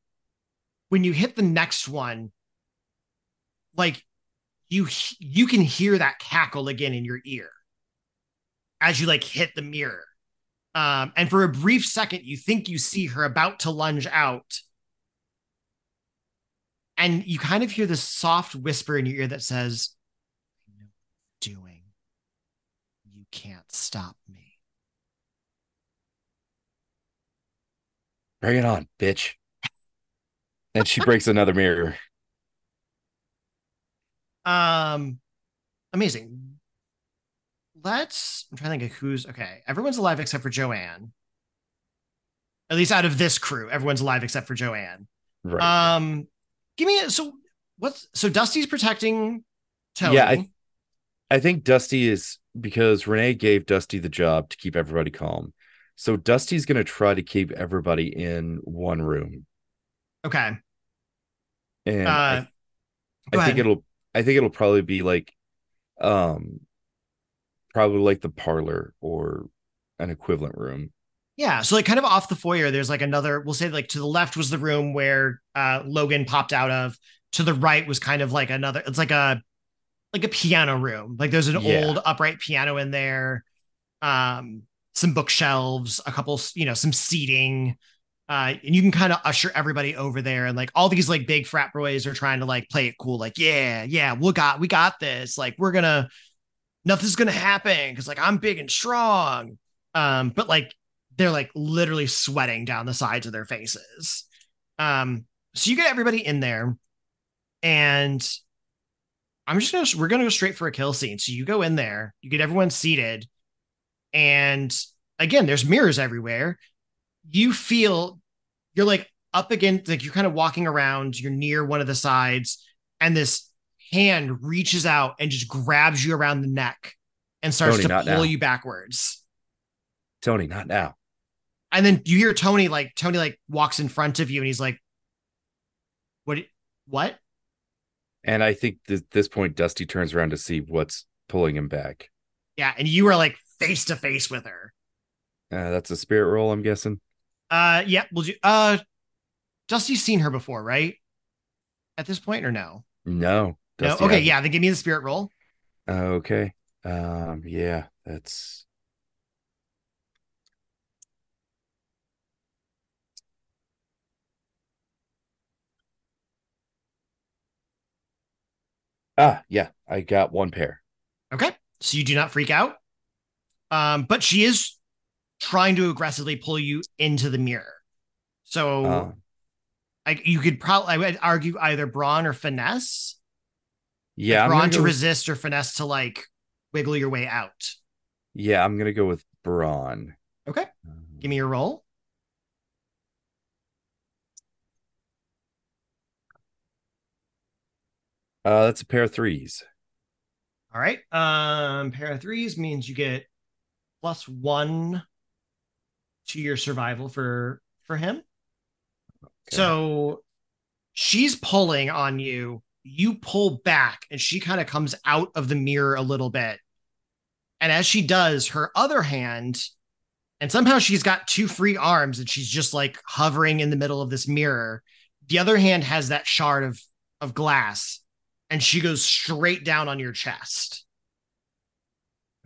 Speaker 2: when you hit the next one, like you you can hear that cackle again in your ear as you like hit the mirror. Um, and for a brief second, you think you see her about to lunge out. And you kind of hear this soft whisper in your ear that says, doing. You can't stop me.
Speaker 1: Bring it on, bitch. And she breaks another mirror.
Speaker 2: Um, amazing. Let's. I'm trying to think of who's okay. Everyone's alive except for Joanne. At least out of this crew, everyone's alive except for Joanne.
Speaker 1: Right.
Speaker 2: Um, give me a, so what's so Dusty's protecting Tony.
Speaker 1: Yeah, I- I think Dusty is because Renee gave Dusty the job to keep everybody calm. So Dusty's going to try to keep everybody in one room.
Speaker 2: Okay.
Speaker 1: And
Speaker 2: Uh,
Speaker 1: I, I think it'll I think it'll probably be like um probably like the parlor or an equivalent room.
Speaker 2: Yeah, so like kind of off the foyer, there's like another. We'll say like to the left was the room where uh, Logan popped out of. To the right was kind of like another. It's like a like a piano room. Like there's an
Speaker 1: Yeah.
Speaker 2: old upright piano in there, um, some bookshelves, a couple, you know, some seating, uh, and you can kind of usher everybody over there. And like all these like big frat boys are trying to like play it cool. Like yeah, yeah, we got we got this. Like we're gonna nothing's gonna happen because like I'm big and strong. Um, but like they're like literally sweating down the sides of their faces. Um, so you get everybody in there, and I'm just gonna we're gonna go straight for a kill scene. So you go in there, you get everyone seated, and again, there's mirrors everywhere. You feel you're like up against like you're kind of walking around, you're near one of the sides, and this hand reaches out and just grabs you around the neck and starts
Speaker 1: Tony,
Speaker 2: to pull
Speaker 1: now.
Speaker 2: you backwards
Speaker 1: Tony, not now.
Speaker 2: and then you hear Tony like Tony like walks in front of you and he's like, "What? What?"
Speaker 1: And I think at this point Dusty turns around to see what's pulling him back.
Speaker 2: Yeah, and you are like face to face with her.
Speaker 1: Uh, that's a spirit roll, I'm guessing.
Speaker 2: Uh, yeah. Will you? Uh, Dusty's seen her before, right? At this point, or no?
Speaker 1: No. Dusty
Speaker 2: no. Okay,
Speaker 1: hasn't.
Speaker 2: yeah. Then give me the spirit roll.
Speaker 1: Okay. Um, yeah, that's Ah, yeah, I got one pair.
Speaker 2: Okay, so you do not freak out. Um, but she is trying to aggressively pull you into the mirror. So
Speaker 1: Um,
Speaker 2: I, you could probably I would argue either brawn or finesse.
Speaker 1: yeah, I'm
Speaker 2: brawn
Speaker 1: go
Speaker 2: resist or finesse to like wiggle your way out.
Speaker 1: yeah, I'm gonna go with brawn.
Speaker 2: Okay.
Speaker 1: Um,
Speaker 2: Give me your roll.
Speaker 1: Uh, that's a pair of threes.
Speaker 2: All right. Um, pair of threes means you get plus one to your survival for for him. So she's pulling on you. You pull back, and she kind of comes out of the mirror a little bit. And as she does, her other hand, and somehow she's got two free arms, and she's just like hovering in the middle of this mirror. The other hand has that shard of of glass, and she goes straight down on your chest.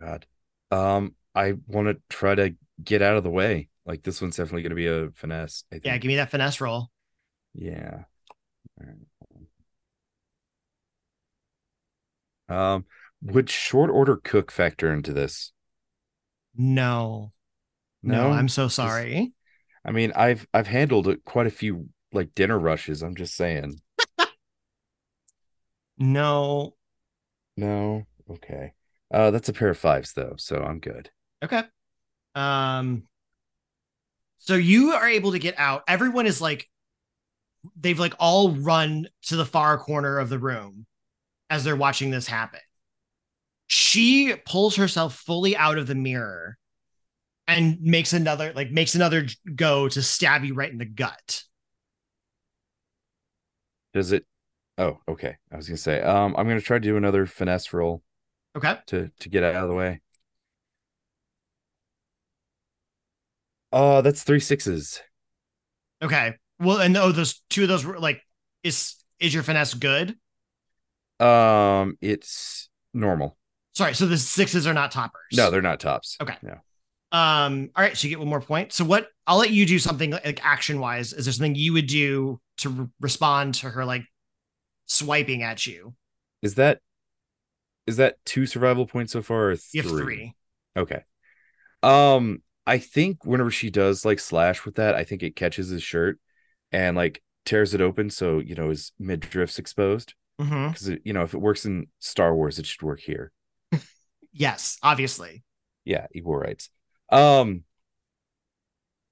Speaker 1: God. Um, I want to try to get out of the way. Like this one's definitely gonna be a finesse. I think.
Speaker 2: Yeah, give me that finesse roll.
Speaker 1: Yeah. All right. Um, would short order cook factor into this?
Speaker 2: No, no, I'm so
Speaker 1: Just-
Speaker 2: sorry.
Speaker 1: I mean, I've I've handled it quite a few like dinner rushes. I'm just saying.
Speaker 2: No.
Speaker 1: No. Okay. Uh, that's a pair of fives though, so I'm good.
Speaker 2: Okay. Um. So you are able to get out. Everyone is like, they've like all run to the far corner of the room as they're watching this happen. She pulls herself fully out of the mirror and makes another like makes another go to stab you right in the gut.
Speaker 1: Does it? Oh, okay. I was gonna say. Um, I'm gonna try to do another finesse roll
Speaker 2: Okay.
Speaker 1: to to get out of the way. Oh, that's three sixes.
Speaker 2: Okay. Well, and oh, those two of those were like, is is your finesse good?
Speaker 1: Um, it's normal.
Speaker 2: Sorry, so the sixes are not toppers.
Speaker 1: No, they're not tops.
Speaker 2: Okay.
Speaker 1: No.
Speaker 2: Um, all right, so you get one more point. So what I'll let you do something like action wise. Is there something you would do to re- respond to her like swiping at you?
Speaker 1: Is that is that two survival points so far or
Speaker 2: You have three.
Speaker 1: Okay. Um, I think whenever she does like slash with that, I think it catches his shirt and like tears it open so you know his midriff's exposed.
Speaker 2: Mm-hmm.
Speaker 1: Because you know, if it works in Star Wars, it should work here.
Speaker 2: Yes, obviously.
Speaker 1: Yeah, equal rights. Um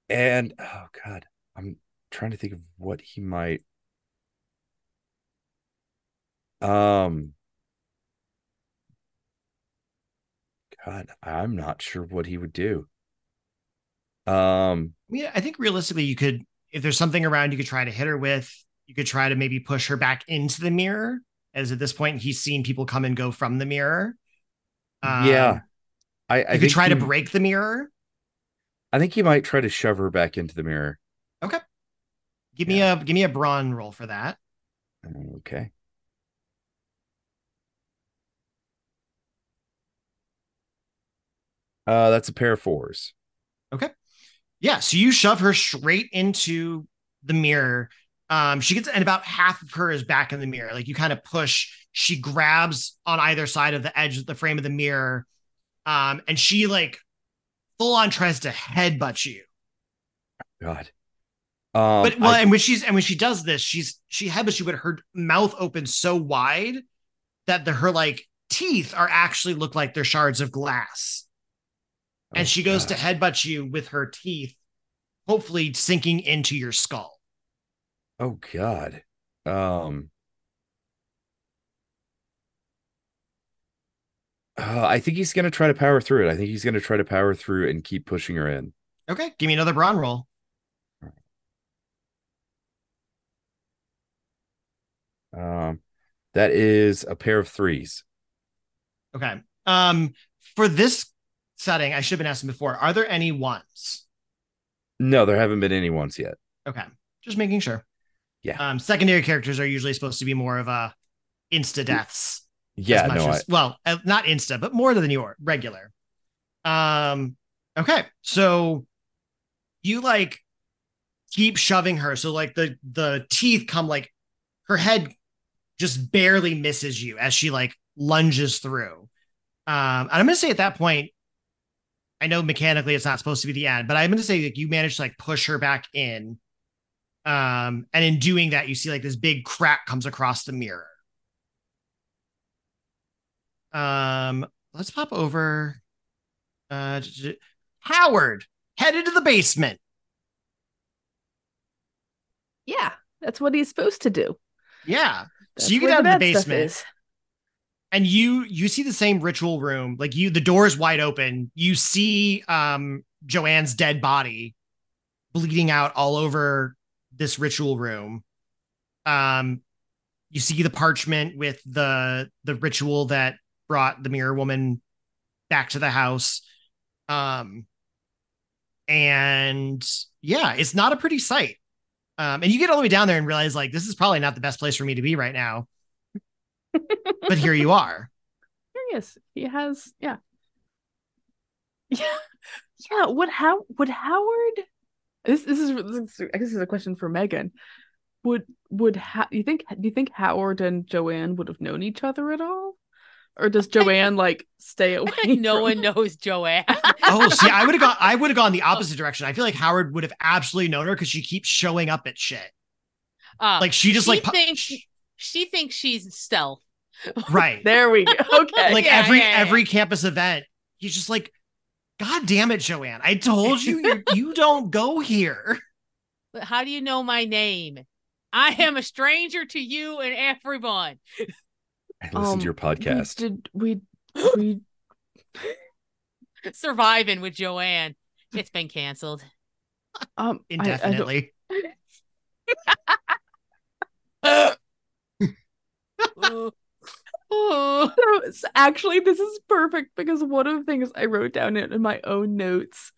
Speaker 1: and oh god, I'm trying to think of what he might um God, I'm not sure what he would do. Um,
Speaker 2: I mean, I think realistically, you could, if there's something around, you could try to hit her with. You could try to maybe push her back into the mirror, as at this point he's seen people come and go from the mirror. Um,
Speaker 1: yeah, I, I
Speaker 2: you could try
Speaker 1: he,
Speaker 2: to break the mirror.
Speaker 1: I think he might try to shove her back into the mirror.
Speaker 2: Okay, give me a give me a brawn roll for that.
Speaker 1: Okay. Uh, that's a pair of fours.
Speaker 2: Okay. Yeah. So you shove her straight into the mirror. Um, she gets, and about half of her is back in the mirror. Like you kind of push, she grabs on either side of the edge of the frame of the mirror. Um, and she like full on tries to headbutt you.
Speaker 1: God. Um,
Speaker 2: But well,
Speaker 1: I-
Speaker 2: and when she's and when she does this, she's she headbutts you, but her mouth opens so wide that the her like teeth are actually look like they're shards of glass. And
Speaker 1: oh,
Speaker 2: she goes
Speaker 1: God.
Speaker 2: to headbutt you with her teeth, hopefully sinking into your skull.
Speaker 1: Oh God. Um. Uh, I think he's gonna try to power through it. I think he's gonna try to power through and keep pushing her in.
Speaker 2: Okay, give me another brawn roll.
Speaker 1: Um, that is a pair of threes.
Speaker 2: Okay. Um, for this setting, I should have been asking before. Are there any ones?
Speaker 1: No, there haven't been any ones yet.
Speaker 2: Okay, just making sure.
Speaker 1: Yeah.
Speaker 2: Um, secondary characters are usually supposed to be more of a insta deaths.
Speaker 1: Yeah, no,
Speaker 2: as, well, uh, not insta, but more than your regular. Um, okay, so you like keep shoving her, so like the the teeth come like her head just barely misses you as she like lunges through. Um, and I'm gonna say at that point, I know mechanically it's not supposed to be the end, but I'm gonna say like you managed to like push her back in. Um, and in doing that, you see like this big crack comes across the mirror. Um, let's pop over. Uh, Howard headed to the basement.
Speaker 4: Yeah, that's what he's supposed to do.
Speaker 2: Yeah,
Speaker 4: That's
Speaker 2: you get out of the basement. And you you see the same ritual room. Like you, the door is wide open. You see um Joanne's dead body bleeding out all over this ritual room. Um, you see the parchment with the the ritual that brought the mirror woman back to the house. Um, and yeah, it's not a pretty sight. Um, and you get all the way down there and realize like this is probably not the best place for me to be right now. But here you are.
Speaker 4: Here he is. He has yeah. Yeah. Yeah. Would how would Howard this this is, this is I guess this is a question for Meghan. Would would ha- you think do you think Howard and Joanne would have known each other at all? Or does Joanne like stay away?
Speaker 3: no
Speaker 4: from-
Speaker 3: one knows Joanne.
Speaker 2: Oh, see, I would have gone. I would have gone the opposite direction. I feel like Howard would have absolutely known her because she keeps showing up at shit.
Speaker 3: Uh,
Speaker 2: Like she just
Speaker 3: she
Speaker 2: like pu-
Speaker 3: thinks she thinks she's stealth.
Speaker 2: Right.
Speaker 4: There we go. Okay.
Speaker 2: like
Speaker 3: Yeah,
Speaker 2: every
Speaker 3: yeah, yeah.
Speaker 2: every campus event, he's just like, God damn it, Joanne! I told you you you don't go here.
Speaker 3: But how do you know my name? I am a stranger to you and everyone.
Speaker 1: I listen
Speaker 4: Um,
Speaker 1: to your podcast.
Speaker 4: We did we we
Speaker 3: Surviving with Joanne. It's been canceled.
Speaker 4: um I- I
Speaker 2: Indefinitely.
Speaker 3: Oh,
Speaker 4: So, actually, this is perfect because one of the things I wrote down in, in my own notes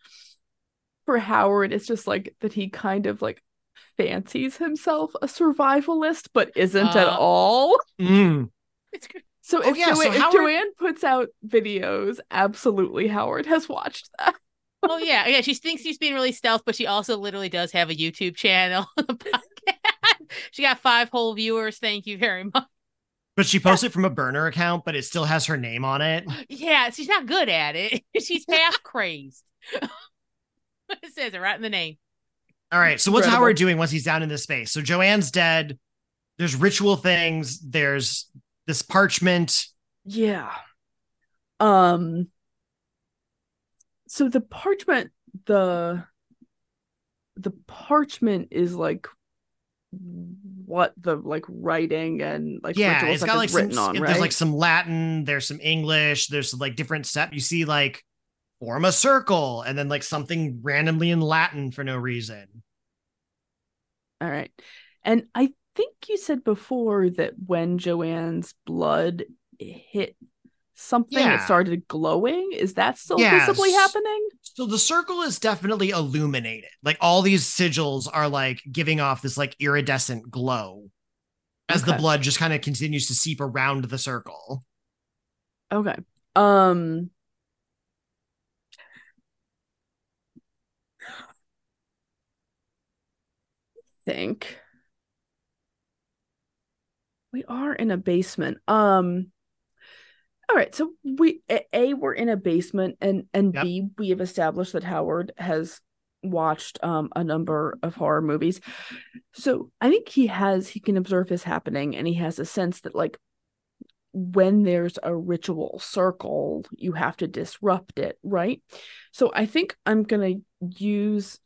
Speaker 4: for Howard is just like that he kind of like fancies himself a survivalist, but isn't at
Speaker 3: Uh.
Speaker 4: all.
Speaker 2: Mm.
Speaker 3: it's good.
Speaker 4: So
Speaker 2: Oh,
Speaker 4: if,
Speaker 2: yeah, so
Speaker 4: Joanne, if
Speaker 2: Howard-
Speaker 4: Joanne puts out videos, absolutely Howard has watched that.
Speaker 3: Oh yeah, yeah. She thinks she's being really stealth, but she also literally does have a YouTube channel. she got five whole viewers. Thank you very much.
Speaker 2: But she posts it from a burner account, but it still has her name on it.
Speaker 3: Yeah, she's not good at it. She's half crazed. it says it right in the name.
Speaker 2: All right. So what's
Speaker 4: Incredible.
Speaker 2: Howard doing once he's down in this space? So Joanne's dead. There's ritual things. There's this parchment.
Speaker 4: Yeah. Um so the parchment the the parchment is like what the like writing and like
Speaker 2: yeah, it's got like
Speaker 4: written
Speaker 2: some
Speaker 4: on,
Speaker 2: there's like some Latin, there's some English, there's like different set. You see like form a circle and then like something randomly in Latin for no reason.
Speaker 4: All right. And I think you said before that when Joanne's blood hit something,
Speaker 2: Yeah.
Speaker 4: it started glowing. Is that still
Speaker 2: Yes.
Speaker 4: visibly happening?
Speaker 2: So the circle is definitely illuminated. Like all these sigils are like giving off this like iridescent glow as the blood just kind of continues to seep around the circle.
Speaker 4: Okay. Um think we are in a basement. Um all right, so we a, we're in a basement and and
Speaker 2: Yep.
Speaker 4: B we have established that Howard has watched um a number of horror movies. So I think he has he can observe this happening and he has a sense that like when there's a ritual circle, you have to disrupt it, right? So I think I'm gonna use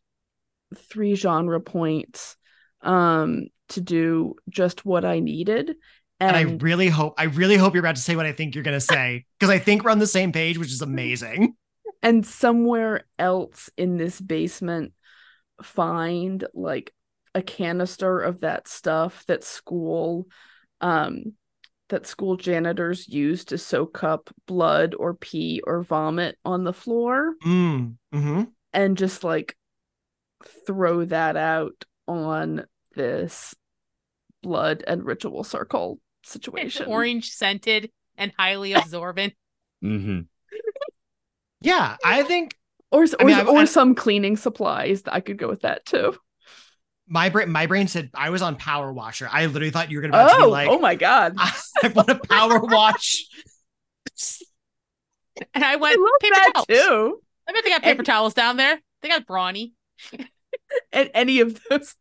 Speaker 4: three genre points um to do just what I needed.
Speaker 2: And,
Speaker 4: And,
Speaker 2: I really hope I really hope you're about to say what I think you're gonna say. Because I think we're on the same page, which is amazing.
Speaker 4: and somewhere else in this basement find like a canister of that stuff that school um that school janitors use to soak up blood or pee or vomit on the floor
Speaker 2: Mm, hmm
Speaker 4: and just like throw that out on this blood and ritual circle
Speaker 3: It's
Speaker 4: situation.
Speaker 3: orange scented and highly absorbent.
Speaker 1: Mm-hmm.
Speaker 2: Yeah, I think
Speaker 4: or
Speaker 2: I
Speaker 4: or,
Speaker 2: mean,
Speaker 4: or
Speaker 2: I-
Speaker 4: some cleaning supplies. I could go with that too.
Speaker 2: my brain my brain said I was on power washer. I literally thought you were gonna about to be
Speaker 4: Oh,
Speaker 2: like,
Speaker 4: oh my god.
Speaker 2: I want a power wash.
Speaker 3: And I
Speaker 4: I
Speaker 3: went
Speaker 4: love
Speaker 3: paper
Speaker 4: that
Speaker 3: towels.
Speaker 4: too.
Speaker 3: I bet they got paper
Speaker 4: And-
Speaker 3: towels down there. They got brawny.
Speaker 4: And any of those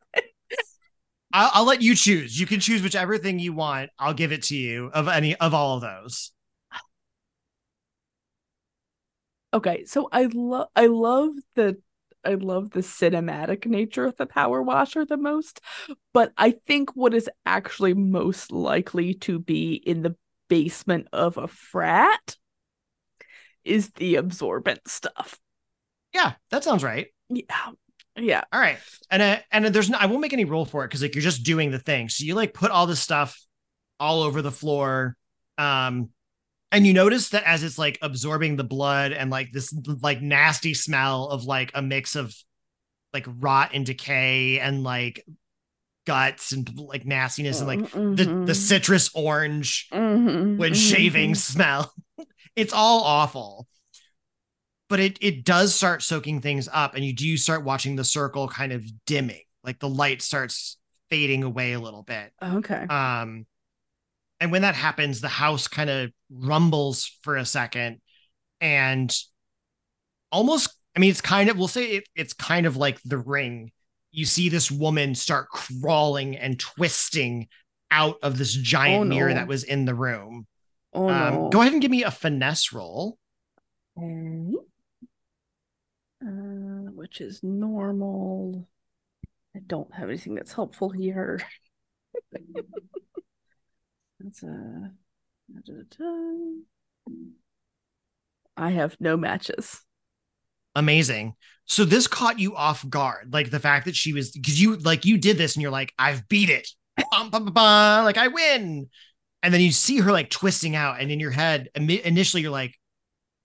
Speaker 2: I'll, I'll let you choose. You can choose whichever thing you want. I'll give it to you of any of all of those.
Speaker 4: Okay, so I love I love the I love the cinematic nature of the power washer the most, but I think what is actually most likely to be in the basement of a frat is the absorbent stuff.
Speaker 2: Yeah, that sounds right.
Speaker 4: Yeah. Yeah.
Speaker 2: All right, and uh, and there's no, I won't make any rule for it because like you're just doing the thing. So you like put all this stuff all over the floor, um, and you notice that as it's like absorbing the blood and like this like nasty smell of like a mix of like rot and decay and like guts and like nastiness and like the
Speaker 4: Mhm.
Speaker 2: the citrus orange
Speaker 4: Mhm,
Speaker 2: when
Speaker 4: mhm.
Speaker 2: shaving smell. It's all awful. But it it does start soaking things up and you do start watching the circle kind of dimming. Like the light starts fading away a little bit.
Speaker 4: Okay.
Speaker 2: Um and when that happens, the house kind of rumbles for a second and almost I mean it's kind of we'll say it, it's kind of like the ring. You see this woman start crawling and twisting out of this giant
Speaker 4: Oh, no.
Speaker 2: mirror that was in the room.
Speaker 4: Oh
Speaker 2: Um,
Speaker 4: no.
Speaker 2: Go ahead and give me a finesse roll.
Speaker 4: Uh, which is normal. I don't have anything that's helpful here. That's a. I have no matches.
Speaker 2: Amazing. So this caught you off guard, like the fact that she was because you like you did this and you're like, I've beat it, bum, bum, bum, like I win, and then you see her like twisting out, and in your head, initially you're like,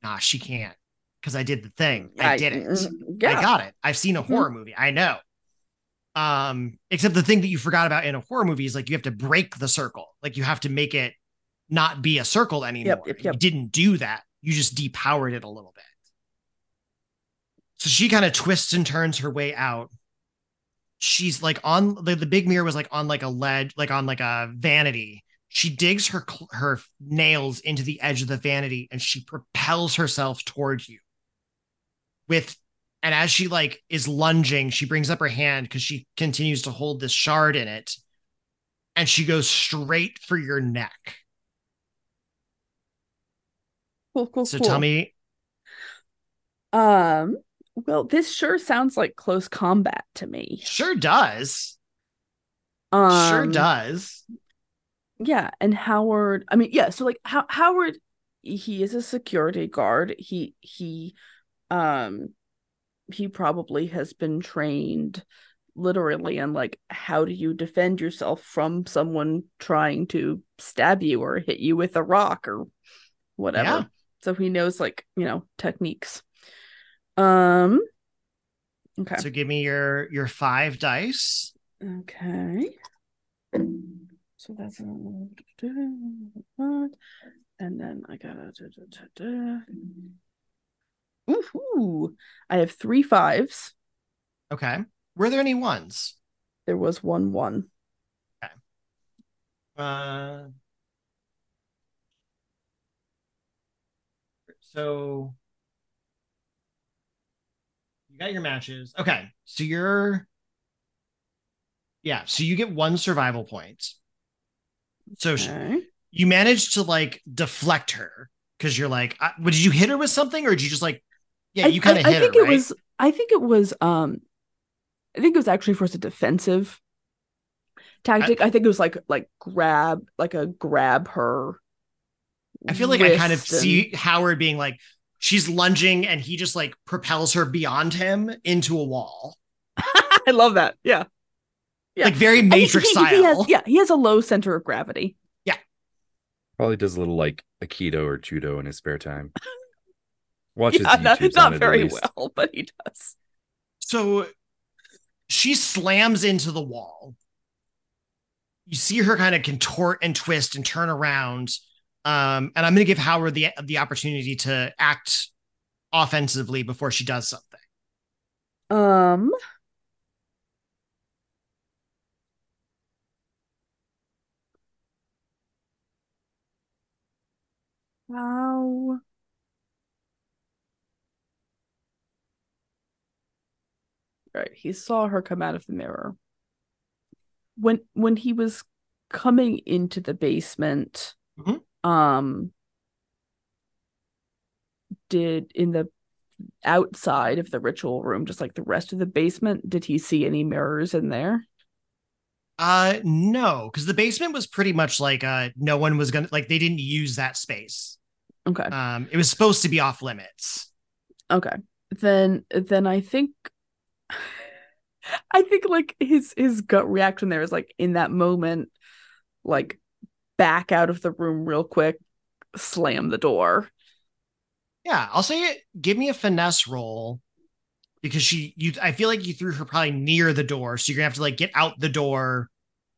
Speaker 2: Nah, she can't because I did the thing, I, did it,
Speaker 4: mm, Yeah.
Speaker 2: I got it. I've seen a
Speaker 4: Mhm.
Speaker 2: horror movie, I know. Um, except the thing that you forgot about in a horror movie is like you have to break the circle, like you have to make it not be a circle anymore.
Speaker 4: yep, yep.
Speaker 2: You didn't do that. You just depowered it a little bit. So she kind of twists and turns her way out. She's like on the, the big mirror was like on like a ledge, like on like a vanity. She digs her her nails into the edge of the vanity and she propels herself towards you. With and as she like is lunging, she brings up her hand because she continues to hold this shard in it, and she goes straight for your neck.
Speaker 4: Cool, cool,
Speaker 2: So
Speaker 4: cool.
Speaker 2: tell me,
Speaker 4: Um, well, this sure sounds like close combat to me.
Speaker 2: sure does.
Speaker 4: Um,
Speaker 2: sure does.
Speaker 4: Yeah, and Howard, I mean, yeah, so like how Howard he is a security guard. He he um he probably has been trained literally in like how do you defend yourself from someone trying to stab you or hit you with a rock or whatever.
Speaker 2: Yeah.
Speaker 4: So he knows like, you know, techniques. Um okay.
Speaker 2: So give me your your five dice.
Speaker 4: Okay. So that's and then I gotta Ooh, I have three fives.
Speaker 2: Okay. Were there any ones?
Speaker 4: There was one one. Okay.
Speaker 2: Uh so you got your matches. Okay. So you're yeah, so you get one survival point. So
Speaker 4: Okay.
Speaker 2: you managed to like deflect her because you're like, uh, what, did you hit her with something or did you just like, yeah,
Speaker 4: I-
Speaker 2: you kind of
Speaker 4: I,
Speaker 2: hit
Speaker 4: I think
Speaker 2: her,
Speaker 4: it
Speaker 2: right?
Speaker 4: was I think it was um I think it was actually first a defensive tactic. I, think it was like like grab like a grab her.
Speaker 2: I feel like I kind of
Speaker 4: and-
Speaker 2: see Howard being like, she's lunging and he just like propels her beyond him into a wall,
Speaker 4: I love that. Yeah. Yeah.
Speaker 2: like very
Speaker 4: And he-
Speaker 2: Matrix
Speaker 4: he-
Speaker 2: style.
Speaker 4: he has- yeah, he has a low center of gravity. Yeah.
Speaker 1: Probably does a little like Aikido or Judo in his spare time. Watches
Speaker 4: yeah, not, not
Speaker 1: it,
Speaker 4: very well, but he does.
Speaker 2: So she slams into the wall. You see her kind of contort and twist and turn around. Um, and I'm going to give Howard the the opportunity to act offensively before she does something.
Speaker 4: Um. How? Right, he saw her come out of the mirror. When when he was coming into the basement,
Speaker 2: Mhm.
Speaker 4: um, did in the outside of the ritual room, just like the rest of the basement, did he see any mirrors in there?
Speaker 2: Uh, no, because the basement was pretty much like uh, no one was gonna like they didn't use that space.
Speaker 4: Okay.
Speaker 2: Um, it was supposed to be off limits.
Speaker 4: Okay. Then then I think I think like his his gut reaction there is like in that moment like back out of the room real quick, slam the door.
Speaker 2: Yeah, I'll say it. Give me a finesse roll because she you I feel like you threw her probably near the door, so you're gonna have to like get out the door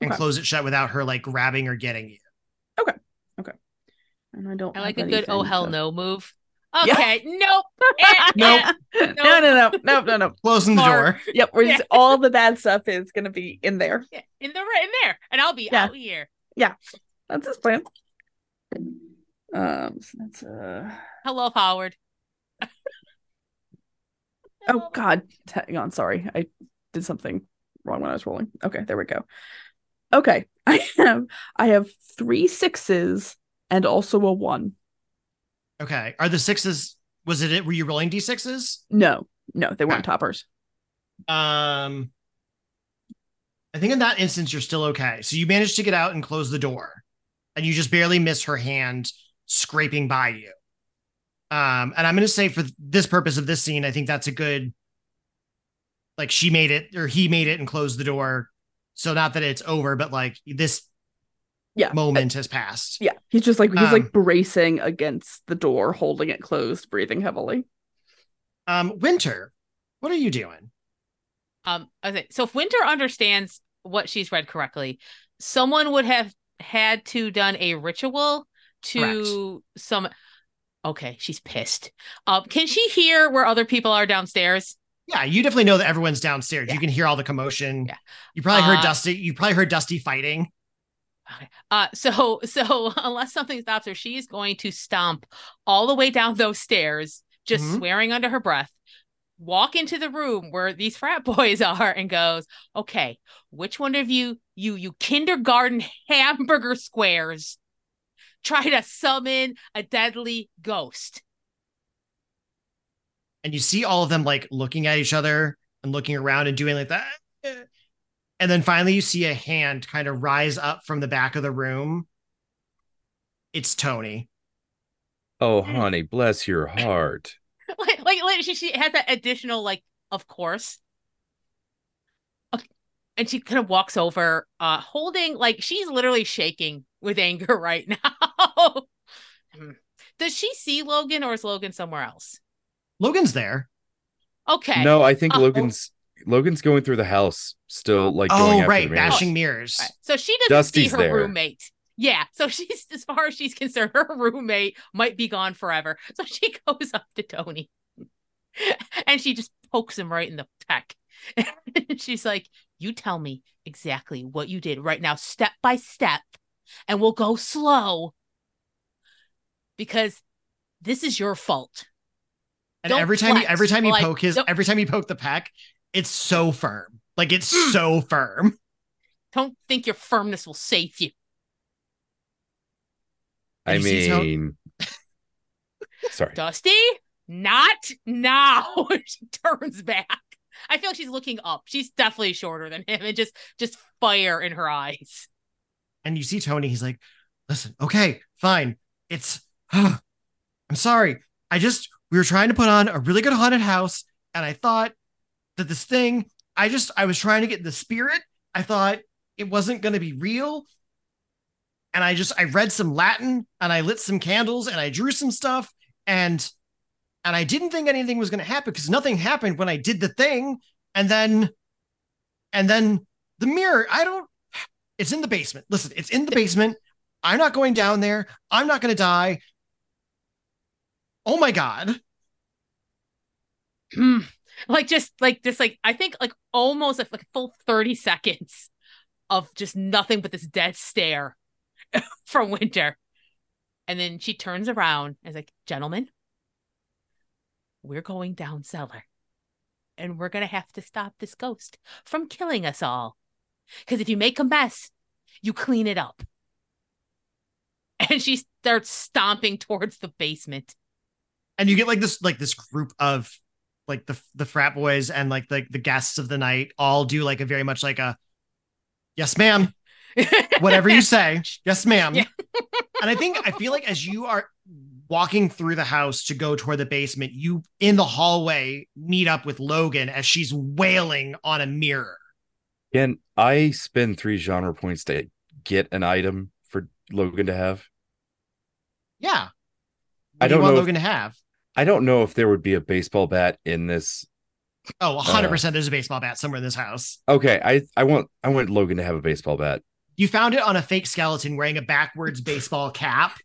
Speaker 2: and
Speaker 4: Okay.
Speaker 2: close it shut without her like grabbing or getting you. Okay. Okay.
Speaker 4: And I don't
Speaker 3: I like a good oh hell
Speaker 4: to-
Speaker 3: no move.
Speaker 4: Yeah.
Speaker 3: Okay, nope. Eh,
Speaker 2: Nope.
Speaker 3: eh,
Speaker 4: no, no, no, no, no, no.
Speaker 2: Closing the door.
Speaker 4: Yep, we're
Speaker 3: Yeah.
Speaker 4: just all the bad stuff is gonna be in there.
Speaker 3: yeah, in the in there, and I'll be
Speaker 4: Yeah.
Speaker 3: out here.
Speaker 4: Yeah, that's his plan. Um, so that's uh
Speaker 3: Hello, Howard.
Speaker 4: oh god, hang on, sorry. I did something wrong when I was rolling. Okay, there we go. Okay. I have I have three sixes and also a one.
Speaker 2: Okay. Are the sixes was it were you rolling d6s?
Speaker 4: No, no, they weren't
Speaker 2: Okay.
Speaker 4: toppers.
Speaker 2: Um I think in that instance you're still okay. So you managed to get out and close the door. And you just barely miss her hand scraping by you. Um and I'm going to say for this purpose of this scene I think that's a good like she made it or he made it and closed the door. So not that it's over but like this
Speaker 4: Yeah.
Speaker 2: moment has passed.
Speaker 4: Yeah, he's just like he's
Speaker 2: Um,
Speaker 4: like bracing against the door, holding it closed, breathing heavily.
Speaker 2: Um Winter, what are you doing?
Speaker 3: Um, okay. So if Winter understands what she's read correctly, someone would have had to done a ritual to some. Okay, she's pissed. Um, can she hear where other people are downstairs?
Speaker 2: Yeah, you definitely know that everyone's downstairs.
Speaker 3: Yeah.
Speaker 2: You can hear all the commotion.
Speaker 3: Yeah.
Speaker 2: You probably heard
Speaker 3: Uh,
Speaker 2: Dusty. You probably heard Dusty fighting.
Speaker 3: Okay. Uh, so so unless something stops her, she's going to stomp all the way down those stairs, just
Speaker 2: Mhm.
Speaker 3: swearing under her breath. Walk into the room where these frat boys are and goes, "Okay, which one of you, you you kindergarten hamburger squares, try to summon a deadly ghost?"
Speaker 2: and you see all of them like looking at each other and looking around and doing like that. And then finally, you see a hand kind of rise up from the back of the room. It's Tony.
Speaker 1: Oh, honey, bless your heart.
Speaker 3: like, like, like she, she has that additional like of course Okay. and she kind of walks over uh holding like she's literally shaking with anger right now does she see logan or is logan somewhere else
Speaker 2: Logan's there.
Speaker 3: okay
Speaker 1: No, I think
Speaker 3: Oh.
Speaker 1: Logan's Logan's going through the house still, like
Speaker 2: Oh,
Speaker 1: after
Speaker 2: right.
Speaker 1: the.
Speaker 2: Bashing mirrors.
Speaker 3: Right. so she doesn't
Speaker 1: Dusty's
Speaker 3: see her
Speaker 1: there.
Speaker 3: roommate yeah so she's as far as she's concerned her roommate might be gone forever so she goes up to tony and she just pokes him right in the peck she's like you tell me exactly what you did right now step by step and we'll go slow because this is your fault
Speaker 2: And
Speaker 3: Don't
Speaker 2: every time, you,
Speaker 3: flex.
Speaker 2: every time you
Speaker 3: Like,
Speaker 2: poke his,
Speaker 3: don't-
Speaker 2: every time you poke the peck, it's so firm. Like it's hmm. so firm.
Speaker 3: don't think your firmness will save you
Speaker 1: I
Speaker 2: you
Speaker 1: mean, sorry.
Speaker 3: Dusty, not now. she turns back. I feel like she's looking up. She's definitely shorter than him, and just just fire in her eyes.
Speaker 2: And you see Tony. He's like, "Listen, okay, fine. It's. I'm sorry. I just we were trying to put on a really good haunted house, and I thought that this thing. I just I was trying to get the spirit. I thought it wasn't going to be real." And I just I read some Latin and I lit some candles and I drew some stuff and and I didn't think anything was going to happen because nothing happened when I did the thing. And then, and then the mirror, I don't, it's in the basement. Listen, it's in the basement. I'm not going down there. I'm not going to die. Oh my God.
Speaker 3: Hmm. Like just like just like I think like almost like, a full 30 seconds of just nothing but this dead stare from Winter. And then she turns around and is like, gentlemen, we're going down cellar. And we're gonna have to stop this ghost from killing us all. Because if you make a mess, you clean it up. And she starts stomping towards the basement.
Speaker 2: And you get like this, like this group of like the, the frat boys and like the, the guests of the night all do like a very much like a, yes, ma'am. whatever you say. Yes, ma'am.
Speaker 3: Yeah.
Speaker 2: and I think I feel like as you are walking through the house to go toward the basement, you in the hallway meet up with Logan as she's wailing on a mirror.
Speaker 1: Can I spend three genre points to get an item for Logan to have?
Speaker 2: Yeah. What
Speaker 1: I
Speaker 2: do
Speaker 1: don't
Speaker 2: want
Speaker 1: know if-
Speaker 2: Logan to have?
Speaker 1: I don't know if there would be a baseball bat in this.
Speaker 2: Oh, 100% there's a baseball bat somewhere in this house.
Speaker 1: Okay, I I want I want Logan to have a baseball bat.
Speaker 2: You found it on a fake skeleton wearing a backwards baseball cap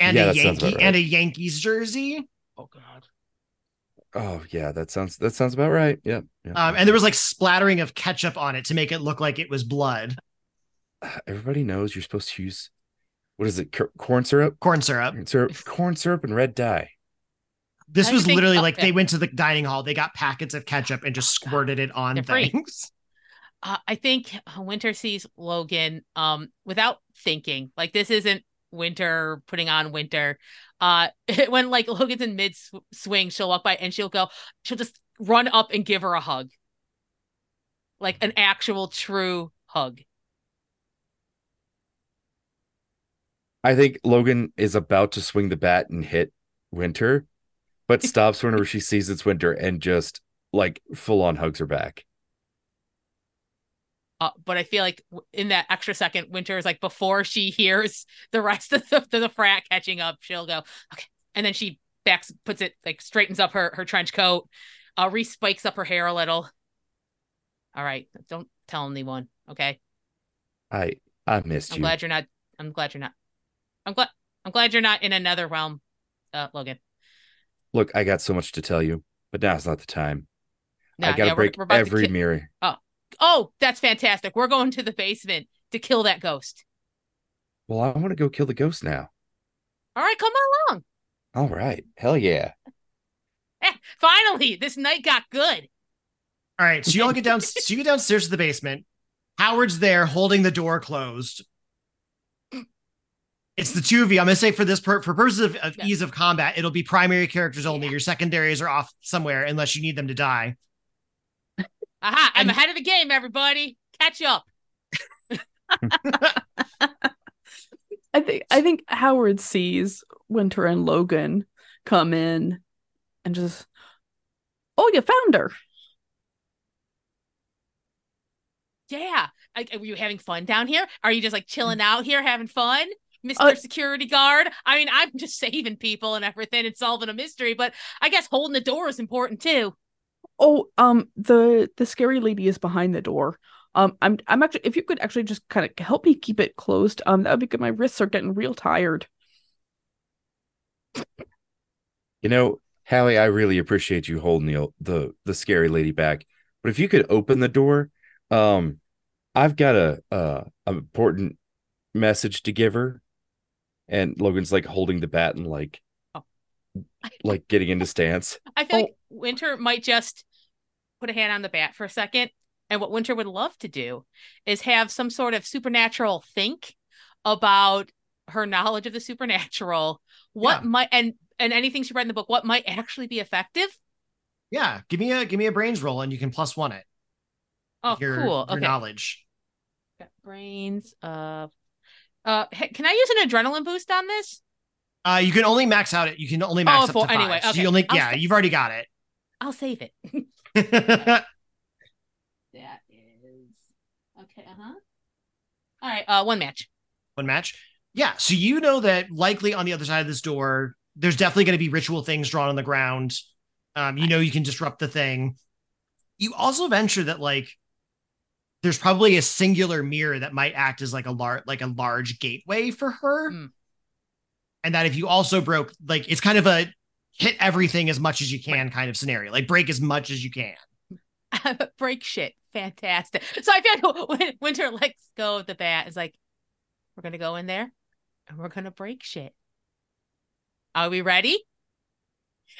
Speaker 2: and
Speaker 1: Yeah,
Speaker 2: a Yankee
Speaker 1: right.
Speaker 2: and a Yankees jersey.
Speaker 3: oh god.
Speaker 1: Oh yeah, that sounds that sounds about right. Yep. yep.
Speaker 2: Um, and there was like splattering of ketchup on it to make it look like it was blood.
Speaker 1: everybody knows you're supposed to use what is it? cor- Corn syrup,
Speaker 2: Corn syrup.
Speaker 1: corn syrup, corn syrup, and red dye.
Speaker 2: This
Speaker 3: How
Speaker 2: was literally like
Speaker 3: okay.
Speaker 2: they went to the dining hall, they got packets of ketchup and just
Speaker 3: Oh,
Speaker 2: squirted it on
Speaker 3: They're
Speaker 2: things.
Speaker 3: uh, I think Winter sees Logan um without thinking. Like this isn't Winter putting on Winter. Uh, when like Logan's in mid sw- swing, she'll walk by and she'll go. She'll just run up and give her a hug, like an actual true hug.
Speaker 1: I think Logan is about to swing the bat and hit Winter, but stops whenever she sees it's Winter and just like full on hugs her back.
Speaker 3: Uh, but I feel like in that extra second, Winter is like before she hears the rest of the, the frat catching up, she'll go okay, and then she backs, puts it like straightens up her her trench coat, uh, re-spikes up her hair a little. All right, don't tell anyone, okay?
Speaker 1: I I missed
Speaker 3: I'm
Speaker 1: you.
Speaker 3: glad you're not. I'm glad you're not. I'm glad. I'm glad you're not in another realm, uh, Logan.
Speaker 1: Look, I got so much to tell you, but now's not the time.
Speaker 3: Nah,
Speaker 1: I gotta
Speaker 3: yeah, we're-
Speaker 1: break
Speaker 3: we're about to
Speaker 1: every
Speaker 3: ki-
Speaker 1: mirror.
Speaker 3: Oh, oh, that's fantastic. We're going to the basement to kill that ghost.
Speaker 1: Well, I want to go kill the ghost now.
Speaker 3: All right, come along.
Speaker 1: All right, hell yeah.
Speaker 3: Eh, finally, this night got good.
Speaker 2: All right, so you all get down. so you get downstairs to the basement. Howard's there holding the door closed. It's the two of you. I'm gonna say for this per- for purposes of, of
Speaker 3: Yeah.
Speaker 2: ease of combat, it'll be primary characters only.
Speaker 3: Yeah.
Speaker 2: Your secondaries are off somewhere unless you need them to die.
Speaker 3: Aha, I'm
Speaker 2: And-
Speaker 3: ahead of the game, everybody. catch up.
Speaker 4: I think I think Howard sees Winter and Logan come in and just Oh, you found her.
Speaker 3: Yeah. Like, were you having fun down here? Are you just like chilling mm. out here having fun? Mr.
Speaker 4: Uh,
Speaker 3: Security Guard. I mean, I'm just saving people and everything and solving a mystery, but I guess holding the door is important too.
Speaker 4: Oh, um, the the scary lady is behind the door. Um, I'm I'm actually if you could actually just kind of help me keep it closed, um, that would be good. My wrists are getting real tired.
Speaker 1: You know, Hallie, I really appreciate you holding the the the scary lady back. But if you could open the door, um, I've got a uh an important message to give her. And Logan's like holding the bat and like
Speaker 3: Oh.
Speaker 1: like getting into stance.
Speaker 3: I feel
Speaker 4: Oh.
Speaker 3: like Winter might just put a hand on the bat for a second. And what Winter would love to do is have some sort of supernatural think about her knowledge of the supernatural. What
Speaker 2: Yeah.
Speaker 3: might and and anything she read in the book, what might actually be effective?
Speaker 2: Yeah, give me a give me a brains roll and you can plus one it.
Speaker 3: Oh,
Speaker 2: your,
Speaker 3: cool.
Speaker 2: Your
Speaker 3: Okay.
Speaker 2: knowledge.
Speaker 3: Got brains. Uh, uh, he- can I use an adrenaline boost on this?
Speaker 2: Uh, you can only max out it. You can only max
Speaker 3: Oh,
Speaker 2: up
Speaker 3: for-
Speaker 2: to five.
Speaker 3: anyway,
Speaker 2: So
Speaker 3: okay.
Speaker 2: you only
Speaker 3: I'll
Speaker 2: yeah,
Speaker 3: say-
Speaker 2: you've already got it.
Speaker 3: I'll save it. That is okay. Uh huh. All right. Uh, one match.
Speaker 2: one match. Yeah, so you know that likely on the other side of this door, there's definitely going to be ritual things drawn on the ground. Um, you know you can disrupt the thing. You also venture that like there's probably a singular mirror that might act as like a large like a large gateway for her.
Speaker 3: Mm.
Speaker 2: And that if you also broke like it's kind of a hit everything as much as you can kind of scenario. Like break as much as you can.
Speaker 3: Break shit. Fantastic. So I feel like when Winter lets go of the bat, is like, we're gonna go in there and we're gonna break shit. Are we ready?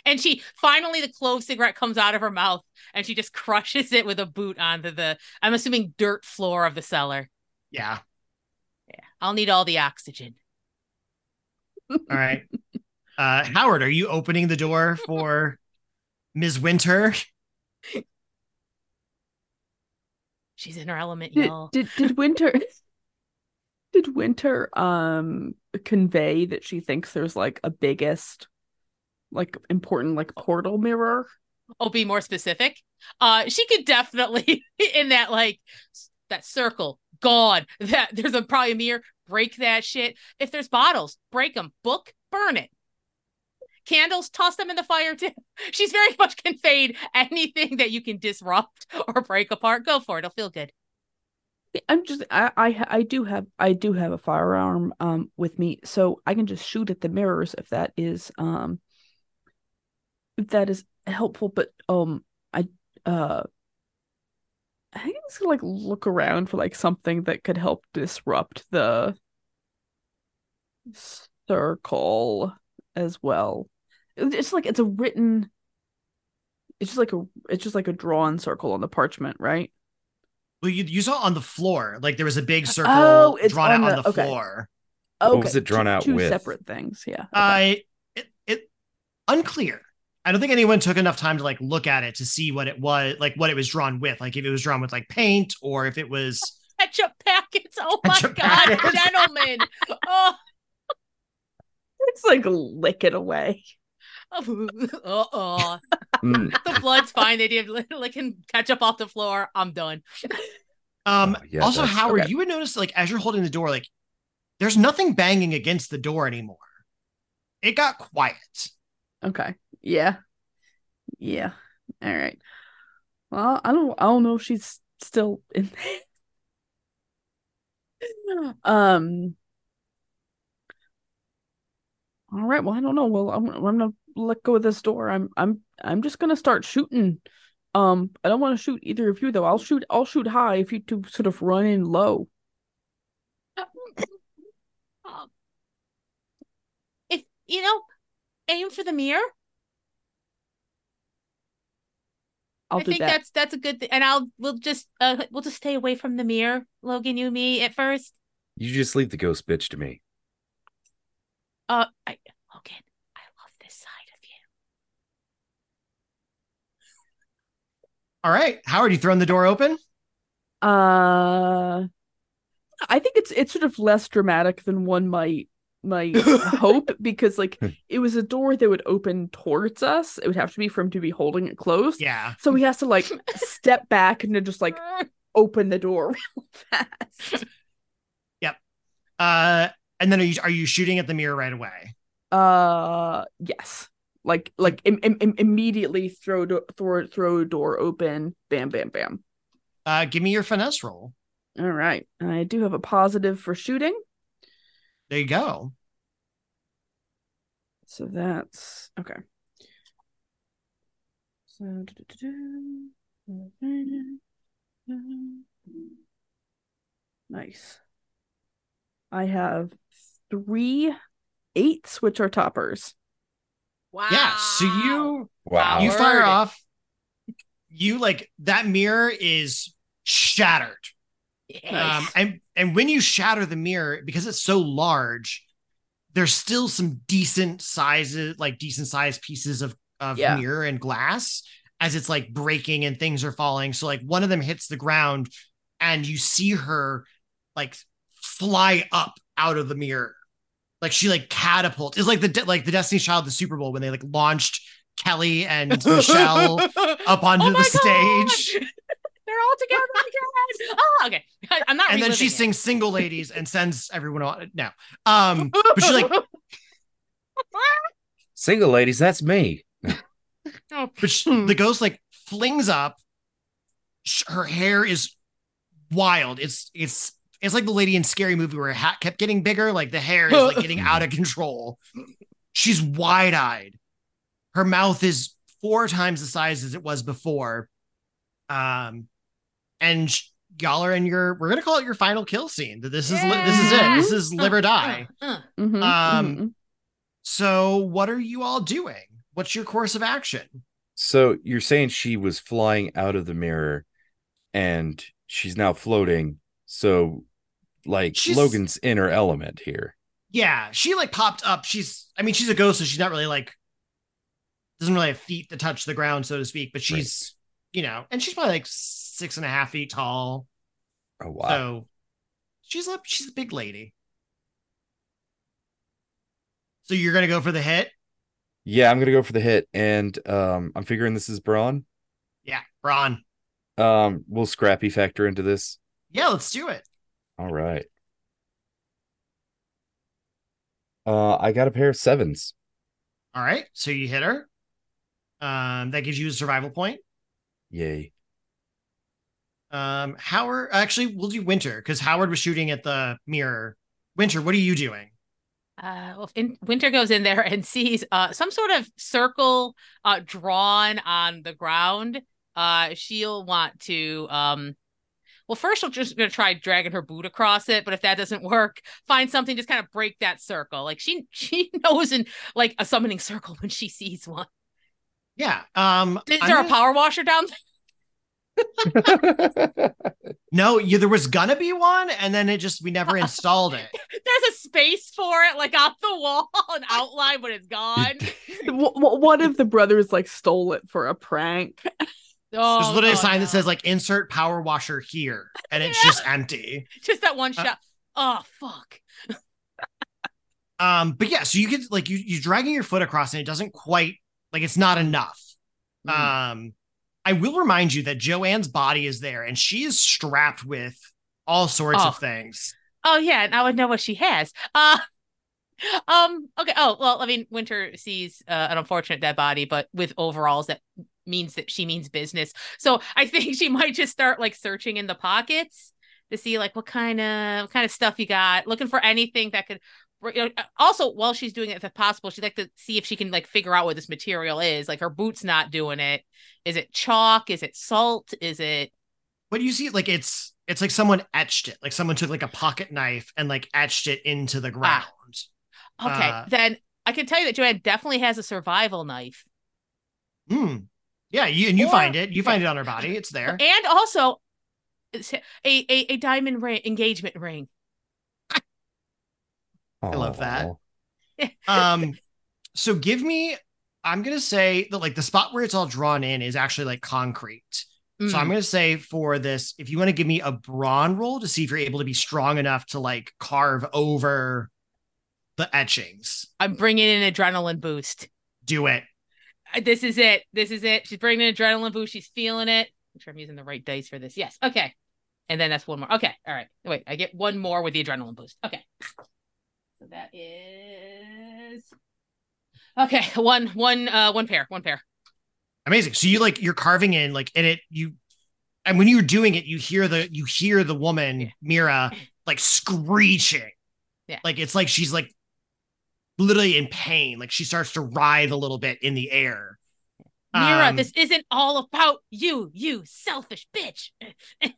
Speaker 3: And she finally the clove cigarette comes out of her mouth and she just crushes it with a boot onto the I'm assuming dirt floor of the cellar.
Speaker 2: Yeah.
Speaker 3: Yeah. I'll need all the oxygen.
Speaker 2: All right. Uh Howard, are you opening the door for Ms. Winter?
Speaker 3: She's in her element,
Speaker 4: Did,
Speaker 3: y'all.
Speaker 4: did did Winter did Winter um convey that she thinks there's like a biggest like important like portal mirror?
Speaker 3: oh be more specific. Uh she could definitely in that like that circle gone. That there's a probably a mirror. Break that shit. If there's bottles break them book burn it. Candles toss them in the fire too. She's very much conveyed anything that you can disrupt or break apart. Go for it. It'll feel good.
Speaker 4: I'm just I I I do have I do have a firearm um with me, so I can just shoot at the mirrors if that is um that is helpful. But um I uh I think it's gonna like look around for like something that could help disrupt the circle as well. It's like it's a written. It's just like a it's just like a drawn circle on the parchment, right?
Speaker 2: Well, you, you saw on the floor, like there was a big circle
Speaker 4: Oh, it's
Speaker 2: drawn
Speaker 4: on
Speaker 2: out on
Speaker 4: the-
Speaker 2: the
Speaker 4: okay.
Speaker 2: floor.
Speaker 4: Okay,
Speaker 1: was it drawn
Speaker 4: two,
Speaker 1: out
Speaker 4: two
Speaker 1: with?
Speaker 4: separate things. Yeah. okay.
Speaker 2: Uh, it, it unclear. I don't think anyone took enough time to like look at it to see what it was, like what it was drawn with, like if it was drawn with like paint or if it was.
Speaker 3: ketchup packets oh my god
Speaker 2: packets.
Speaker 3: gentlemen oh
Speaker 4: it's like lick it away.
Speaker 3: uh-oh
Speaker 1: Mm,
Speaker 3: the blood's fine. They did li- licking ketchup off the floor. I'm done.
Speaker 2: Um.
Speaker 1: Oh, yeah,
Speaker 2: also, Howard,
Speaker 4: okay.
Speaker 2: you would notice like as you're holding the door, like there's nothing banging against the door anymore. It got quiet.
Speaker 4: Okay. Yeah. Yeah. All right. Well, I don't I don't know if she's still in there. Um All right. Well, I don't know. Well, I'm I'm gonna let go of this door. I'm I'm I'm just gonna start shooting. Um, I don't want to shoot either of you though. I'll shoot I'll shoot high if you two sort of run in low.
Speaker 3: If you know, aim for the mirror.
Speaker 4: I'll
Speaker 3: I
Speaker 4: do
Speaker 3: think
Speaker 4: that.
Speaker 3: that's that's a good thing. And I'll we'll just uh we'll just stay away from the mirror, Logan. You me at first.
Speaker 1: you just leave the ghost bitch to me.
Speaker 3: Uh, I, Logan, I love this side of you.
Speaker 2: All right, Howard, you throwing the door open?
Speaker 4: Uh I think it's it's sort of less dramatic than one might might hope because like it was a door that would open towards us. It would have to be for him to be holding it closed.
Speaker 2: Yeah.
Speaker 4: So he has to like step back and then just like open the door real fast. Yep.
Speaker 2: Uh, and then are you are you shooting at the mirror right away?
Speaker 4: Uh yes. Like like Im- Im- Im- immediately throw do- throw throw door open. Bam bam bam.
Speaker 2: Uh, give me your finesse roll.
Speaker 4: All right. I do have a positive for shooting.
Speaker 2: There you go.
Speaker 4: So that's okay. So nice. I have three eights, which are toppers.
Speaker 3: Wow.
Speaker 2: Yeah. So you
Speaker 1: Wow.
Speaker 2: you fire off. You like that mirror is shattered.
Speaker 3: Yes.
Speaker 2: Um, and and when you shatter the mirror, because it's so large, there's still some decent sizes, like decent sized pieces of of
Speaker 4: Yeah.
Speaker 2: mirror and glass as it's like breaking and things are falling. So like one of them hits the ground, and you see her like fly up out of the mirror, like she like catapult. It's like the like the Destiny's Child, the Super Bowl when they like launched Kelly and Michelle up onto
Speaker 3: Oh
Speaker 2: the
Speaker 3: my
Speaker 2: stage.
Speaker 3: God! They're all together again. Oh, okay. I, am not.
Speaker 2: and then she
Speaker 3: it.
Speaker 2: sings single ladies and sends everyone on no um but she's like
Speaker 1: Single ladies, that's me.
Speaker 3: Oh,
Speaker 2: but she, the ghost like flings up her hair is wild it's it's it's like the lady in scary movie where her hat kept getting bigger like the hair is like getting out of control she's wide-eyed her mouth is four times the size as it was before um and y'all are in your we're gonna call it your final kill scene this is li- this is it this is live or die
Speaker 3: Uh, uh.
Speaker 4: Mhm,
Speaker 2: Um,
Speaker 4: mhm.
Speaker 2: So, what are you all doing? What's your course of action?
Speaker 1: So you're saying she was flying out of the mirror and she's now floating. So like
Speaker 2: She's-
Speaker 1: Logan's inner element here.
Speaker 2: Yeah, she like popped up. She's, I mean, she's a ghost, so she's not really like, doesn't really have feet to touch the ground, so to speak, but she's, you know, and she's probably like six and a half feet tall.
Speaker 1: Oh wow.
Speaker 2: So she's a, she's a big lady. So you're going to go for the hit?
Speaker 1: Yeah, I'm gonna go for the hit. And um I'm figuring this is brawn.
Speaker 2: Yeah, brawn.
Speaker 1: Um, will Scrappy factor into this?
Speaker 2: Yeah, let's do it.
Speaker 1: All right. Uh I got a pair of sevens.
Speaker 2: All right. So you hit her. Um, that gives you a survival point.
Speaker 1: Yay.
Speaker 2: Um, Howard, actually, we'll do Winter because Howard was shooting at the mirror. Winter, what are you doing?
Speaker 3: Uh, well, in, Winter goes in there and sees uh, some sort of circle uh, drawn on the ground. Uh, she'll want to. Um, well, first she'll just gonna try dragging her boot across it, but if that doesn't work, find something just kind of break that circle. Like she she knows in like a summoning circle when she sees one.
Speaker 2: Yeah. Um,
Speaker 3: Is there a
Speaker 2: gonna-
Speaker 3: power washer down there?
Speaker 2: No, you, there was gonna be one, and then it just we never installed it.
Speaker 3: There's a space for it, like off the wall, an outline, but it's gone.
Speaker 4: W- w- one of the brothers like stole it for a prank.
Speaker 3: Oh,
Speaker 2: There's literally a
Speaker 3: oh,
Speaker 2: sign
Speaker 3: no.
Speaker 2: that says like insert power washer here, and it's just empty.
Speaker 3: just that one
Speaker 2: Uh,
Speaker 3: shot. oh fuck.
Speaker 2: Um, but yeah, so you get like you you dragging your foot across, and it doesn't quite like it's not enough.
Speaker 3: Mm.
Speaker 2: Um, I will remind you that Joanne's body is there, and she is strapped with all sorts
Speaker 3: Oh.
Speaker 2: of things.
Speaker 3: Oh yeah, and I would know what she has. Uh um okay. Oh well, I mean, Winter sees uh, an unfortunate dead body, but with overalls that means that she means business. So I think she might just start like searching in the pockets to see like what kind of what kind of stuff you got, looking for anything that could also while she's doing it if possible she'd like to see if she can like figure out what this material is like her boot's not doing it is it chalk is it salt is it
Speaker 2: What do you see? Like it's it's like someone etched it, like someone took like a pocket knife and like etched it into the ground.
Speaker 3: okay
Speaker 2: Uh,
Speaker 3: then i can tell you that joanne definitely has a survival knife
Speaker 2: Hmm. Yeah, you and you
Speaker 3: Or-
Speaker 2: find it. You find it on her body. It's there.
Speaker 3: and also a, a, a diamond ring engagement ring
Speaker 2: I love that. Um, so give me. I'm gonna say that like the spot where it's all drawn in is actually like concrete. So I'm
Speaker 3: Mm.
Speaker 2: going to say for this, if you want to give me a brawn roll to see if you're able to be strong enough to like carve over the etchings,
Speaker 3: I'm bringing an adrenaline boost.
Speaker 2: do it.
Speaker 3: Uh, This is it. This is it. She's bringing an adrenaline boost. She's feeling it. Make sure I'm using the right dice for this. Yes. Okay. And then that's one more. Okay. All right. Wait, I get one more with the adrenaline boost. Okay. So that is okay. One, one, uh, one pair. One pair.
Speaker 2: Amazing. So you like you're carving in like and it you and when you're doing it, you hear the you hear the woman
Speaker 3: Yeah.
Speaker 2: Mira like screeching.
Speaker 3: Yeah.
Speaker 2: Like it's like she's like literally in pain. Like she starts to writhe a little bit in the air.
Speaker 3: Mira,
Speaker 2: Um,
Speaker 3: this isn't all about you, you selfish bitch. and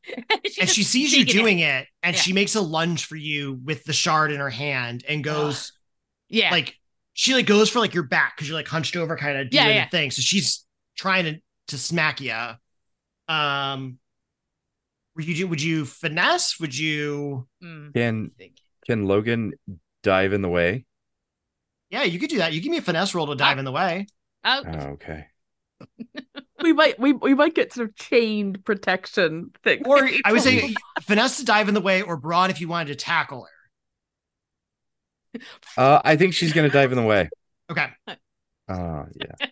Speaker 2: and she sees you doing it, and
Speaker 3: Yeah.
Speaker 2: she makes a lunge for you with the shard in her hand and goes
Speaker 3: Yeah.
Speaker 2: like she like goes for like your back because you're like hunched over kind of doing
Speaker 3: Yeah, yeah.
Speaker 2: the thing. So she's trying to to smack you. Um would you do would you finesse? Would you
Speaker 3: Mm,
Speaker 1: Can can Logan dive in the way?
Speaker 2: yeah, you could do that. You give me a finesse roll to dive in the way.
Speaker 3: Oh,
Speaker 1: okay.
Speaker 4: We might we, we might get sort of chained protection thing.
Speaker 2: Or I would say finesse to dive in the way or brawn if you wanted to tackle her.
Speaker 1: Uh, I think she's gonna dive in the way.
Speaker 2: Okay.
Speaker 1: Uh, yeah.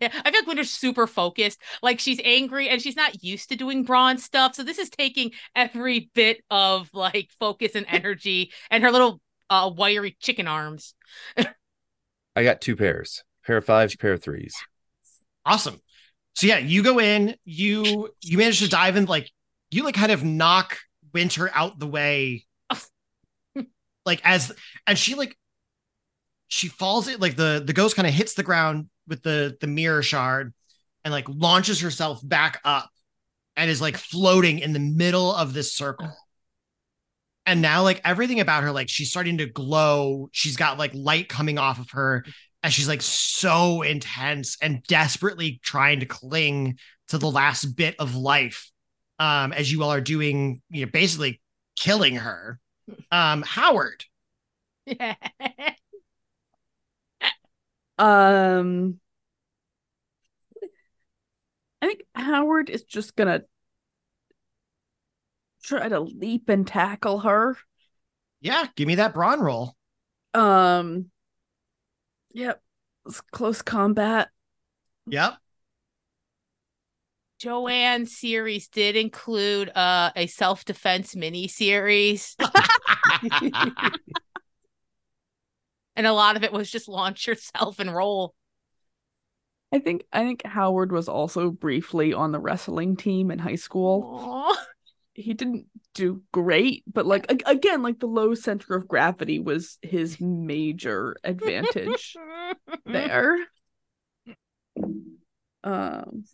Speaker 3: yeah, I feel like Winter's super focused. Like she's angry and she's not used to doing brawn stuff. So this is taking every bit of like focus and energy and her little uh wiry chicken arms.
Speaker 1: I got two pairs. Pair of fives, pair of threes.
Speaker 2: Awesome. So yeah, you go in, you you manage to dive in like you like kind of knock Winter out the way. like as and she like she falls it like the the ghost kind of hits the ground with the the mirror shard and like launches herself back up and is like floating in the middle of this circle. And now like everything about her like she's starting to glow. She's got like light coming off of her and she's like so intense and desperately trying to cling to the last bit of life um as you all are doing you know basically killing her. Um howard.
Speaker 4: Um, I think Howard is just gonna try to leap and tackle her.
Speaker 2: yeah give me that brawn roll.
Speaker 4: Um, yep, it's close combat.
Speaker 2: yep
Speaker 3: Joanne series did include uh, a self defense mini series, and a lot of it was just launch yourself and roll.
Speaker 4: I think I think Howard was also briefly on the wrestling team in high school.
Speaker 3: Aw.
Speaker 4: He didn't do great, but like ag- again, like the low center of gravity was his major advantage there. Um,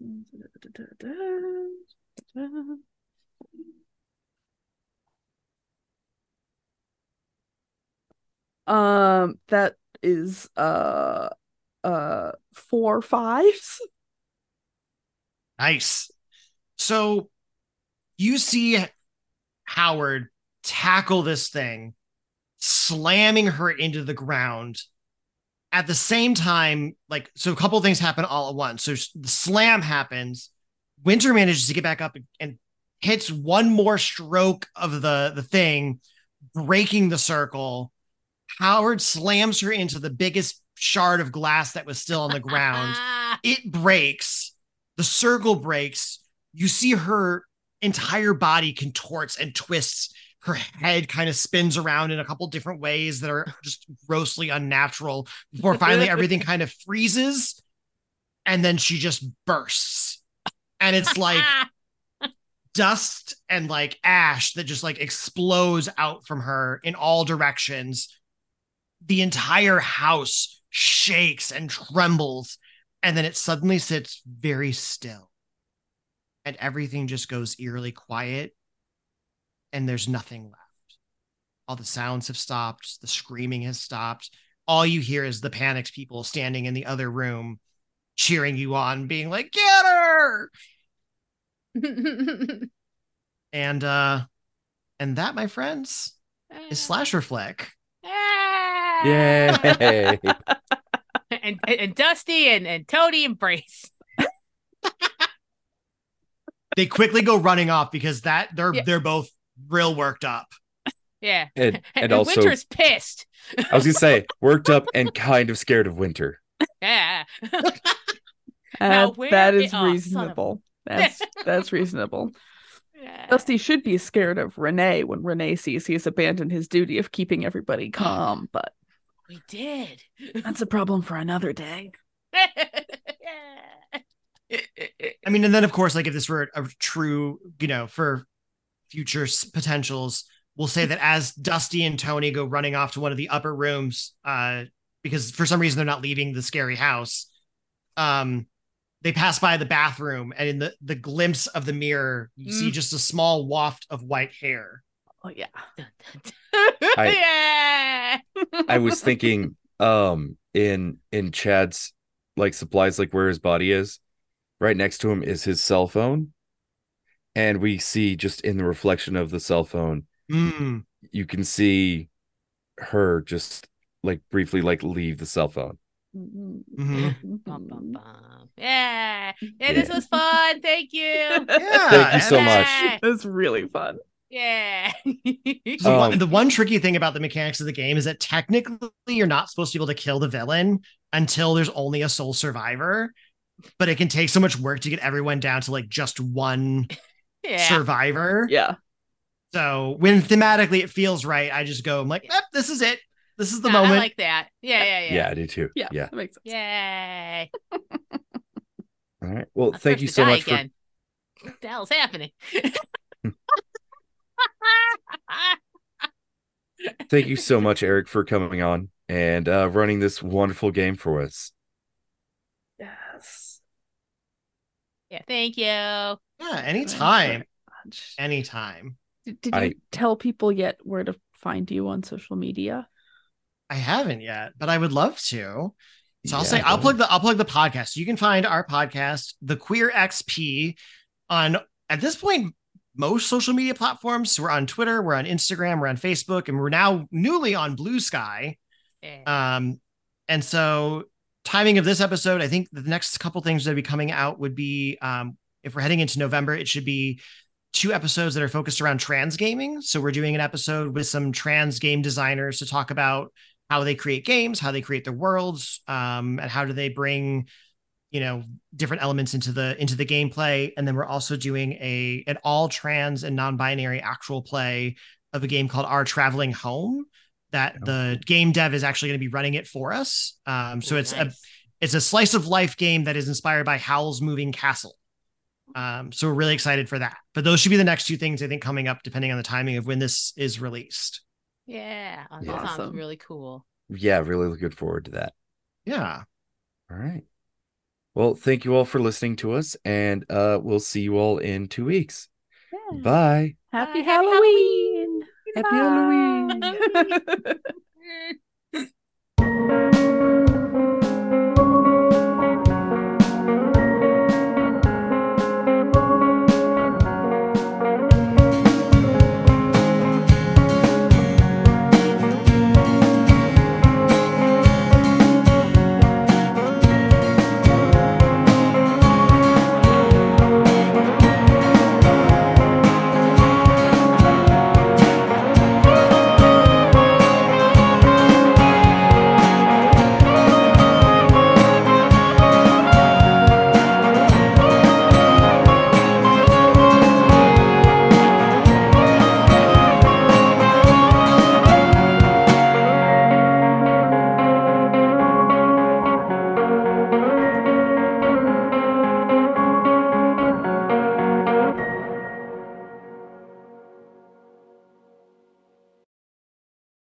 Speaker 4: um, that is uh uh four fives.
Speaker 2: nice so you see howard tackle this thing slamming her into the ground. At the same time like so a couple of things happen all at once. So the slam happens. Winter manages to get back up and hits one more stroke of the the thing breaking the circle. Howard slams her into the biggest shard of glass that was still on the ground. It breaks. The circle breaks. You see her entire body contorts and twists. Her head kind of spins around in a couple different ways that are just grossly unnatural before finally everything kind of freezes and then she just bursts. And it's like dust and like ash that just like explodes out from her in all directions. The entire house shakes and trembles and then it suddenly sits very still and everything just goes eerily quiet and there's nothing left. All the sounds have stopped the screaming has stopped. All you hear is the panics people standing in the other room cheering you on being like get her! And uh and that my friends is slasher flick.
Speaker 1: Yay!
Speaker 3: and, and and Dusty and and Tony embrace.
Speaker 2: They quickly go running off because that they're
Speaker 3: Yeah.
Speaker 2: they're both real worked up.
Speaker 3: Yeah.
Speaker 1: And and
Speaker 3: And,
Speaker 1: also
Speaker 3: Winter's pissed.
Speaker 1: I was gonna say worked up and kind of scared of winter.
Speaker 3: Yeah.
Speaker 4: Uh,
Speaker 3: where
Speaker 4: that
Speaker 3: oh, son of a-
Speaker 4: reasonable. That's that's reasonable.
Speaker 3: yeah.
Speaker 4: Dusty should be scared of Renee when Renee sees he's abandoned his duty of keeping everybody calm, but
Speaker 3: We did.
Speaker 4: that's a problem for another day.
Speaker 2: I mean, and then of course, like if this were a true, you know, for future potentials, we'll say that as Dusty and Tony go running off to one of the upper rooms, uh, because for some reason they're not leaving the scary house, um, they pass by the bathroom, and in the the glimpse of the mirror, you see
Speaker 3: Mm.
Speaker 2: just a small waft of white hair.
Speaker 4: Oh yeah.
Speaker 3: yeah.
Speaker 1: I was thinking um in in Chad's like supplies like where his body is right next to him is his cell phone and we see just in the reflection of the cell phone
Speaker 2: Mm.
Speaker 1: you can see her just like briefly like leave the cell phone
Speaker 2: Mhm.
Speaker 3: Bum, bum, bum. Yeah. Yeah, this was fun. Thank you.
Speaker 2: Yeah,
Speaker 1: Thank you so
Speaker 2: and-
Speaker 1: much.
Speaker 3: Yeah.
Speaker 4: It's really fun.
Speaker 3: Yeah.
Speaker 2: So
Speaker 1: Um,
Speaker 2: the one tricky thing about the mechanics of the game is that technically you're not supposed to be able to kill the villain until there's only a sole survivor. But it can take so much work to get everyone down to like just one
Speaker 3: yeah.
Speaker 2: survivor.
Speaker 4: Yeah.
Speaker 2: So when thematically it feels right, I just go, I'm like, "Yep, this is it. This is the
Speaker 3: No, I
Speaker 2: moment.
Speaker 3: like that. Yeah, yeah,
Speaker 1: yeah.
Speaker 3: yeah.
Speaker 1: I do too
Speaker 4: Yeah.
Speaker 1: yeah
Speaker 4: That makes sense.
Speaker 3: Yay.
Speaker 1: all right well
Speaker 3: I'm
Speaker 1: thank you so
Speaker 3: die
Speaker 1: much for
Speaker 3: again. What the hell's happening?
Speaker 1: thank you so much Eric for coming on and uh running this wonderful game for us
Speaker 4: Yes.
Speaker 3: Yeah, thank you.
Speaker 2: yeah,
Speaker 4: Thank you
Speaker 2: anytime.
Speaker 4: very.
Speaker 2: Anytime.
Speaker 4: Did, did you tell people yet where to find you on social media?
Speaker 2: I haven't yet, but I would love to. So I'll
Speaker 1: Yeah,
Speaker 2: say I'll plug the I'll plug the podcast. You can find our podcast, The Queer XP, on at this point most social media platforms. We're on Twitter, we're on Instagram, we're on Facebook, and we're now newly on Bluesky.
Speaker 3: Yeah.
Speaker 2: Um, and so timing of this episode, I think the next couple things that will be coming out would be um, if we're heading into November, it should be two episodes that are focused around trans gaming. So we're doing an episode with some trans game designers to talk about how they create games, how they create their worlds, um, and how do they bring you know different elements into the into the gameplay and then we're also doing a an all trans and non-binary actual play of a game called our traveling home that the game dev is actually going to be running it for us um so
Speaker 3: Ooh,
Speaker 2: it's a it's a slice of life game that is inspired by howl's moving castle um so we're really excited for that but those should be the next two things i think coming up depending on the timing of when this is released
Speaker 3: Yeah. That
Speaker 1: Yeah.
Speaker 3: sounds
Speaker 4: Awesome.
Speaker 3: really cool.
Speaker 1: yeah really looking forward to that
Speaker 2: yeah
Speaker 1: All right. Well, thank you all for listening to us, and uh, we'll see you all in two weeks.
Speaker 4: Yeah.
Speaker 1: Bye.
Speaker 4: Happy
Speaker 3: Bye. Happy
Speaker 4: Halloween.
Speaker 1: Happy Halloween.